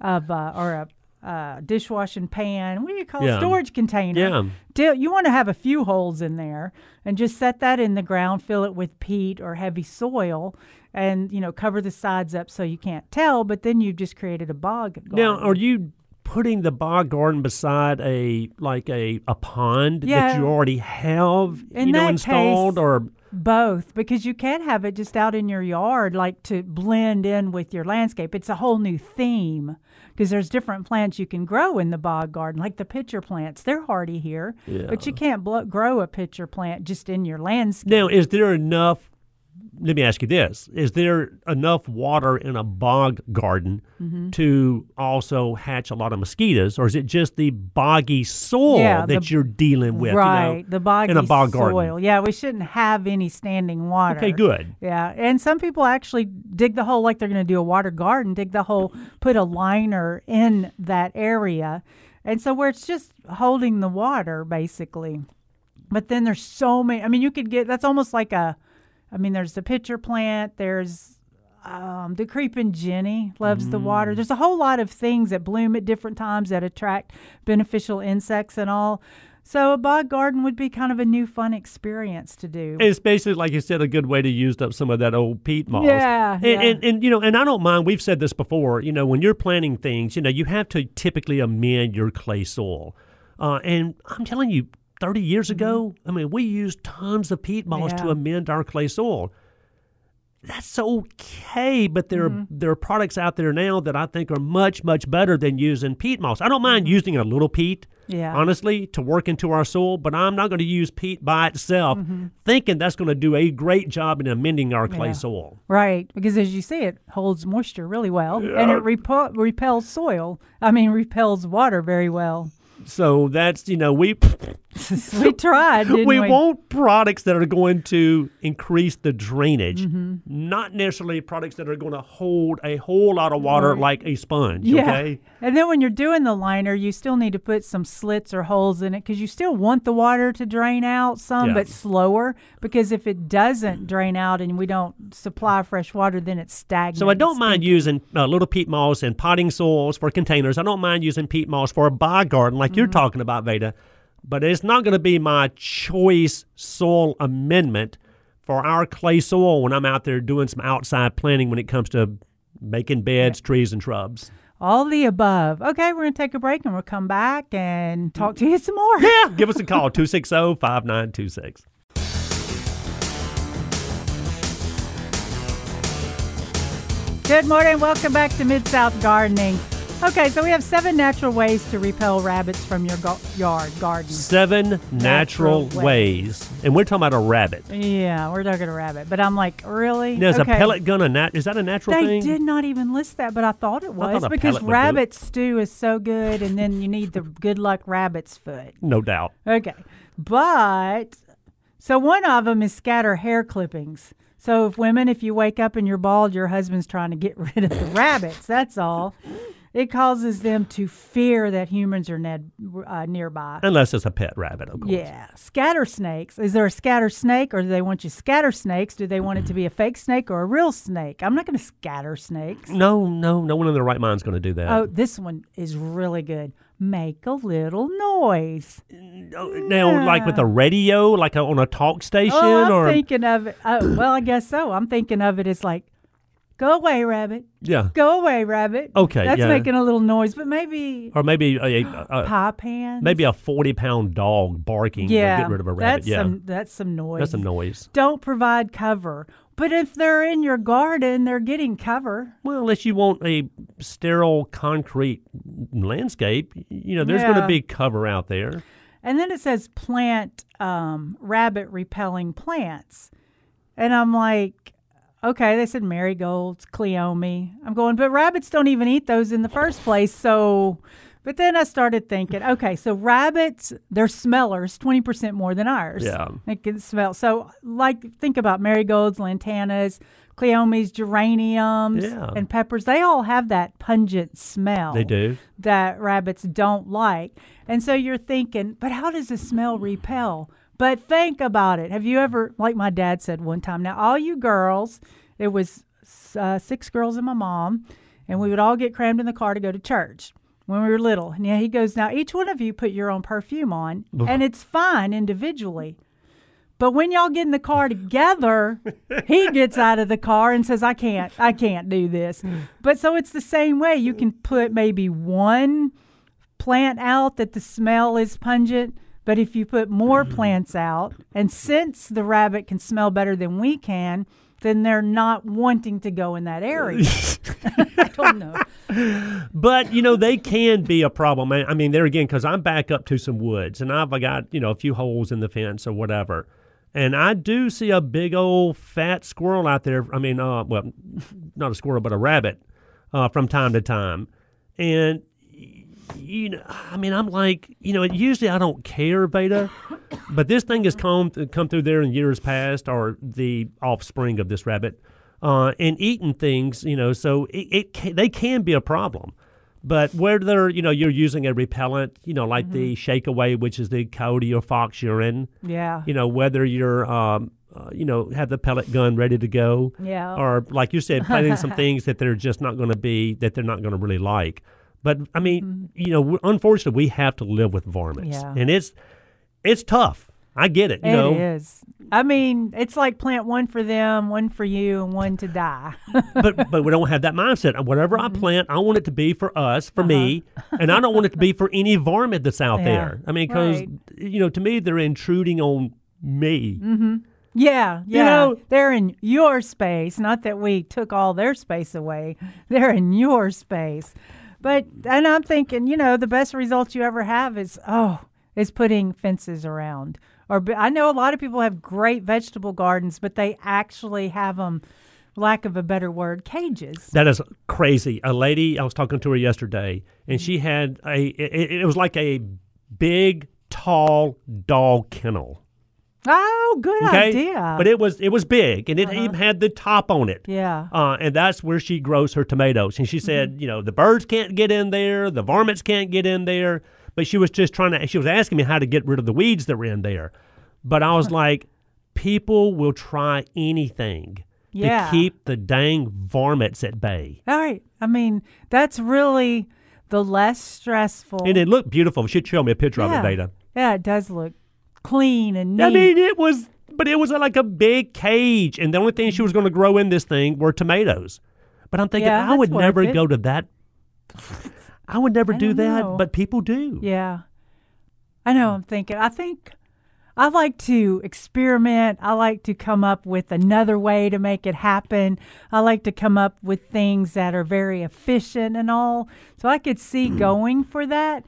of uh, or a uh, dishwashing pan. What do you call it? Storage container. Yeah. Dill, you want to have a few holes in there and just set that in the ground, fill it with peat or heavy soil, and you know cover the sides up so you can't tell. But then you've just created a bog. Garden. Now, are you putting the bog garden beside a like a, a pond that you already have In you know installed case- or both because you can't have it just out in your yard like to blend in with your landscape. It's a whole new theme because there's different plants you can grow in the bog garden, like the pitcher plants. They're hardy here, but you can't blo- grow a pitcher plant just in your landscape. now is there enough let me ask you this is there enough water in a bog garden Mm-hmm. to also hatch a lot of mosquitoes or is it just the boggy soil Yeah, that the- you're dealing with you know, right, the boggy in a bog soil. garden Yeah, we shouldn't have any standing water. okay good Yeah, and some people actually dig the hole like they're going to do a water garden, dig the hole, put a liner in that area. And so where it's just holding the water basically. But then there's so many I mean you could get that's almost like a I mean there's the pitcher plant, there's um, the creeping Jenny loves the water. There's a whole lot of things that bloom at different times that attract beneficial insects and all. So a bog garden would be kind of a new fun experience to do. It's basically, like you said, a good way to use up some of that old peat moss. Yeah, and, yeah. And, and you know, and I don't mind. We've said this before. You know, when you're planting things, you know, you have to typically amend your clay soil. Uh, and I'm telling you, 30 years ago, I mean, we used tons of peat moss to Mm-hmm. Amend our clay soil. That's okay, but there Mm-hmm. are there are products out there now that I think are much much better than using peat moss. I don't mind using a little peat, Mm-hmm. Yeah. honestly, to work into our soil, but I'm not going to use peat by itself, Mm-hmm. thinking that's going to do a great job in amending our clay Yeah. soil. Right, because as you see, it holds moisture really well, and it repel, repels soil. I mean, repels water very well. So that's you know we [LAUGHS] we tried, didn't we? we want products that are going to increase the drainage, Mm-hmm. not necessarily products that are going to hold a whole lot of water like a sponge. Yeah. Okay. And then when you're doing the liner, you still need to put some slits or holes in it because you still want the water to drain out some, Yeah. but slower. Because if it doesn't drain out and we don't supply fresh water, then it's stagnant. So I don't mind using uh, little peat moss and potting soils for containers. I don't mind using peat moss for a bog garden like Mm-hmm. you're talking about, Veda. But it's not going to be my choice soil amendment for our clay soil when I'm out there doing some outside planting when it comes to making beds, trees, and shrubs. All the above. Okay, we're going to take a break and we'll come back and talk to you some more. Yeah, give us a call 260 5926. Good morning. Welcome back to Mid South Gardening. Okay, so we have seven natural ways to repel rabbits from your go- yard garden. Seven natural, Natural ways. And we're talking about a rabbit. Yeah, we're talking a rabbit, but I'm like, really? Now, is okay. a pellet gun a nat- is that a natural They thing? did not even list that, but I thought it was thought because pellet would do it. rabbit stew is so good, and then you need the good luck rabbit's foot. No doubt. Okay, but so one of them is scatter hair clippings. So if women, if you wake up and you're bald, your husband's trying to get [LAUGHS] rid of the rabbits. That's all. It causes them to fear that humans are ned, uh, nearby. Unless it's a pet rabbit, of course. Yeah. Scatter snakes. Is there a scatter snake or do they want you scatter snakes? Do they want it to be a fake snake or a real snake? I'm not going to scatter snakes. No, no, no one in their right mind is going to do that. Oh, this one is really good. make a little noise. Now, like with a radio, like on a talk station, Oh, I'm or thinking of it. Uh, well, I guess so. I'm thinking of it as like, go away, rabbit. yeah, Go away, rabbit. Okay, That's yeah. making a little noise, but maybe or maybe a, a, [GASPS] a pie pans. maybe a forty pound dog barking. yeah. get rid of a rabbit. That's yeah, some that's some noise. that's some noise. Don't provide cover. But if they're in your garden, they're getting cover. Well, unless you want a sterile concrete landscape, you know, there's going to be cover out there. And then it says plant um, rabbit repelling plants. And I'm like, okay, they said marigolds, cleome. I'm going, but rabbits don't even eat those in the first place. So, but then I started thinking, okay, so rabbits, they're smellers 20% more than ours. Yeah. They can smell. So, like, think about marigolds, lantanas, cleomes, geraniums, Yeah. and peppers. They all have that pungent smell They do. that rabbits don't like. And so you're thinking, but how does the smell repel? But think about it. Have you ever, like my dad said one time, now all you girls, it was uh, six girls and my mom, and we would all get crammed in the car to go to church when we were little. And yeah, he goes, now each one of you put your own perfume on, and it's fine individually. But when y'all get in the car together, he gets out of the car and says, I can't, I can't do this. But so it's the same way. You can put maybe one plant out that the smell is pungent, but if you put more plants out, and since the rabbit can smell better than we can, then they're not wanting to go in that area. [LAUGHS] [LAUGHS] I don't know. But you know they can be a problem. I mean, there again, because I'm back up to some woods, and I've got you know a few holes in the fence or whatever, and I do see a big old fat squirrel out there. I mean, uh, well, not a squirrel, but a rabbit, uh, from time to time, and you know, I mean, I'm like, you know, usually I don't care, Veda, but this thing has come come through there in years past, or the offspring of this rabbit, uh, and eating things, you know, so it, it can, they can be a problem. But whether you know you're using a repellent, you know, like the shake away, which is the coyote or fox urine, Yeah. you know, whether you're um, uh, you know have the pellet gun ready to go, Yeah. or like you said, [LAUGHS] planting some things that they're just not going to be that they're not going to really like. But I mean, you know, unfortunately, we have to live with varmints, Yeah. and it's it's tough. I get it. You It know, is. I mean, it's like plant one for them, one for you, and one to die. [LAUGHS] but but we don't have that mindset. Whatever Mm-hmm. I plant, I want it to be for us, for me, and I don't want it to be for any varmint that's out Uh-huh. Yeah, there. I mean, because right. you know, to me, they're intruding on me. Yeah, yeah. You know- they're in your space. Not that we took all their space away. They're in your space. But and I'm thinking, you know, the best results you ever have is oh, is putting fences around. Or I know a lot of people have great vegetable gardens, but they actually have them, lack of a better word, cages. That is crazy. A lady, I was talking to her yesterday, and she mm. had a. It, it was like a big, tall dog kennel. Oh, good Okay, idea. but it was it was big, and it even had the top on it. yeah. Uh, and that's where she grows her tomatoes. And she said, you know, the birds can't get in there, the varmints can't get in there. But she was just trying to, she was asking me how to get rid of the weeds that were in there. But I was like, people will try anything Yeah. to keep the dang varmints at bay. All right. I mean, that's really the less stressful. And it looked beautiful. She'd show me a picture of it, Veda. Yeah, it does look clean and neat. I mean, it was, but it was like a big cage. And the only thing she was going to grow in this thing were tomatoes. But I'm thinking, Yeah, I would never it. go to that. I would never I do that, know. but people do. yeah. I know. I'm thinking. I think I like to experiment. I like to come up with another way to make it happen. I like to come up with things that are very efficient and all. So I could see Hmm. going for that.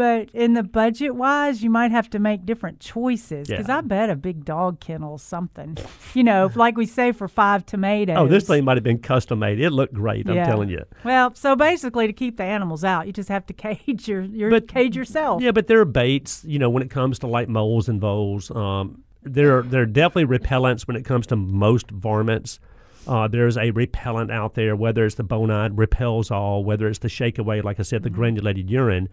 But in the budget wise, you might have to make different choices because Yeah. I bet a big dog kennel is something. [LAUGHS] You know, like we say for five tomatoes. Oh, this thing might have been custom made. It looked great. I'm telling you. Well, so basically, to keep the animals out, you just have to [LAUGHS] cage your, your But- cage yourself. Yeah, but there are baits. You know, when it comes to like moles and voles, um, there there are definitely repellents when it comes to most varmints. Uh, there's a repellent out there, whether it's the bonide repels all, whether it's the shake away, like I said, the granulated urine.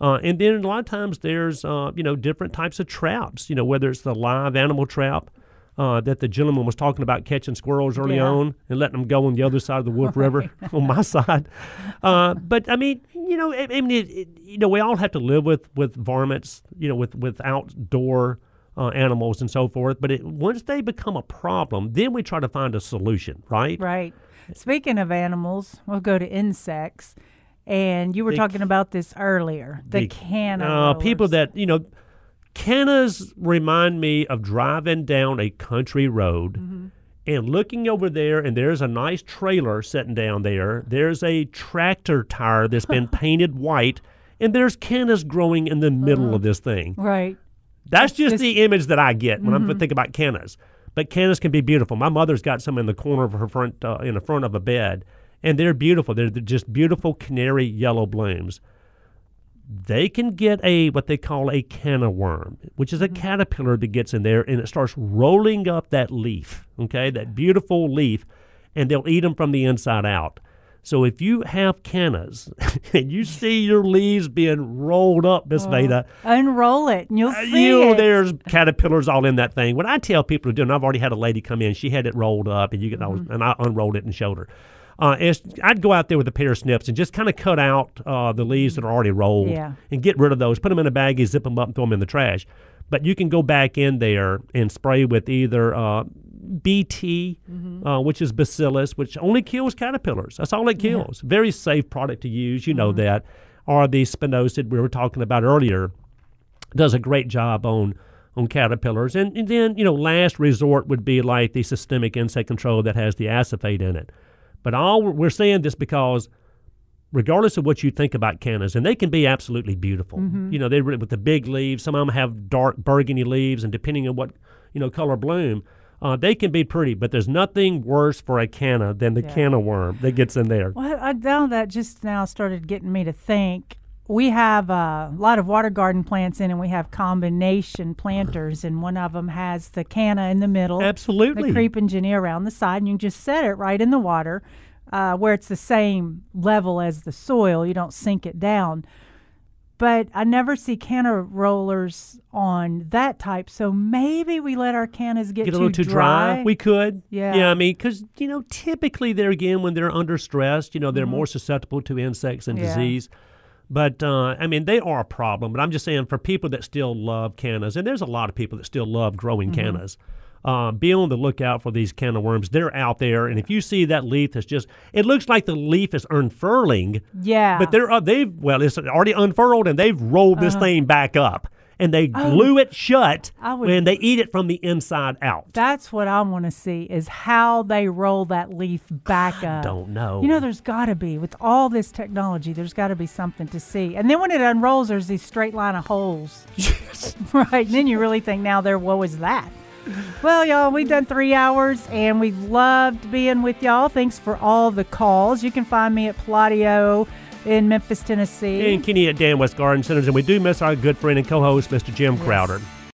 Uh, and then a lot of times there's uh, you know different types of traps. You know whether it's the live animal trap uh, that the gentleman was talking about catching squirrels early Yeah. on and letting them go on the other side of the Wolf [LAUGHS] River on my side. Uh, but I mean, you know, I, I mean, it, it, you know, we all have to live with with varmints, you know, with with outdoor uh, animals and so forth. But it, once they become a problem, then we try to find a solution, right? Right. Speaking of animals, we'll go to insects. And you were The- talking about this earlier. The, The- canna. Uh, people that you know, cannas remind me of driving down a country road. Mm-hmm. And looking over there, and there's a nice trailer sitting down there. There's a tractor tire that's been [LAUGHS] painted white, and there's cannas growing in the middle of this thing. Right. That's just, just- the image that I get when Mm-hmm. I'm thinking about cannas. But cannas can be beautiful. My mother's got some in the corner of her front, uh, in the front of a bed, and they're beautiful. They're, just beautiful canary yellow blooms. They can get a what they call a canna worm, which is a Mm-hmm. caterpillar that gets in there and it starts rolling up that leaf. Okay, that beautiful leaf, and they'll eat them from the inside out. So if you have cannas [LAUGHS] and you [LAUGHS] see your leaves being rolled up, Miss Veda, Unroll it and you'll uh, see you, it. there's [LAUGHS] caterpillars all in that thing. When I tell people to do, and I've already had a lady come in, she had it rolled up, and you can, I Mm-hmm. and I unrolled it and showed her. Uh, it's, I'd go out there with a pair of snips and just kind of cut out uh, the leaves that are already rolled Yeah. and get rid of those. Put them in a baggie, zip them up, and throw them in the trash. But you can go back in there and spray with either uh, BT, Mm-hmm. uh, which is bacillus, which only kills caterpillars. That's all it kills. Very safe product to use. You know Mm-hmm. that. Or the spinosad we were talking about earlier does a great job on on caterpillars. And, and then, you know, last resort would be like the systemic insect control that has the acephate in it. But all we're, saying this because regardless of what you think about cannas, and they can be absolutely beautiful. You know, they with the big leaves. Some of them have dark burgundy leaves, and depending on what you know color bloom, uh, they can be pretty. But there's nothing worse for a canna than the Yeah. canna worm that gets in there. Well, I now that just now started getting me to think. We have a lot of water garden plants in, and we have combination planters, and one of them has the canna in the middle, Absolutely. the creeping Jenny around the side, and you can just set it right in the water, uh, where it's the same level as the soil. You don't sink it down. But I never see canna rollers on that type, so maybe we let our cannas get, get a little too dry. We could. Yeah. Yeah, I mean, because, you know, typically they're, again, when they're under stress, you know, they're more susceptible to insects and Mm-hmm. Yeah. disease. But, uh, I mean, they are a problem. But I'm just saying, for people that still love cannas, and there's a lot of people that still love growing Mm-hmm. cannas, uh, be on the lookout for these canna worms. They're out there. And if you see that leaf that's just, it looks like the leaf is unfurling. Yeah. But they're uh, they've well, it's already unfurled and they've rolled this thing back up and they oh. glue it shut. Oh. Would- and they eat it from the inside out. That's what I want to see is how they roll that leaf back up. I don't know. You know, there's got to be with all this technology. There's got to be something to see. And then when it unrolls, there's these straight line of holes. [LAUGHS] Yes. [LAUGHS] right. And then you really think, now there, what was that? Well, y'all, we've done three hours and we've loved being with y'all. Thanks for all the calls. You can find me at Palladio in Memphis, Tennessee. and Kenny at Dan West Garden Centers, and we do miss our good friend and co-host, Mr. Jim Crowder.